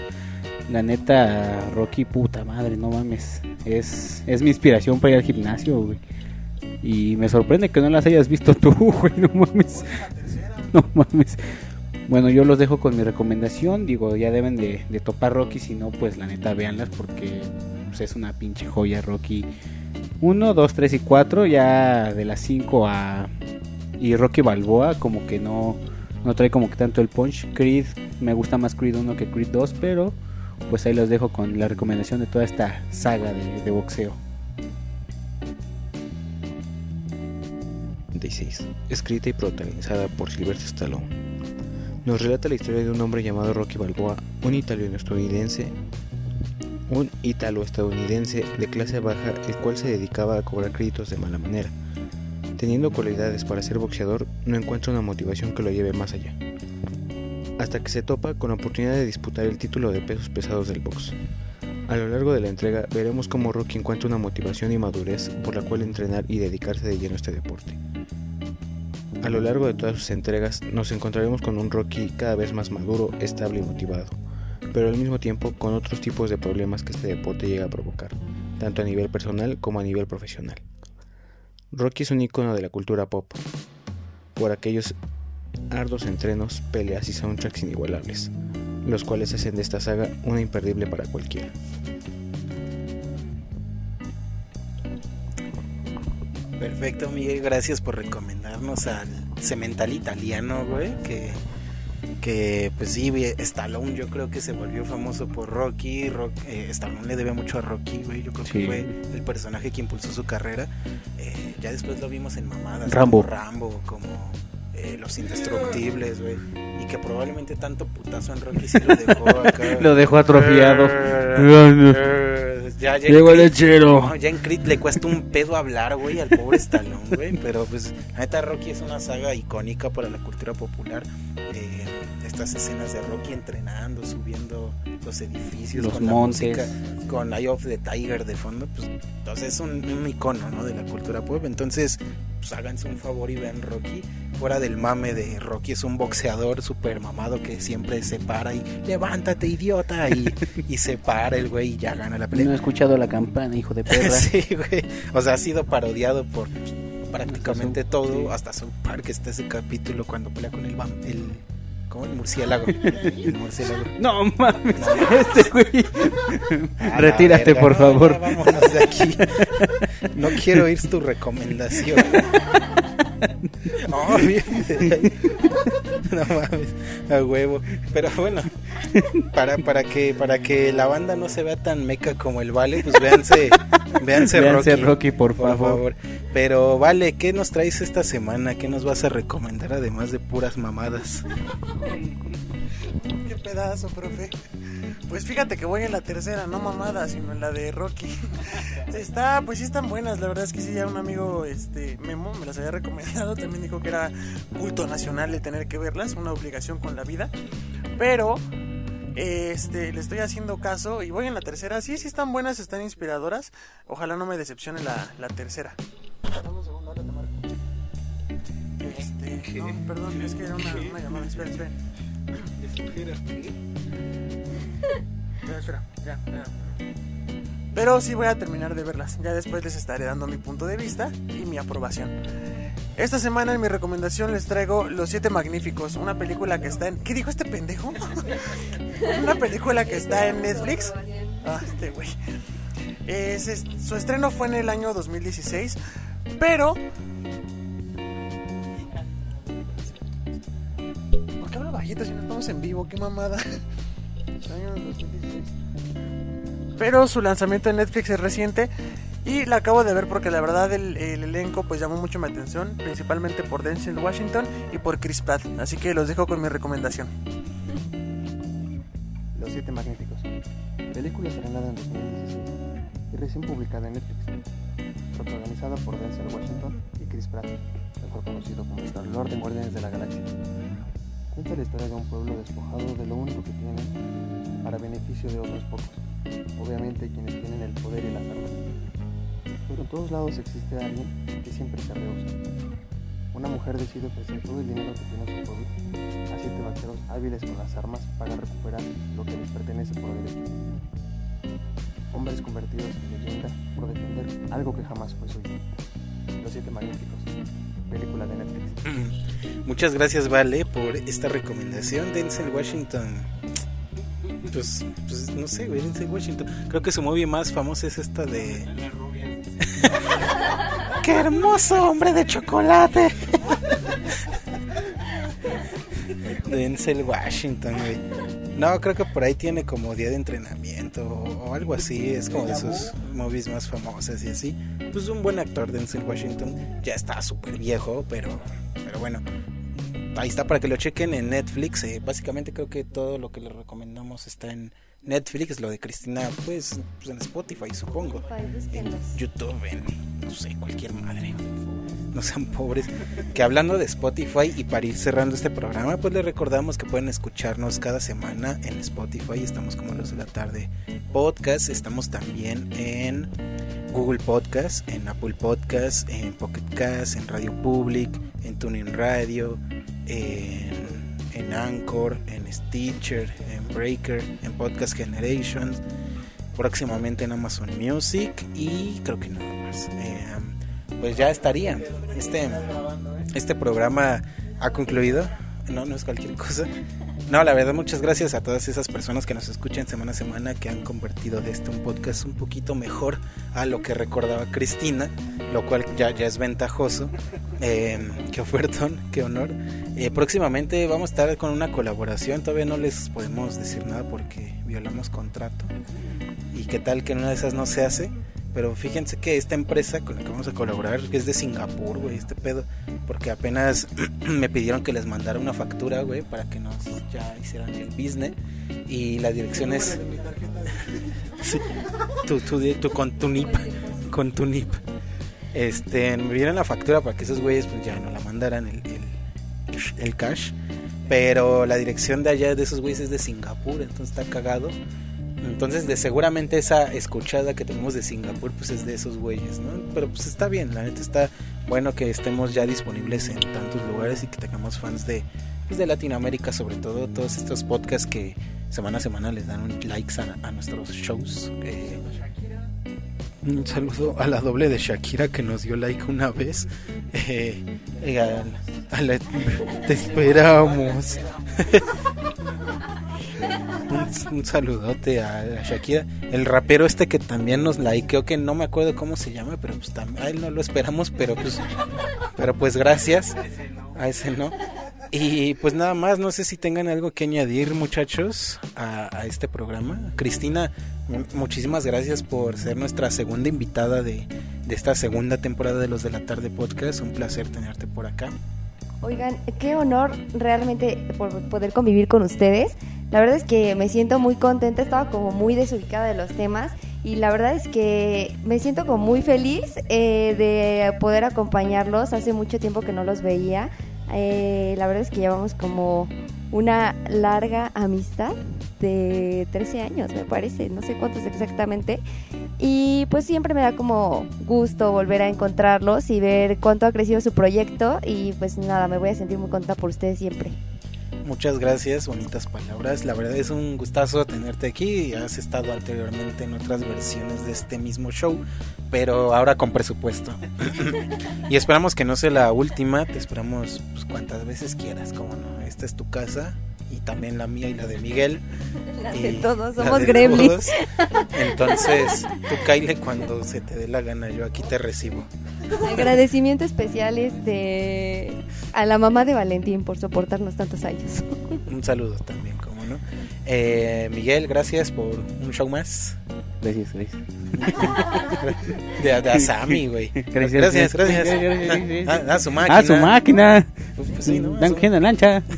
La neta, Rocky, puta madre, no mames. Es, es mi inspiración para ir al gimnasio, güey. Y me sorprende que no las hayas visto tú, [LAUGHS] güey, no mames. No mames. Bueno, yo los dejo con mi recomendación. Digo, ya deben de, topar Rocky. Si no, pues la neta, véanlas porque pues, es una pinche joya Rocky 1, 2, 3 y 4. Ya de las 5 a. Y Rocky Balboa, como que no, no trae como que tanto el punch. Creed, me gusta más Creed 1 que Creed 2, pero pues ahí los dejo con la recomendación de toda esta saga de, boxeo. 36, escrita y protagonizada por Sylvester Stallone. Nos relata la historia de un hombre llamado Rocky Balboa, un italo-estadounidense, un italo-estadounidense de clase baja, el cual se dedicaba a cobrar créditos de mala manera. Teniendo cualidades para ser boxeador, no encuentra una motivación que lo lleve más allá. Hasta que se topa con la oportunidad de disputar el título de pesos pesados del box. A lo largo de la entrega veremos cómo Rocky encuentra una motivación y madurez por la cual entrenar y dedicarse de lleno a este deporte. A lo largo de todas sus entregas nos encontraremos con un Rocky cada vez más maduro, estable y motivado, pero al mismo tiempo con otros tipos de problemas que este deporte llega a provocar, tanto a nivel personal como a nivel profesional. Rocky es un icono de la cultura pop, por aquellos ardos entrenos, peleas y soundtracks inigualables, los cuales hacen de esta saga una imperdible para cualquiera. Perfecto, Miguel, gracias por recomendarnos al cemental italiano, güey, que, que pues sí, Stallone yo creo que se volvió famoso por Rocky, Rock, eh, Stallone le debe mucho a Rocky, güey, yo creo que fue el personaje que impulsó su carrera, Eh, ya después lo vimos en mamadas, Rambo. como Rambo, como eh, Los Indestructibles, güey, y que probablemente tanto putazo en Rocky sí lo dejó acá. [LAUGHS] Lo dejó atrofiado. Ya, ya Llegó el lechero. no, ya en Creed le cuesta un pedo hablar, güey, al pobre Stallone, güey. Pero pues, la neta, Rocky es una saga icónica para la cultura popular. Eh, estas escenas de Rocky entrenando, subiendo los edificios, Los con montes. la música, con Eye of the Tiger de fondo, pues, entonces es un, un icono, ¿no? De la cultura pop. Entonces, pues háganse un favor y vean Rocky. Fuera del mame de Rocky, es un boxeador súper mamado que siempre se para y levántate, idiota, y, y se para el güey y ya gana la pelea. No he escuchado la campana, hijo de perra. [LAUGHS] Sí, güey. O sea, ha sido parodiado por prácticamente Hasta todo. Hasta South Park está ese capítulo cuando pelea con el vam- el ¿cómo? El murciélago. [LAUGHS] El murciélago. No mames, este güey. Retírate, verga, por no, favor. ya vámonos de aquí. No quiero oír tu recomendación. [LAUGHS] Oh. [LAUGHS] No mames, a huevo. Pero bueno, para, para que para que la banda no se vea tan meca como el Vale, pues véanse, véanse, Véanse Rocky, Rocky, por favor. Pero Vale, ¿qué nos traes esta semana? ¿Qué nos vas a recomendar además de puras mamadas? Qué pedazo, profe. Pues fíjate que voy en la tercera, no mamada, sino en la de Rocky. Está, pues sí están buenas, la verdad es que sí, ya un amigo, este, Memo, me las había recomendado, también dijo que era culto nacional el tener que verlas, una obligación con la vida. Pero, este, le estoy haciendo caso y voy en la tercera, sí, sí están buenas, están inspiradoras. Ojalá no me decepcione la, la tercera. Este, no, perdón, es que era una, una llamada, [LAUGHS] Pero sí voy a terminar de verlas. Ya después les estaré dando mi punto de vista y mi aprobación. Esta semana en mi recomendación les traigo Los Siete Magníficos, una película que está en... ¿Qué dijo este pendejo? [LAUGHS] una película que está en Netflix. Ah, este güey. Su estreno fue en el año 2016, pero... ¿Por qué hablo bajito si no estamos en vivo? ¡Qué mamada! [LAUGHS] Año 2016. Pero su lanzamiento en Netflix es reciente y la acabo de ver porque la verdad el, el elenco pues llamó mucho mi atención, principalmente por Denzel Washington y por Chris Pratt. Así que los dejo con mi recomendación. Los Siete Magníficos. Película estrenada en 2016 y recién publicada en Netflix. Protagonizada por Denzel Washington y Chris Pratt, mejor conocido como Star-Lord en Guardianes de la Galaxia. Cuenta la historia de un pueblo despojado de lo único que tienen para beneficio de otros pocos, obviamente quienes tienen el poder y las armas. pero en todos lados existe alguien que siempre se rehúsa. Una mujer decide ofrecer todo el dinero que tiene su pueblo a siete vaqueros hábiles con las armas para recuperar lo que les pertenece por derecho. Hombres convertidos en leyenda por defender algo que jamás fue suyo. Los siete magníficos. Película de Netflix. Muchas gracias, Vale, por esta recomendación. Denzel Washington. Pues, pues no sé, güey, Denzel Washington. Creo que su movie más famosa es esta de. [LAUGHS] ¡Qué hermoso hombre de chocolate! [LAUGHS] Denzel Washington, güey. No, creo que por ahí tiene como día de entrenamiento o, o algo así. Es como de sus movies más famosas y así. Pues un buen actor, Denzel Washington. Ya está súper viejo, pero, pero bueno. Ahí está para que lo chequen en Netflix. eh, básicamente creo que todo lo que les recomendamos está en Netflix. Lo de Cristina, pues, pues en Spotify, supongo. En YouTube, en no sé, cualquier madre. No sean pobres. Que hablando de Spotify y para ir cerrando este programa, pues les recordamos que pueden escucharnos cada semana en Spotify. Estamos como los de la tarde podcast. Estamos también en Google Podcast, en Apple Podcast, en Pocket Cast, en Radio Public, en TuneIn Radio, en, en Anchor, en Stitcher, en Breaker, en Podcast Generations, próximamente en Amazon Music y creo que nada más. Eh, pues ya estaría. Este, este programa ha concluido. No, no es cualquier cosa. No, la verdad, muchas gracias a todas esas personas que nos escuchan semana a semana, que han convertido de este un podcast un poquito mejor a lo que recordaba Cristina, lo cual ya, ya es ventajoso. Eh, qué ofertón, qué honor. Eh, próximamente vamos a estar con una colaboración, todavía no les podemos decir nada porque violamos contrato. Y qué tal que una de esas no se hace. Pero fíjense que esta empresa con la que vamos a colaborar, que es de Singapur, güey, este pedo, porque apenas [CLEARS THROAT] me pidieron que les mandara una factura, güey, para que nos ya hicieran el business. Y la dirección es. [LAUGHS] Sí, tu, tu, tu, con tu NIP. Con tu NIP. Este, me dieron la factura para que esos güeyes pues ya no la mandaran el, el, el cash. Pero la dirección de allá de esos güeyes es de Singapur, entonces está cagado. Entonces, de seguramente esa escuchada que tenemos de Singapur, pues es de esos güeyes, ¿no? Pero pues está bien, la neta está bueno que estemos ya disponibles en tantos lugares y que tengamos fans de, pues, de Latinoamérica, sobre todo todos estos podcasts que semana a semana les dan un likes a, a nuestros shows. Eh, un saludo a la doble de Shakira que nos dio like una vez. Eh, eh, a, la, te esperamos. [LAUGHS] un, un, saludote a, Shakira. El rapero este que también nos likeó, que no me acuerdo cómo se llama, pero pues también, a él no lo esperamos, pero pues, pero pues gracias. A ese no. Y pues nada más, no sé si tengan algo que añadir muchachos a, a este programa. Cristina, muchísimas gracias por ser nuestra segunda invitada de, de esta segunda temporada de Los de la Tarde Podcast. Un placer tenerte por acá. Oigan, qué honor realmente por poder convivir con ustedes. La verdad es que me siento muy contenta, estaba como muy desubicada de los temas y la verdad es que me siento como muy feliz eh, de poder acompañarlos. Hace mucho tiempo que no los veía. Eh, la verdad es que llevamos como una larga amistad de 13 años, me parece, no sé cuántos exactamente. Y pues siempre me da como gusto volver a encontrarlos y ver cuánto ha crecido su proyecto. Y pues nada, me voy a sentir muy contenta por ustedes siempre. Muchas gracias, bonitas palabras. La verdad es un gustazo tenerte aquí. Has estado anteriormente en otras versiones de este mismo show, pero ahora con presupuesto. [LAUGHS] y esperamos que no sea la última. Te esperamos pues, cuantas veces quieras, como no. Esta es tu casa y también la mía y la de Miguel. [LAUGHS] La de todos, somos gremlins. Entonces, tú caile cuando se te dé la gana, yo aquí te recibo. Agradecimiento especial este a la mamá de Valentín por soportarnos tantos años. Un saludo también, como no. Eh, Miguel, gracias por un show más. Gracias, gracias. [LAUGHS] De, de Asami, güey. [LAUGHS] Gracias, gracias. gracias. gracias. Ah, ah, su máquina. Ah, su máquina. Pues, pues sí, ¿no? Dan lancha. [LAUGHS]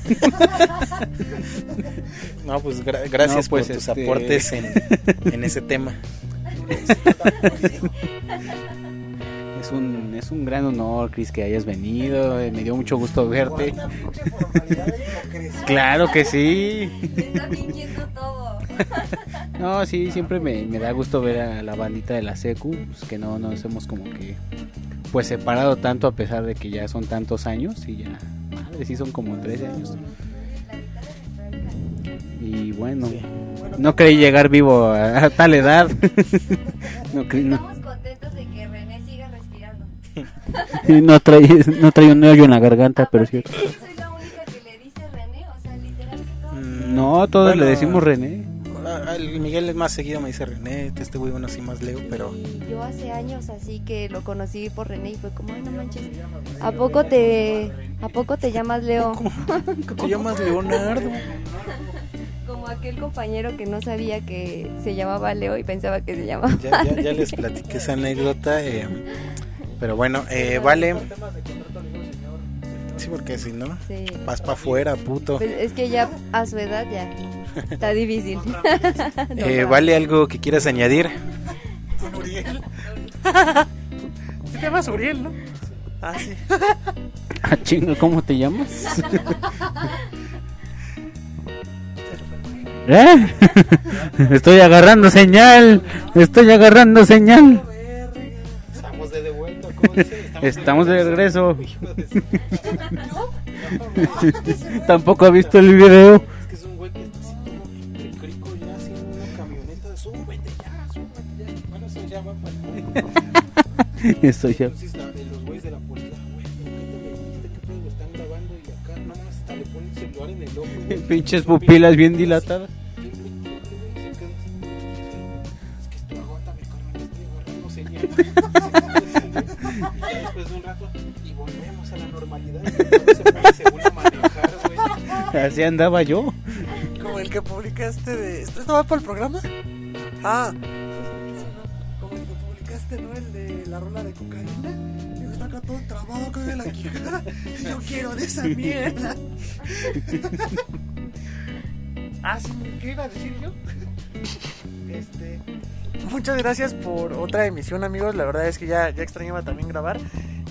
No, pues gra- gracias No, pues, por tus este- aportes en, en ese tema. Es un, es un gran honor, Chris, que hayas venido. eh, Me dio mucho gusto verte. Claro que sí. Está fingiendo todo. [LAUGHS] No, sí, siempre me, me da gusto ver a la bandita de la secu, pues que no nos hemos como que pues separado tanto a pesar de que ya son tantos años y ya, madre, sí son como 13 años. Y bueno, no creí llegar vivo a, a tal edad. [LAUGHS] no, creí- no, no trae, no trae un hoyo en la garganta, pero es cierto. Soy la única que le dice René, o sea, literal que todo. Mm, No, todos bueno, le decimos René. al Miguel es más seguido, me dice René, este güey bueno sí más Leo, pero Y yo hace años así que lo conocí por René y fue como, ay no manches, ¿a poco te, a poco te llamas Leo? [LAUGHS] te llamas Leonardo. [LAUGHS] Como aquel compañero que no sabía que se llamaba Leo y pensaba que se llamaba. Ya, ya, ya les platiqué esa anécdota, eh, pero bueno, eh, vale. Sí, porque si no, Sí. vas para afuera, puto. Pues es que ya a su edad ya está [LAUGHS] difícil. [LAUGHS] Eh, vale, algo que quieras añadir. Uriel. [LAUGHS] te llamas Uriel, ¿no? Ah, sí. Ah, chinga, ¿cómo te llamas? ¿Eh? Estoy agarrando señal. Estoy agarrando señal. Estamos de regreso. [LAUGHS] Tampoco ha visto el video. Es que es un güey que está así como que crico ya así en una camioneta. Súbete ya, súbete ya. Bueno, eso ya va para Estoy ya. Entonces la- los güeyes de la policía, güey, ¿por qué te metiste? ¿Qué pedo? Están grabando y acá nomás hasta le ponen el celular en el ojo. güey. Pinches pupilas bien dilatadas. Así andaba yo. Como el que publicaste de. ¿Esto estaba para el programa? Ah. Como el que publicaste, ¿no? El de la rola de cocaína. Digo, está acá todo trabado de la quijada. Yo quiero de esa mierda. ah, sí, ¿qué iba a decir yo? Este. Muchas gracias por otra emisión, amigos. La verdad es que ya, ya extrañaba también grabar.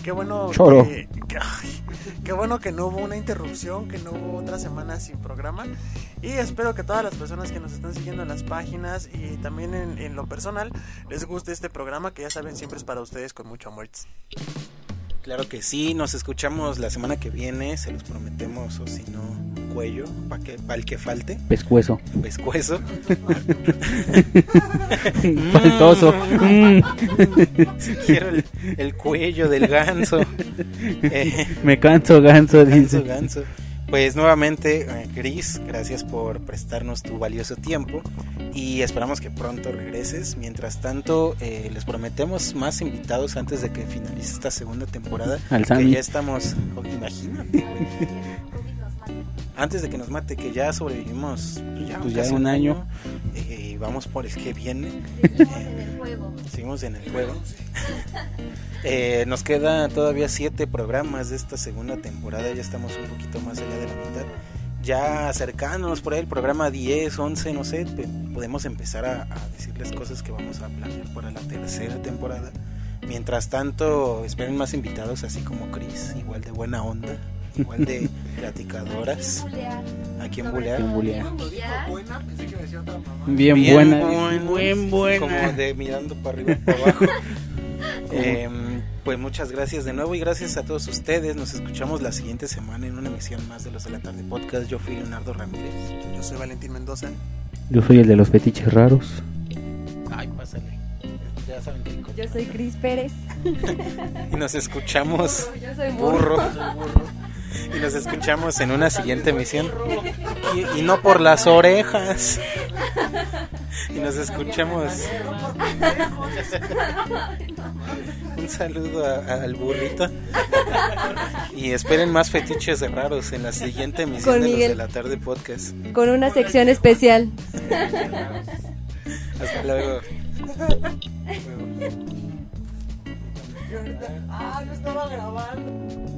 Qué bueno Choro. que, qué bueno que no hubo una interrupción, que no hubo otra semana sin programa. Y espero que todas las personas que nos están siguiendo en las páginas y también en, en lo personal les guste este programa que ya saben siempre es para ustedes con mucho amor. Claro que sí, nos escuchamos la semana que viene, se los prometemos, o si no, cuello, para que, pa el que falte, Pescuezo. pescuezo. [LAUGHS] Faltoso. Mm. Quiero el, el cuello del ganso. Eh, [LAUGHS] Me canso, ganso, [LAUGHS] ganso, dice. ganso. Pues nuevamente, eh, Chris, gracias por prestarnos tu valioso tiempo y esperamos que pronto regreses. Mientras tanto, eh, les prometemos más invitados antes de que finalice esta segunda temporada. Al que ya estamos, oh, imagínate, güey. [LAUGHS] antes de que nos mate, que ya sobrevivimos pues ya, Pues ya un año. eh, y vamos por el que viene. Seguimos en el juego. Seguimos en el juego. Eh, nos quedan todavía siete programas de esta segunda temporada. Ya estamos un poquito más allá de la mitad. Ya acercándonos por ahí el programa 10, 11, no sé. Podemos empezar a, a decirles cosas que vamos a planear para la tercera temporada. Mientras tanto, esperen más invitados, así como Chris, igual de buena onda, igual de platicadoras. A decir otra mamá. Bien, Bien buena. Bien buena. Como de mirando para arriba y para abajo. [LAUGHS] Em, pues muchas gracias de nuevo y gracias a todos ustedes. Nos escuchamos la siguiente semana en una emisión más de los de la tarde podcast. Yo fui Leonardo Ramírez. Yo soy Valentín Mendoza. Yo soy el de los fetiches raros. Ay, pásale. Ya saben que Yo soy Cris Pérez. [LAUGHS] y nos escuchamos Yo soy burro. burro. [LAUGHS] Y nos escuchamos en una siguiente emisión. Y, y no por las orejas. [LAUGHS] Y nos escuchamos. [LAUGHS] Un saludo a- a- al burrito. Y esperen más fetiches raros en la siguiente emisión Con de los de la tarde podcast. Con una sección especial. Hasta luego. Ah, no estaba grabando.